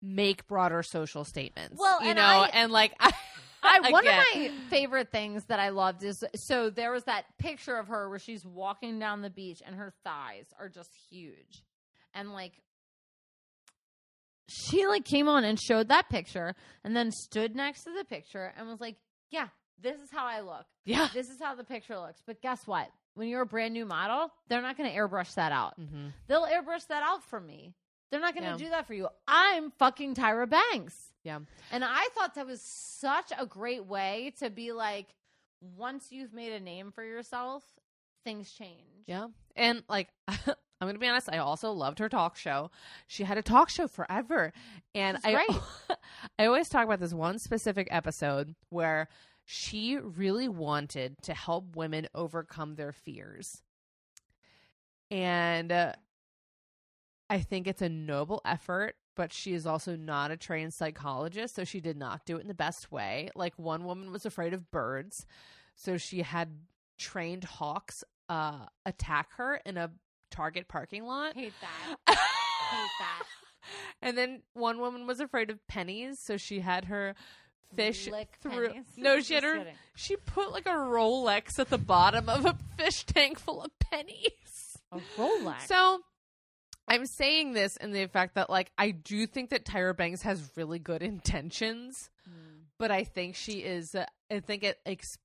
B: make broader social statements.
A: Well,
B: you know,
A: I-
B: and like I,
A: I, one of my favorite things that I loved is so there was that picture of her where she's walking down the beach and her thighs are just huge. And like she like came on and showed that picture and then stood next to the picture and was like, "Yeah, this is how I look.
B: yeah.
A: This is how the picture looks." But guess what? When you're a brand new model, they're not going to airbrush that out.
B: Mm-hmm.
A: They'll airbrush that out for me. They're not going to
B: Yeah.
A: do that for you. I'm fucking Tyra Banks.
B: Yeah.
A: And I thought that was such a great way to be like, once you've made a name for yourself, things change.
B: Yeah. And like I'm going to be honest, I also loved her talk show. She had a talk show forever. And I
A: great.
B: I always talk about this one specific episode where she really wanted to help women overcome their fears. And uh, I think it's a noble effort, but she is also not a trained psychologist, so she did not do it in the best way. Like one woman was afraid of birds, so she had trained hawks uh, attack her in a Target parking lot.
A: Hate that. Hate that.
B: And then one woman was afraid of pennies, so she had her fish
A: Lick
B: through.
A: pennies.
B: No, she had her.
A: kidding.
B: She put like a Rolex at the bottom of a fish tank full of pennies.
A: A Rolex.
B: So I'm saying this in the fact that like I do think that Tyra Banks has really good intentions,
A: Hmm.
B: but I think she is. Uh, I think it ex-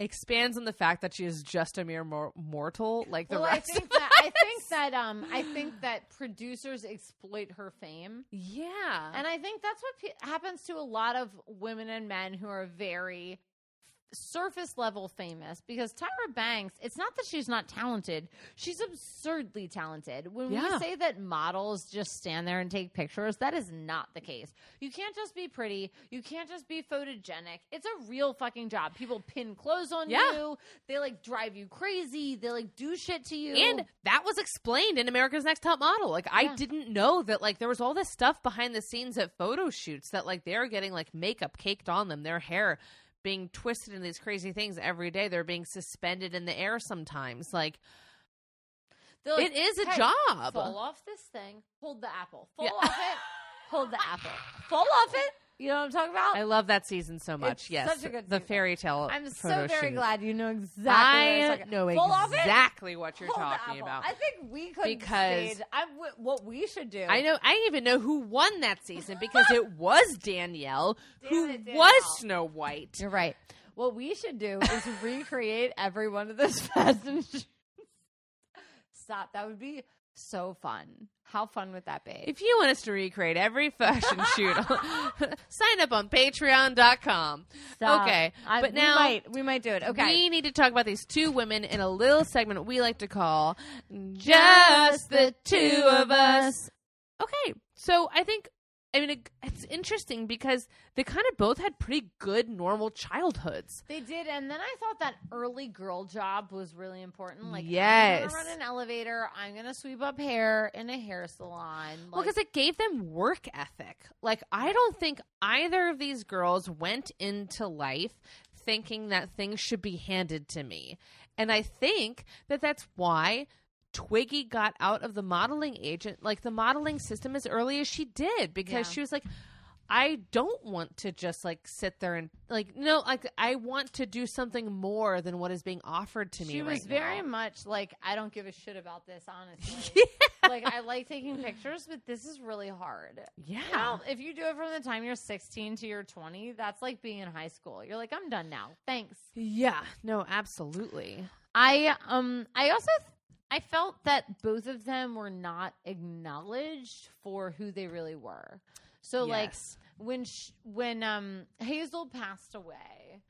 B: expands on the fact that she is just a mere mor- mortal, like the
A: well,
B: rest. of
A: I think that um I think that producers exploit her fame.
B: yeah,
A: And I think that's what pe- happens to a lot of women and men who are very surface level famous because Tyra Banks, it's not that she's not talented. She's absurdly talented. When
B: Yeah.
A: we say that models just stand there and take pictures, that is not the case. You can't just be pretty. You can't just be photogenic. It's a real fucking job. People pin clothes on
B: Yeah.
A: you. They like drive you crazy. They like do shit to you.
B: And that was explained in America's Next Top Model. Like I didn't know that like there was all this stuff behind the scenes at photo shoots that like they're getting like makeup caked on them, their hair being twisted in these crazy things every day. They're being suspended in the air sometimes. Like
A: like,
B: it is a
A: "Hey,
B: job.
A: Fall off this thing. Hold the apple. Fall
B: Yeah.
A: off it. Hold the apple. Fall off it. You know what I'm talking about?
B: I love that season so much.
A: It's
B: yes,
A: such a good
B: the
A: season.
B: fairy tale.
A: I'm so
B: photo
A: very
B: shoot.
A: glad you know exactly. what
B: I
A: I'm talking-
B: know
A: Full off it?
B: exactly what you're
A: Hold the
B: talking
A: apple.
B: about.
A: I think we could
B: Because-
A: stage. I, w- what we should do.
B: I know. I even know who won that season because it was Danielle who
A: it, Danielle.
B: was Snow White.
A: You're right. What we should do is recreate every one of those fast and Shoes. Stop. That would be so fun. How fun would that be?
B: If you want us to recreate every fashion shoot, sign up on Patreon.com.
A: Stop.
B: Okay,
A: I-
B: but
A: we
B: now
A: might, we might do it. Okay.
B: we need to talk about these two women in a little segment we like to call "Just the Two of Us." Okay, so I think I mean it, it's interesting because they kind of both had pretty good normal childhoods.
A: They did, and then I thought that early girl job was really important. Like,
B: yes, I'm
A: gonna run an elevator. I'm gonna sweep up hair in a hair salon.
B: Well, because it gave them work ethic. Like, I don't think either of these girls went into life thinking that things should be handed to me. And I think that that's why Twiggy got out of the modeling agent, like the modeling system, as early as she did, because
A: Yeah.
B: she was like, I don't want to just like sit there and like no like I want to do something more than what is being offered to me.
A: she was
B: right
A: very
B: now.
A: much like, I don't give a shit about this, honestly. like, I like taking pictures, but this is really hard.
B: yeah.
A: If you do it from the time you're 16 to you're 20, that's like being in high school. You're like, I'm done now. Thanks.
B: yeah, no, absolutely.
A: I um I also I felt that both of them were not acknowledged for who they really were. So like when sh- when um Hazel passed away,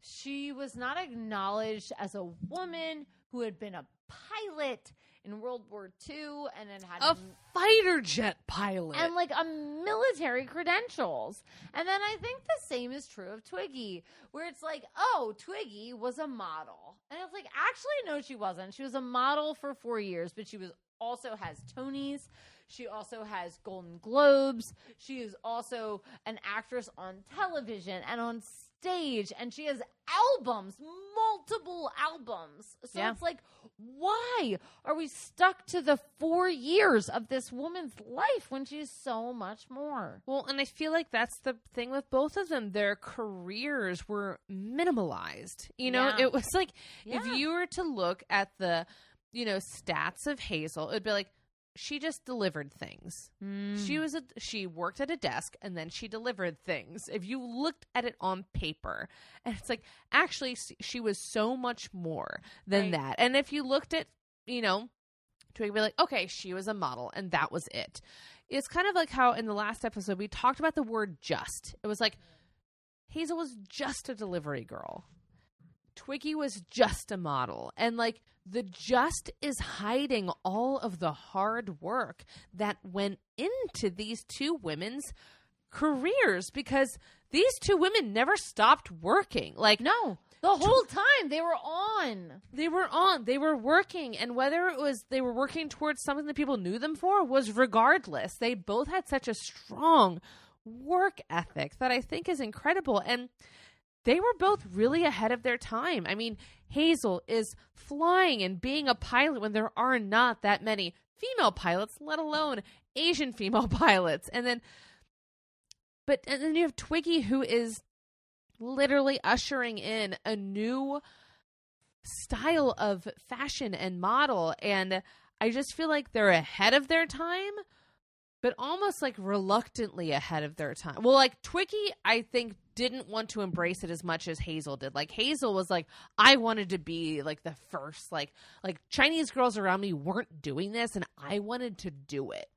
A: she was not acknowledged as a woman who had been a pilot in World War II and had had
B: a fighter jet pilot.
A: and like a military credentials. And then I think the same is true of Twiggy, where it's like, oh, Twiggy was a model. And it's like, actually, no, she wasn't. She was a model for four years, but she was also has Tonys. She also has Golden Globes. She is also an actress on television and on stage, and she has albums, multiple albums. So
B: Yeah.
A: it's like, why are we stuck to the four years of this woman's life when she's so much more?
B: Well, and I feel like that's the thing with both of them. Their careers were minimalized. You know,
A: Yeah.
B: it was like if you were to look at the, you know, stats of Hazel, it'd be like she just delivered things.
A: Mm.
B: She was a she worked at a desk and then she delivered things. If you looked at it on paper, and it's like actually she was so much more than
A: Right.
B: that. And if you looked at, you know, to be like, okay, she was a model and that was it. It's kind of like how in the last episode we talked about the word just. It was like Hazel was just a delivery girl. Twiggy was just a model. And like the just is hiding all of the hard work that went into these two women's careers because these two women never stopped working. Like
A: no, the whole time they were on.
B: they were on, they were working, and whether it was they were working towards something that people knew them for was regardless. They both had such a strong work ethic that I think is incredible. And they were both really ahead of their time. I mean, Hazel is flying and being a pilot when there are not that many female pilots, let alone Asian female pilots. And then, but, and then you have Twiggy, who is literally ushering in a new style of fashion and model. And I just feel like they're ahead of their time, but almost like reluctantly ahead of their time. Well, like Twiggy, I think didn't want to embrace it as much as Hazel did. Like Hazel was like, I wanted to be like the first, like like Chinese girls around me weren't doing this, and I wanted to do it.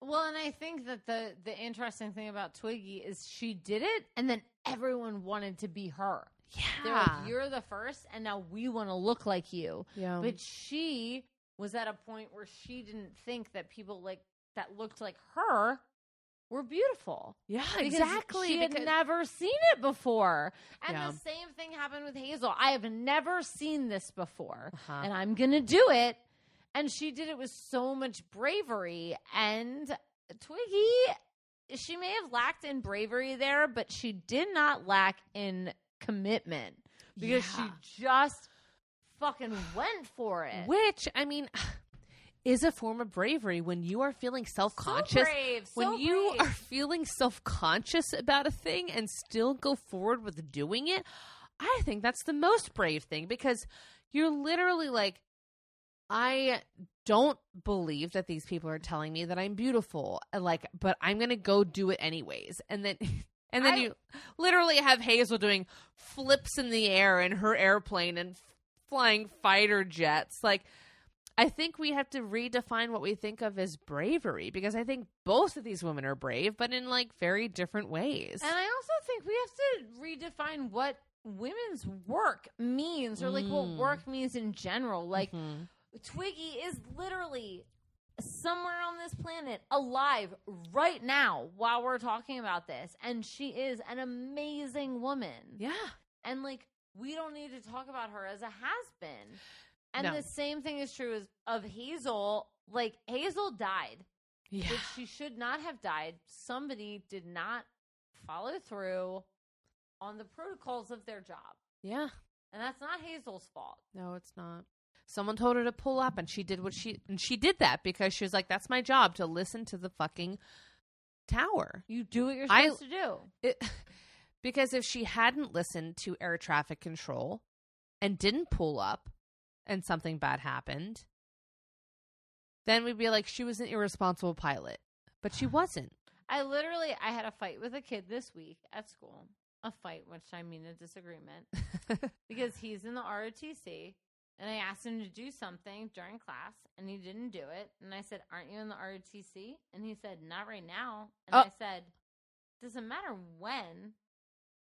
A: Well, and I think that the the interesting thing about Twiggy is she did it, and then everyone wanted to be her. Yeah, they're like, "You're the first, and now we want to look like you."
B: yeah.
A: But she was at a point where she didn't think that people like that looked like her were beautiful.
B: yeah,
A: Because
B: exactly.
A: She had
B: because-
A: never seen it before. And
B: Yeah.
A: the same thing happened with Hazel. I have never seen this before.
B: Uh-huh.
A: And I'm going to do it. And she did it with so much bravery. And Twiggy, she may have lacked in bravery there, but she did not lack in commitment because
B: Yeah.
A: she just fucking went for it.
B: Which, I mean, is a form of bravery when you are feeling self-conscious.
A: brave, so
B: when you
A: brave.
B: are feeling self-conscious about a thing and still go forward with doing it i think that's the most brave thing because you're literally like i don't believe that these people are telling me that i'm beautiful uh, like but i'm gonna go do it anyways. And then and then
A: I-
B: you literally have hazel doing flips in the air in her airplane and flying fighter jets. Like I think we have to redefine what we think of as bravery because I think both of these women are brave, but in like very different ways.
A: And I also think we have to redefine what women's work means or like what
B: Mm.
A: work means in general. Like
B: Mhm.
A: Twiggy is literally somewhere on this planet alive right now while we're talking about this and she is an amazing woman.
B: yeah,
A: And like we don't need to talk about her as a has been. And
B: No.
A: the same thing is true as of Hazel. Like Hazel died.
B: yeah,
A: But she should not have died. Somebody did not follow through on the protocols of their job.
B: yeah.
A: And that's not Hazel's fault.
B: No, it's not. Someone told her to pull up, and she did what she and she did that because she was like, "That's my job to listen to the fucking tower."
A: You do what you're
B: I-
A: supposed to do.
B: It, because if she hadn't listened to air traffic control and didn't pull up and something bad happened, then we'd be like, she was an irresponsible pilot. But she wasn't.
A: I literally I had a fight with a kid this week at school. A fight, which I mean a disagreement. because he's in the ROTC and I asked him to do something during class and he didn't do it. And I said, Aren't you in the ROTC? And he said, Not right now. And
B: Oh.
A: I said, Doesn't matter when.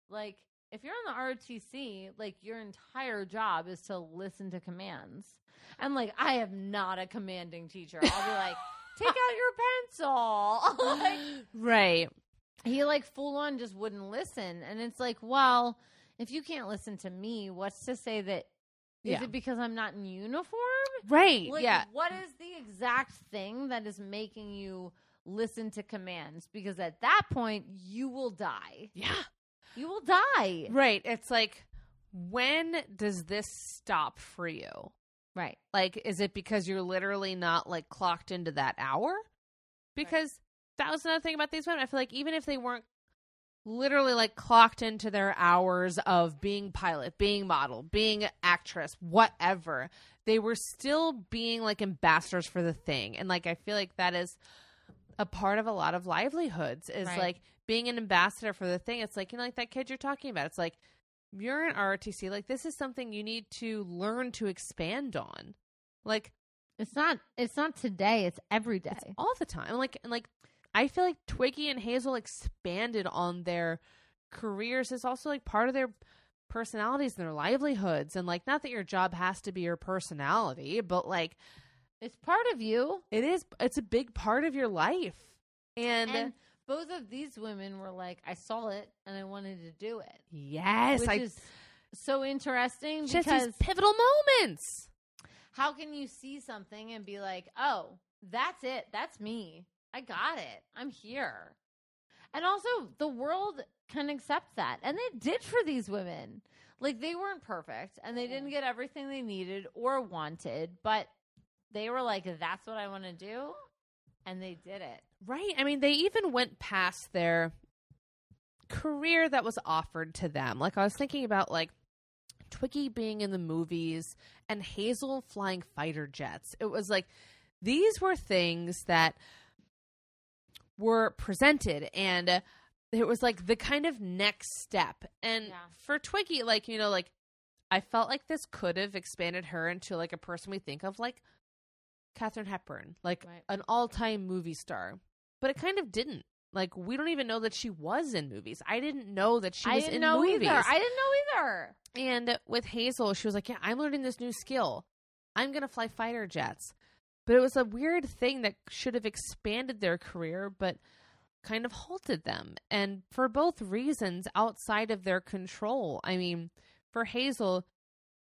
A: Like, if you're on the ROTC, like your entire job is to listen to commands. And like, I am not a commanding teacher. I'll be like, Take out your pencil. like,
B: right.
A: he like full on just wouldn't listen and it's like well if you can't listen to me what's to say that is
B: Yeah.
A: it because i'm not in uniform
B: Right.
A: like
B: yeah.
A: what is the exact thing that is making you listen to commands because at that point you will die
B: Yeah.
A: You will die
B: Right. It's like, when does this stop for you?
A: right
B: Like, is it because you're literally not like clocked into that hour? Because that was another thing about these women. I feel like even if they weren't literally like clocked into their hours of being pilot, being model, being actress, whatever, they were still being like ambassadors for the thing. And like, I feel like that is a part of a lot of livelihoods is
A: Right.
B: like being an ambassador for the thing. It's like, you know, like that kid you're talking about. It's like, you're an ROTC. Like, this is something you need to learn to expand on. Like,
A: it's not it's not today it's every day
B: it's all the time. Like, and like, I feel like Twiggy and Hazel expanded on their careers. It's also like part of their personalities and their livelihoods. And like, not that your job has to be your personality, but like,
A: it's part of you
B: it is, it's a big part of your life. And,
A: and both of these women were like i saw it and i wanted to do it
B: yes,
A: which
B: I
A: is so interesting
B: just
A: because
B: these pivotal moments.
A: how can you see something and be like, oh, that's it. That's me. I got it. I'm here. And also, the world can accept that. And they did for these women. Like, they weren't perfect and they didn't mm. get everything they needed or wanted, but they were like, that's what I want to do. And they did it.
B: Right. I mean, they even went past their career that was offered to them. Like, I was thinking about, like, Twiggy being in the movies and Hazel flying fighter jets. It was like these were things that were presented and it was like the kind of next step. And
A: Yeah.
B: for Twiggy, like, you know, like I felt like this could have expanded her into like a person we think of like Katherine Hepburn, like
A: Right.
B: an all time movie star. But it kind of didn't. Like we don't even know that she was in movies. I didn't know that she
A: I
B: was
A: didn't
B: in
A: know
B: movies.
A: either. I didn't know either.
B: And with Hazel, she was like, "Yeah, I'm learning this new skill. I'm gonna fly fighter jets." But it was a weird thing that should have expanded their career, but kind of halted them, and for both reasons outside of their control. I mean, for Hazel,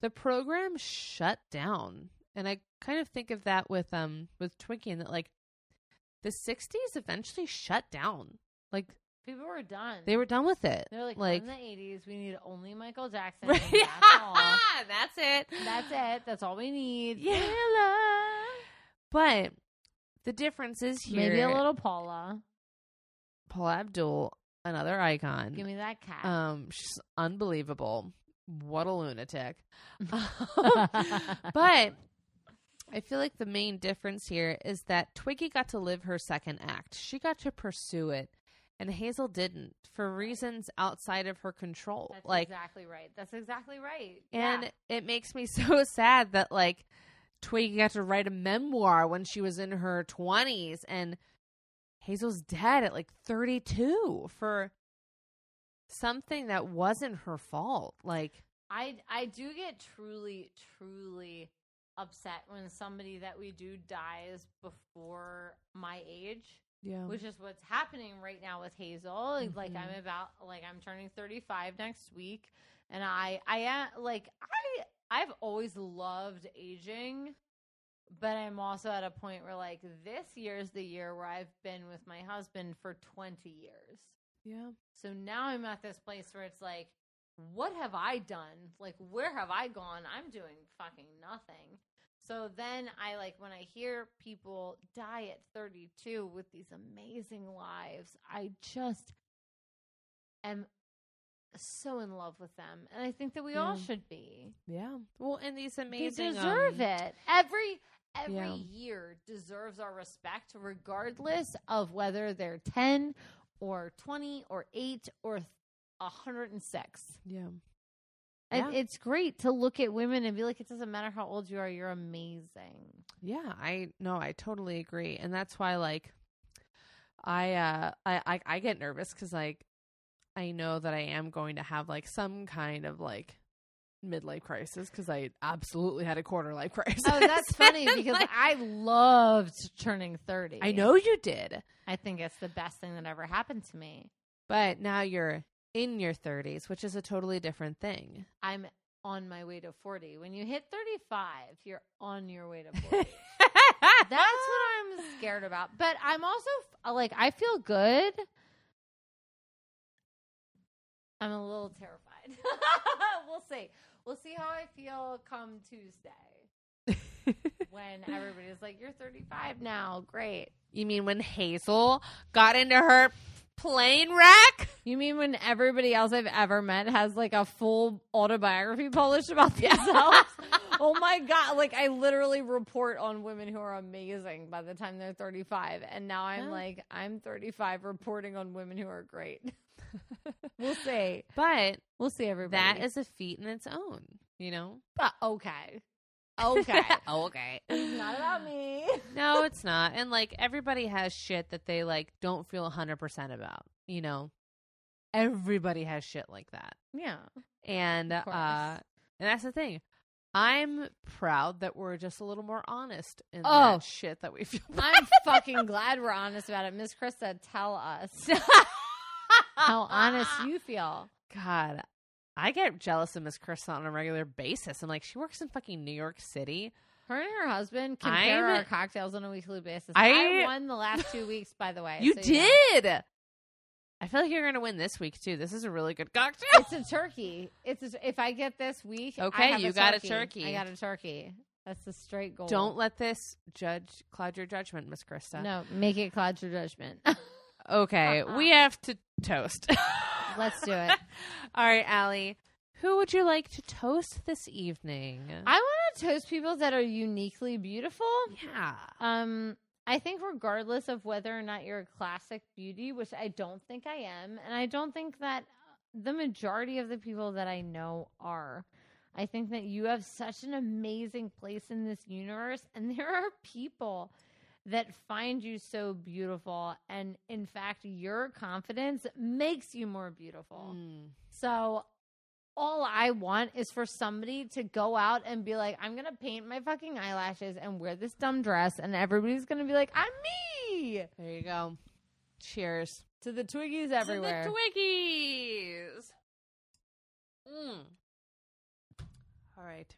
B: the program shut down, and I kind of think of that with um with Twinkie, and that like the '60s eventually shut down. Like
A: People were done.
B: they were done with it.
A: They're like,
B: like
A: in the 80s, we need only Michael Jackson.
B: right?
A: That's all.
B: That's it.
A: That's it. That's all we need.
B: Yeah. But the difference is here.
A: Maybe a little Paula.
B: Paula Abdul, another icon.
A: Give me that cat.
B: Um, she's unbelievable. What a lunatic. but I feel like the main difference here is that Twiggy got to live her second act. She got to pursue it, and Hazel didn't for reasons outside of her control.
A: That's
B: like,
A: exactly right. That's exactly right.
B: and
A: yeah.
B: it makes me so sad that like Twiggy got to write a memoir when she was in her twenties, and Hazel's dead at like thirty-two for something that wasn't her fault. Like,
A: I I do get truly truly upset when somebody that we do dies before my age,
B: yeah,
A: which is what's happening right now with Hazel. Like
B: Mhm.
A: I'm about like I'm turning 35 next week and I I am like I I've always loved aging, but I'm also at a point where like this year's the year where I've been with my husband for 20 years.
B: yeah.
A: So now I'm at this place where it's like, what have I done? Like, where have I gone? I'm doing fucking nothing. So then I like when I hear people die at 32 with these amazing lives, I just am so in love with them. And I think that we all should be.
B: Yeah. Well, and these amazing
A: they deserve
B: um,
A: it. Every every
B: Yeah.
A: year deserves our respect regardless of whether they're 10 or 20 or 8 or 106.
B: Yeah. Yeah.
A: it's great to look at women and be like, it doesn't matter how old you are, you're amazing.
B: Yeah, I no, I totally agree. And that's why like I uh I I, I get nervous cuz like I know that I am going to have like some kind of like midlife crisis cuz I absolutely had a quarter life crisis.
A: Oh, that's funny because
B: like,
A: I loved turning 30.
B: I know you did.
A: I think it's the best thing that ever happened to me.
B: But now you're in your 30s, which is a totally different thing.
A: I'm on my way to 40. When you hit 35, you're on your way to 40. That's what I'm scared about. But I'm also like I feel good. I'm a little terrified. we'll see. We'll see how I feel come Tuesday when everybody's like, "You're 35 now. Great."
B: you mean when Hazel got into her plane wreck?
A: You mean when everybody else I've ever met has like a full autobiography published about themselves? oh my god! Like I literally report on women who are amazing by the time they're 35, and now I'm
B: Yeah.
A: like I'm 35 reporting on women who are great. we'll see.
B: But
A: We'll see everybody.
B: that is a feat in its own, you know?
A: but okay, okay.
B: okay.
A: it's not about me.
B: no, it's not. And like everybody has shit that they like don't feel 100% about, you know. Everybody has shit like that.
A: Yeah.
B: And uh and that's the thing. I'm proud that we're just a little more honest in
A: Oh.
B: that shit that we feel.
A: I'm fucking glad we're honest about it. Miss Krista, tell us how honest you feel.
B: God, I get jealous of Miss Krista on a regular basis. I'm like, she works in fucking New York City.
A: Her and her husband compare
B: I'm-
A: our cocktails on a weekly basis.
B: I-
A: I, won the last two weeks, by the way.
B: You
A: so know.
B: did. I feel like you're going to win this week too. This is a really good cocktail.
A: It's a turkey. It's a, if I get this week. I
B: Okay, you
A: a
B: got a
A: turkey.
B: turkey.
A: I got a turkey. That's the straight goal.
B: Don't let this judge cloud your judgment, Miss Krista.
A: no make it cloud your judgment.
B: Okay, we have to toast.
A: Let's do it.
B: All right, Allie. Who would you like to toast this evening?
A: I want to toast people that are uniquely beautiful.
B: yeah.
A: Um, I think regardless of whether or not you're a classic beauty, which I don't think I am, and I don't think that the majority of the people that I know are. I think that you have such an amazing place in this universe, and there are people that find you so beautiful, and in fact, your confidence makes you more beautiful.
B: Mm.
A: So all I want is for somebody to go out and be like, I'm gonna paint my fucking eyelashes and wear this dumb dress, and everybody's gonna be like, I'm me.
B: There you go. Cheers.
A: To the Twiggies everywhere.
B: To the Twiggies. Mm. All right.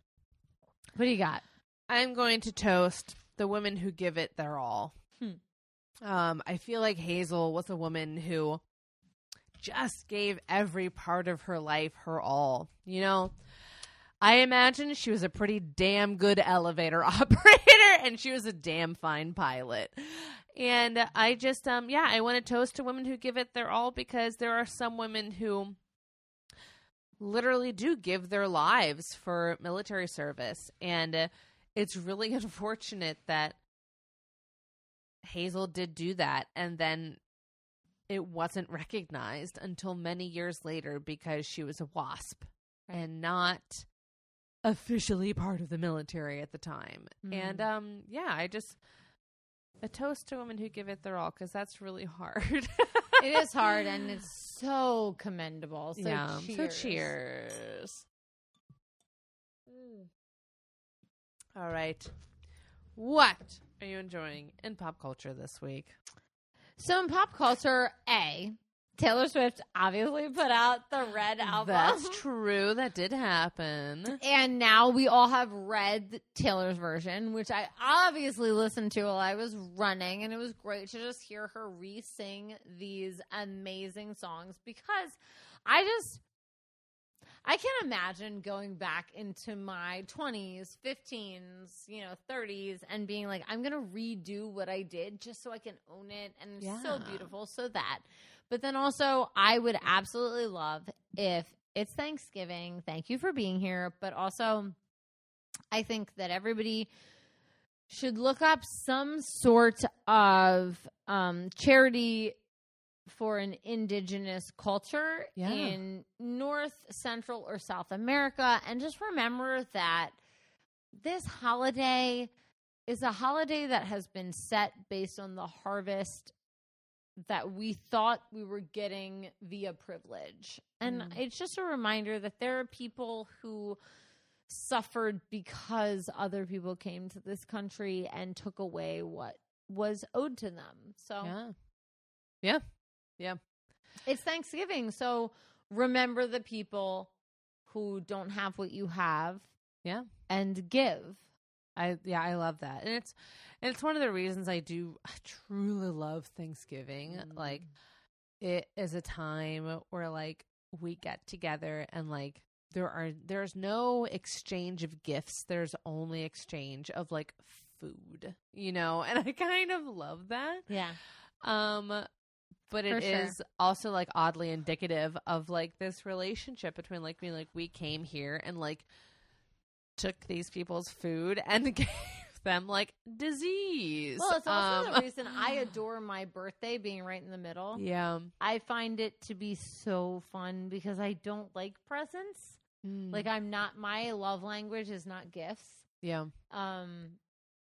A: what do you got?
B: I'm going to toast the women who give it their all.
A: Hmm.
B: Um, I feel like Hazel was a woman who just gave every part of her life her all. You know, I imagine she was a pretty damn good elevator operator and she was a damn fine pilot. And I just um yeah, I want to toast to women who give it their all because there are some women who literally do give their lives for military service and uh, it's really unfortunate that Hazel did do that and then it wasn't recognized until many years later because she was a wasp
A: Right.
B: and not officially part of the military at the time. And
A: Mhm.
B: um yeah, I just a toast to women who give it their all because that's really hard.
A: it is hard and it's so commendable. So
B: yeah.
A: cheers.
B: So cheers. All right. What are you enjoying in pop culture this week?
A: So in pop culture, A, Taylor Swift obviously put out the Red album.
B: That's true. That did happen.
A: And now we all have Red Taylor's version, which I obviously listened to while I was running, and it was great to just hear her re sing these amazing songs because I just I can't imagine going back into my 20s, 15s, you know, 30s and being like, I'm going to redo what I did just so I can own it. And it's so beautiful. So that. But then also, I would absolutely love if it's Thanksgiving. Thank you for being here. But also, I think that everybody should look up some sort of um, charity for an indigenous culture
B: Yeah.
A: in North, Central, or South America. And just remember that this holiday is a holiday that has been set based on the harvest that we thought we were getting via privilege. And
B: Mm.
A: it's just a reminder that there are people who suffered because other people came to this country and took away what was owed to them. So
B: Yeah. Yeah. Yeah.
A: it's Thanksgiving. So remember the people who don't have what you have.
B: Yeah.
A: And give.
B: I yeah, I love that. And it's and it's one of the reasons I do I truly love Thanksgiving.
A: Mm.
B: Like it is a time where like we get together and like there are there's no exchange of gifts. There's only exchange of like food, you know? And I kind of love that.
A: Yeah.
B: Um but it is also like oddly indicative of like this relationship between like me like we came here and like took these people's food and gave them like disease.
A: Well, it's also
B: Um,
A: the reason I adore my birthday being right in the middle.
B: Yeah.
A: I find it to be so fun because I don't like presents.
B: Mm.
A: Like I'm not my love language is not gifts.
B: yeah.
A: Um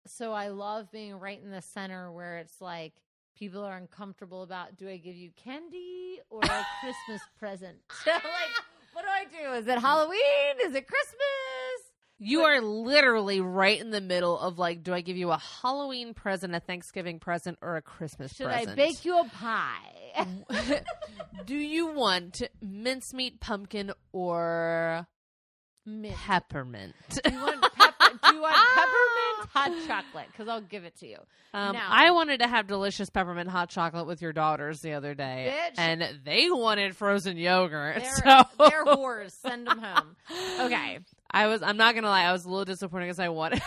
A: so I love being right in the center where it's like people are uncomfortable about do I give you candy or a Christmas present? So like what do I do? Is it hmm. Halloween? Is it Christmas?
B: You are literally right in the middle of like, do I give you a Halloween present, a Thanksgiving present, or a Christmas
A: Should
B: present?
A: I bake you a pie?
B: do you want mincemeat pumpkin or
A: Mint.
B: peppermint?
A: Do you want pepper? Do you want peppermint hot chocolate? Because I'll give it to you.
B: Um,
A: No.
B: I wanted to have delicious peppermint hot chocolate with your daughters the other day,
A: Bitch.
B: and they wanted frozen yogurt.
A: They're,
B: so
A: they're whores. Send them home. Okay.
B: I was. I'm not gonna lie. I was a little disappointed because I wanted.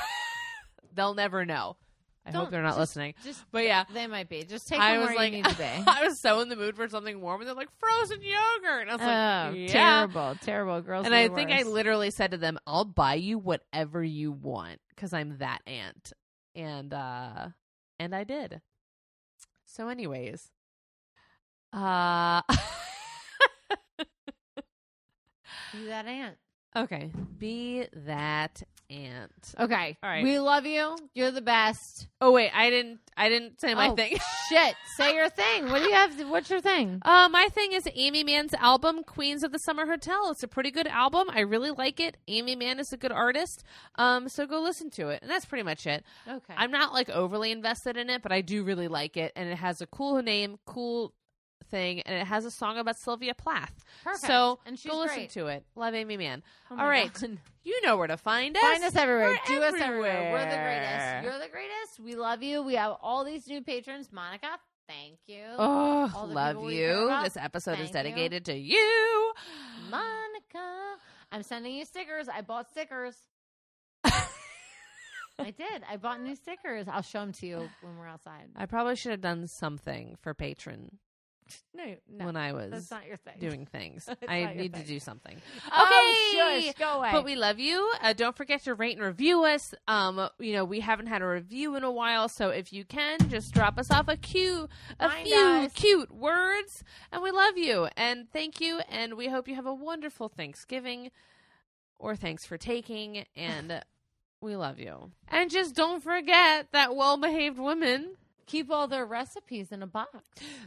B: They'll never know. I hope
A: Don't-
B: they're not
A: just-
B: listening.
A: Just
B: But yeah,
A: they might be. Just take
B: I was like,
A: you need to.
B: I was so in the mood for something warm, and they're like frozen yogurt, and I was
A: oh,
B: like, yeah.
A: terrible, terrible girls.
B: And I think I literally said to them, "I'll buy you whatever you want because I'm that aunt," and uh, and I did. So, anyways, uh,
A: be that aunt.
B: okay, be that aunt.
A: Okay.
B: All right.
A: We love you. You're the best.
B: Oh wait, I didn't. I didn't say my
A: Oh,
B: thing.
A: Shit. Say your thing. What do you have? To, what's your thing?
B: Uh, my thing is Aimee Mann's album, Queens of the Summer Hotel. It's a pretty good album. I really like it. Aimee Mann is a good artist. Um, so go listen to it. And that's pretty much it.
A: Okay.
B: I'm not like overly invested in it, but I do really like it. And it has a cool name, cool thing, and it has a song about Sylvia Plath.
A: Perfect.
B: So
A: and she's
B: go listen
A: great.
B: to it. Love Aimee Mann.
A: Oh
B: All right.
A: God.
B: You know where to find us.
A: Find us everywhere.
B: We're
A: Do us everywhere. We're the greatest. You're the greatest. We love you. We have all these new patrons. Monica, thank you.
B: Oh, love
A: people we care
B: you. This episode is
A: thank you.
B: dedicated to you.
A: Monica. I'm sending you stickers. I bought stickers. I did. I bought new stickers. I'll show them to you when we're outside.
B: I probably should have done something for patron
A: No, no,
B: when I was
A: that's not your thing.
B: doing things. I need to do something.
A: Oh,
B: Okay.
A: shush, go away.
B: But we love you. Uh, don't forget to rate and review us. Um, you know, we haven't had a review in a while, so if you can, just drop us off a cute, a few
A: us.
B: cute words, and we love you and thank you, and we hope you have a wonderful Thanksgiving, or thanks for taking, and we love you. And just don't forget that well-behaved women.
A: Keep all their recipes in a box.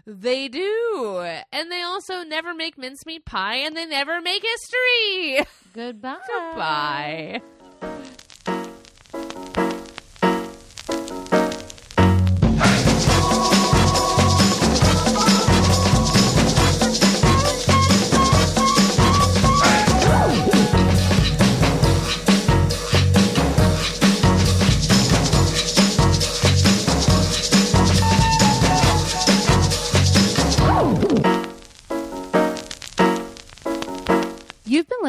B: They do, and they also never make mincemeat pie, and they never make history.
A: Goodbye.
B: Goodbye.